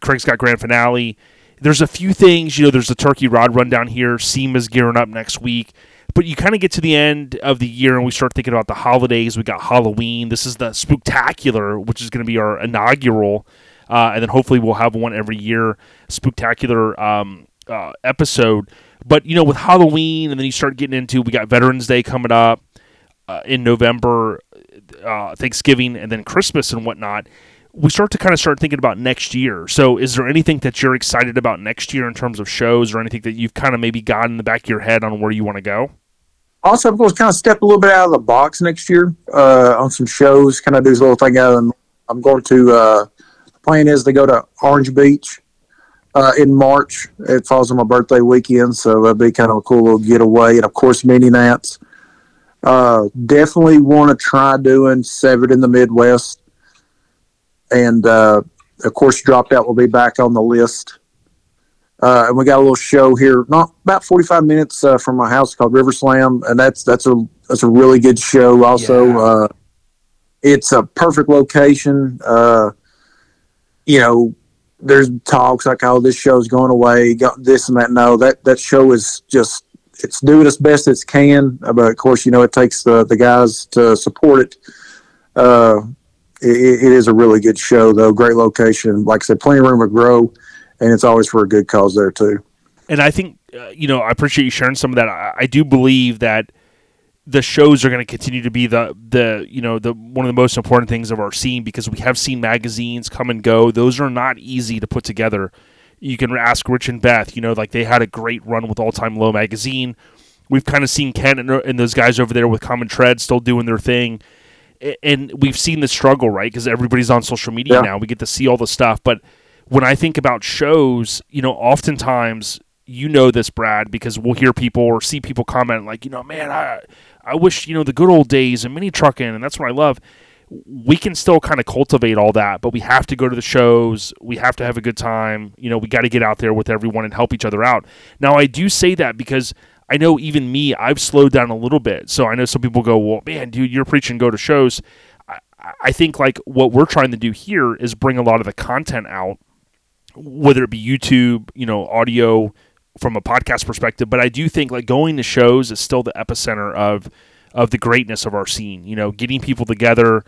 Craig's got grand finale. There's a few things, you know. There's the Turkey Rod rundown here. SEMA's gearing up next week, but you kind of get to the end of the year and we start thinking about the holidays. We got Halloween. This is the Spooktacular, which is going to be our inaugural, uh, and then hopefully we'll have one every year. Spooktacular um, uh, episode. But you know, with Halloween, and then you start getting into we got Veterans Day coming up uh, in November, uh, Thanksgiving, and then Christmas and whatnot, we start to kind of start thinking about next year. So, is there anything that you're excited about next year in terms of shows, or anything that you've kind of maybe got in the back of your head on where you want to go? Also, I'm going to kind of step a little bit out of the box next year uh, on some shows. Kind of do a little thing I'm going to. Uh, the plan is to go to Orange Beach uh, in March. It falls on my birthday weekend, so that'll be kind of a cool little getaway. And of course, mini nats. Uh, definitely want to try doing Severed in the Midwest, and uh, of course, dropped out will be back on the list. Uh, and we got a little show here, not about 45 minutes uh, from my house called River Slam, and that's that's a that's a really good show. Also, Yeah. uh, it's a perfect location. Uh, you know, there's talks like, "Oh, this show's going away," got this and that. No, that that show is just it's doing as best it can, uh, but of course, you know, it takes the the guys to support it. It, it is a really good show, though. Great location, like I said, plenty of room to grow, and it's always for a good cause there too. and I think uh, you know I appreciate you sharing some of that. I, I do believe that the shows are going to continue to be the the you know the one of the most important things of our scene because we have seen magazines come and go. Those are not easy to put together. You can ask Rich and Beth. You know, like they had a great run with All Time Low magazine. We've kind of seen Ken and, and those guys over there with Common Tread still doing their thing. And we've seen the struggle, right? Because everybody's on social media Yeah. now. We get to see all the stuff. But when I think about shows, you know, oftentimes you know this, Brad, because we'll hear people or see people comment like, you know, man, I I wish you know the good old days and mini trucking, and that's what I love. We can still kind of cultivate all that, but we have to go to the shows. We have to have a good time. You know, we got to get out there with everyone and help each other out. Now, I do say that because I know even me, I've slowed down a little bit. So I know some people go, well, man, dude, you're preaching go to shows. I, I think like what we're trying to do here is bring a lot of the content out whether it be YouTube, you know, audio from a podcast perspective, but I do think like going to shows is still the epicenter of of the greatness of our scene. You know, getting people together,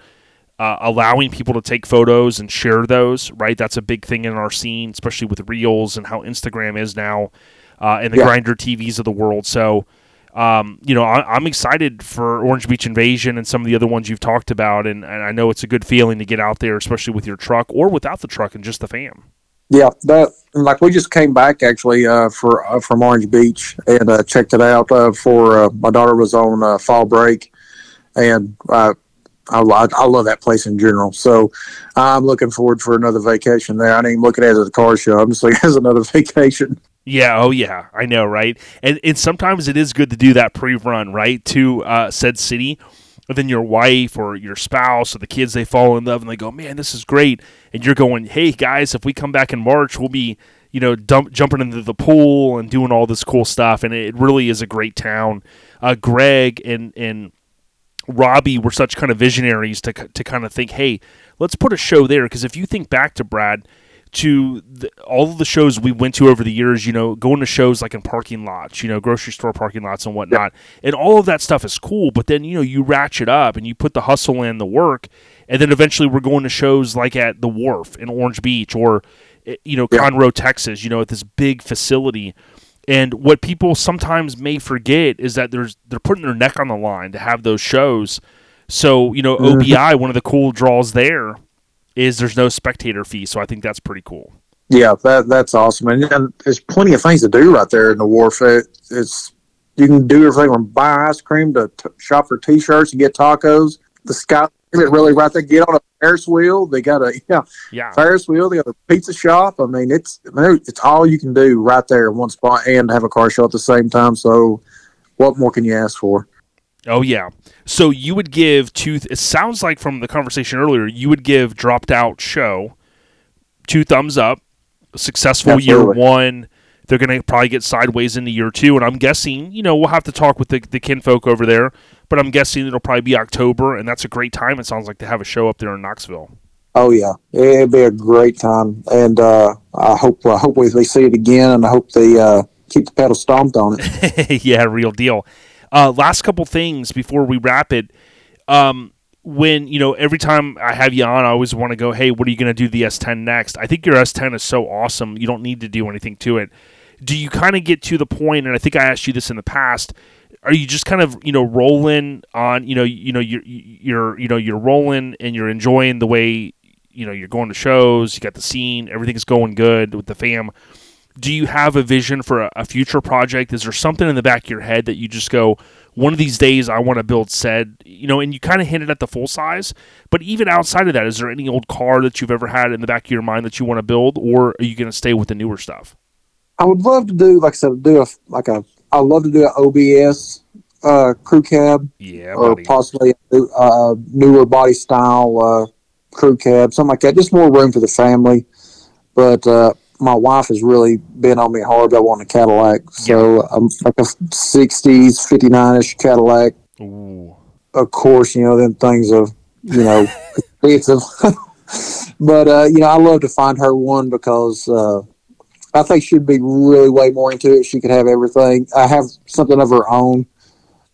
uh, allowing people to take photos and share those, right? That's a big thing in our scene, especially with reels and how Instagram is now, uh, and the Yeah. grinder TVs of the world. So, um, you know, I, I'm excited for Orange Beach Invasion and some of the other ones you've talked about, and, and I know it's a good feeling to get out there, especially with your truck or without the truck and just the fam. Yeah, that like we just came back actually uh, for uh, from Orange Beach and uh, checked it out uh, for uh, my daughter was on uh, fall break, and uh, I, I love that place in general. So I'm looking forward for another vacation there. I ain't even looking at it as a car show. I'm just looking at [LAUGHS] as another vacation. Yeah, oh yeah, I know, right? And and sometimes it is good to do that pre-run, right, to uh, said city. And then your wife or your spouse or the kids they fall in love and they go, man, this is great. And you're going, hey guys, if we come back in March, we'll be you know dump, jumping into the pool and doing all this cool stuff. And it really is a great town. Uh, Greg and and Robbie were such kind of visionaries to to kind of think, hey, let's put a show there because if you think back to Brad to the, all of the shows we went to over the years, you know, going to shows like in parking lots, you know, grocery store parking lots and whatnot, and all of that stuff is cool. But then you know you ratchet up and you put the hustle in, the work, and then eventually we're going to shows like at the Wharf in Orange Beach or eh, you know Yeah. Conroe, Texas, you know, at this big facility. And what people sometimes may forget is that there's they're putting their neck on the line to have those shows. So you know, OBI, one of the cool draws there is there's no spectator fee. So I think that's pretty cool. Yeah, that that's awesome, and, and there's plenty of things to do right there in the wharf. It, it's you can do everything from buy ice cream to t- shop for t-shirts and get tacos. The sky is really right there. Get on a Ferris wheel. They got a [LAUGHS] yeah Yeah. Ferris wheel. They got a pizza shop. I mean, it's it's all you can do right there in one spot and have a car show at the same time. So, what more can you ask for? Oh yeah. So you would give two. It sounds like from the conversation earlier, you would give dropped out show two thumbs up. Successful year one. They're going to probably get sideways into year two, and I'm guessing you know we'll have to talk with the the kinfolk over there, but I'm guessing it'll probably be October, and that's a great time. It sounds like to have a show up there in Knoxville. Oh yeah, it'd be a great time, and uh, I hope I hope we, we see it again, and I hope they uh, keep the pedal stomped on it. [LAUGHS] yeah, real deal. Uh, last couple things before we wrap it. Um, when you know, every time I have you on, I always want to go, "Hey, what are you going to do the S10 next?" I think your S10 is so awesome. You don't need to do anything to it. Do you kind of get to the point? And I think I asked you this in the past. Are you just kind of you know rolling on you know you know you're you're you know you're rolling and you're enjoying the way you know you're going to shows, you got the scene, everything's going good with the fam do you have a vision for a, a future project? Is there something in the back of your head that you just go, one of these days I want to build said, you know, and you kind of hinted at the full size, but even outside of that, is there any old car that you've ever had in the back of your mind that you want to build, or are you going to stay with the newer stuff? I would love to do, like I said, do a like a. I love to do an OBS uh, crew cab, Yeah, or buddy. possibly a new- uh, newer body style uh, crew cab, something like that. Just more room for the family. But uh, my wife has really been on me hard. I want a Cadillac, so um, like a '60s '59ish Cadillac. Ooh. Of course, you know them things of you know [LAUGHS] expensive. [LAUGHS] but uh, you know, I love to find her one because uh, I think she'd be really way more into it. She could have everything. I have something of her own,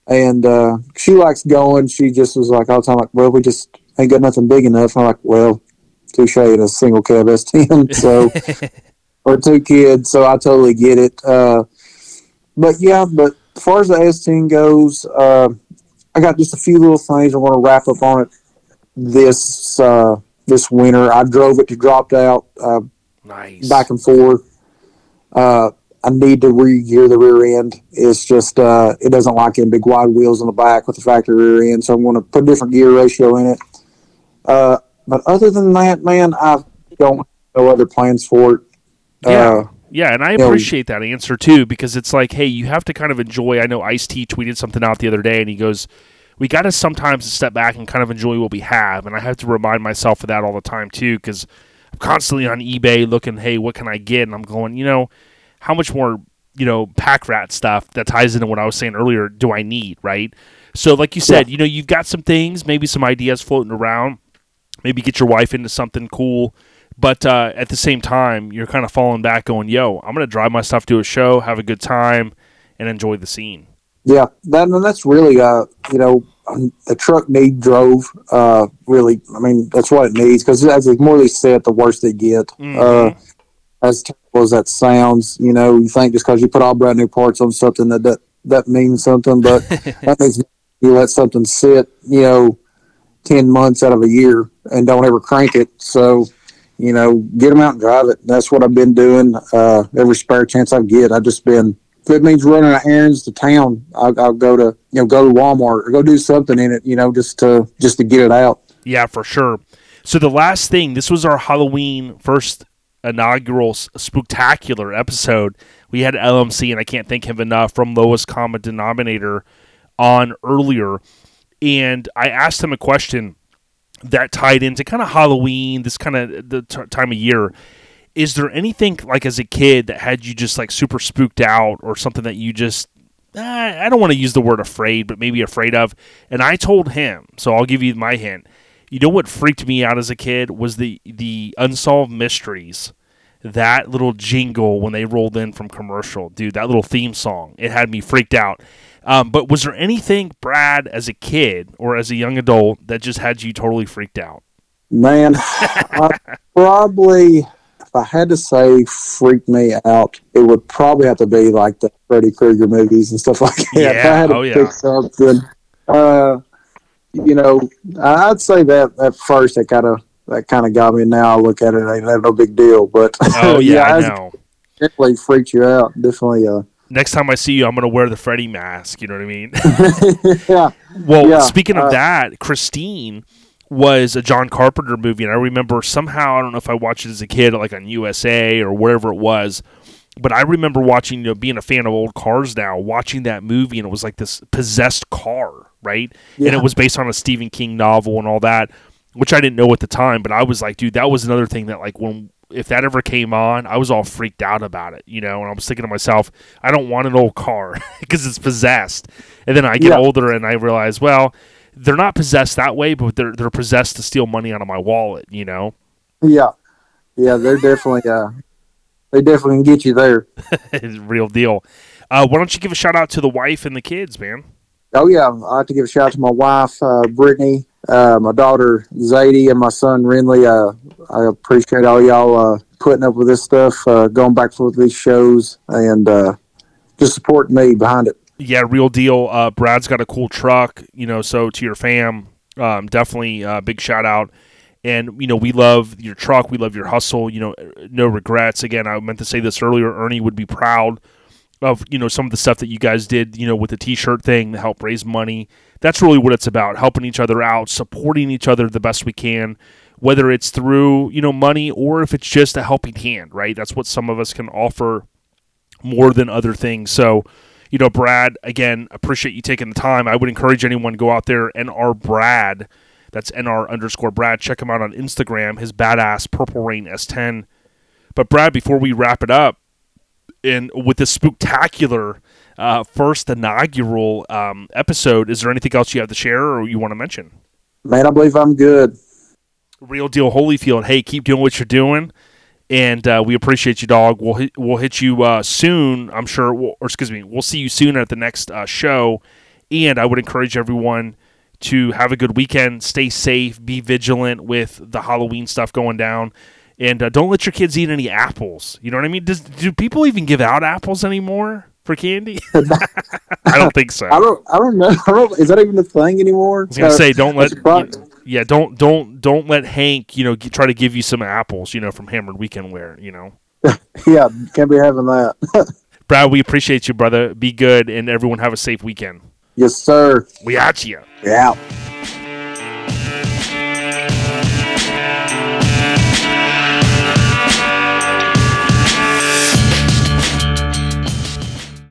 and uh, she likes going. She just was like all the time, like, "Well, we just ain't got nothing big enough." I'm like, "Well, touche, in a single cab S10, [LAUGHS] so or two kids, so I totally get it." Uh, but yeah, but as far as the S10 goes, uh, I got just a few little things I want to wrap up on it this uh, this winter. I drove it to dropped out. Uh, Nice. back and forth. Uh, I need to re-gear the rear end. It's just uh, it doesn't like in big wide wheels on the back with the factory rear end, so I'm going to put a different gear ratio in it. Uh, but other than that, man, I don't have no other plans for it. Yeah. Uh, Yeah, and I know- appreciate that answer too because it's like, hey, you have to kind of enjoy. I know Ice T tweeted something out the other day, and he goes, "We got to sometimes step back and kind of enjoy what we have." And I have to remind myself of that all the time too because I'm constantly on eBay looking, hey, what can I get? And I'm going, you know, how much more, you know, pack rat stuff that ties into what I was saying earlier do I need, right? So, like you said, you know, you've got some things, maybe some ideas floating around. Maybe get your wife into something cool. But uh, at the same time, you're kind of falling back, going, "Yo, I'm gonna drive my stuff to a show, have a good time, and enjoy the scene." Yeah, that and that's really uh, you know, the truck need drove. Uh, really, I mean that's what it needs because as the more they set, the worse they get. Uh, as terrible as that sounds, you know, you think just because you put all brand new parts on something that that, that means something, but [LAUGHS] that means you let something sit, you know, ten months out of a year and don't ever crank it. So, you know, get them out and drive it. That's what I've been doing. Uh, every spare chance I get, I've just been. If it means running errands to town, I'll, I'll go to you know go to Walmart or go do something in it, you know, just to just to get it out. Yeah, for sure. So the last thing, this was our Halloween first inaugural spectacular episode. We had LMC, and I can't thank him enough from lowest common denominator on earlier, and I asked him a question that tied into kind of Halloween, this kind of the t- time of year. Is there anything like as a kid that had you just like super spooked out, or something that you just uh, I don't want to use the word afraid, but maybe afraid of. And I told him, so I'll give you my hint. You know what freaked me out as a kid was the the unsolved mysteries. That little jingle when they rolled in from commercial, dude. That little theme song, it had me freaked out. Um, but was there anything, Brad, as a kid or as a young adult, that just had you totally freaked out? Man, [LAUGHS] I probably, if I had to say, freak me out, it would probably have to be like the Freddy Krueger movies and stuff [LAUGHS] like that. Yeah. if I had to oh, yeah. pick something, uh, you know, I'd say that at first that kind of that kind of got me. Now I look at it, ain't that no big deal. But Oh [LAUGHS] yeah, I know. definitely freaked you out. Definitely, uh, Next time I see you, I'm gonna wear the Freddy mask. You know what I mean? [LAUGHS] yeah, [LAUGHS] Well, Yeah, speaking of uh, that, Christine was a John Carpenter movie, and I remember somehow I don't know if I watched it as a kid, like on USA or wherever it was, but I remember watching, you know, being a fan of old cars now, watching that movie, and it was like this possessed car, right? And it was based on a Stephen King novel and all that, which I didn't know at the time, but I was like, dude, that was another thing that like when if that ever came on, I was all freaked out about it, you know, and I was thinking to myself, I don't want an old car [LAUGHS] because it's possessed. And then I get Yeah. older and I realize, well, they're not possessed that way, but they're they're possessed to steal money out of my wallet, you know. yeah, yeah. They're definitely, uh, they definitely can get you there. [LAUGHS] Real deal. Uh, why don't you give a shout out to the wife and the kids, man? Oh yeah, I have to give a shout out to my wife, uh, Brittany, uh, my daughter Zadie, and my son Renly. Uh, I appreciate all y'all uh, putting up with this stuff, uh, going back for these shows, and uh, just supporting me behind it. Yeah, real deal. Uh, Brad's got a cool truck, you know. So to your fam, um, definitely uh, big shout out. And you know, we love your truck. We love your hustle. You know, no regrets. Again, I meant to say this earlier. Ernie would be proud of you know some of the stuff that you guys did. You know, with the T-shirt thing to help raise money. That's really what it's about: helping each other out, supporting each other the best we can. Whether it's through you know money or if it's just a helping hand, right? That's what some of us can offer more than other things. So you know, Brad, again, appreciate you taking the time. I would encourage anyone to go out there and our Brad, that's NR underscore Brad, check him out on Instagram, his badass Purple Rain S10. But Brad, before we wrap it up, and with this spectacular uh, first inaugural um, episode, is there anything else you have to share or you want to mention? Man, I believe I'm good. Real deal Holyfield. Hey, keep doing what you're doing, and uh, we appreciate you, dog. We'll hit, we'll hit you uh, soon, I'm sure. We'll, or excuse me, we'll see you soon at the next uh, show. And I would encourage everyone to have a good weekend, stay safe, be vigilant with the Halloween stuff going down, and uh, don't let your kids eat any apples. You know what I mean? Does, do people even give out apples anymore for candy? [LAUGHS] I don't think so. I don't, I don't know. I don't, is that even a thing anymore? I was gonna say, don't let yeah, don't don't don't let Hank you know g- try to give you some apples you know from Hammered Weekend Wear. You know, [LAUGHS] yeah, can't be having that. [LAUGHS] Brad, we appreciate you, brother. Be good, and everyone have a safe weekend. yes, sir. We at you. Yeah.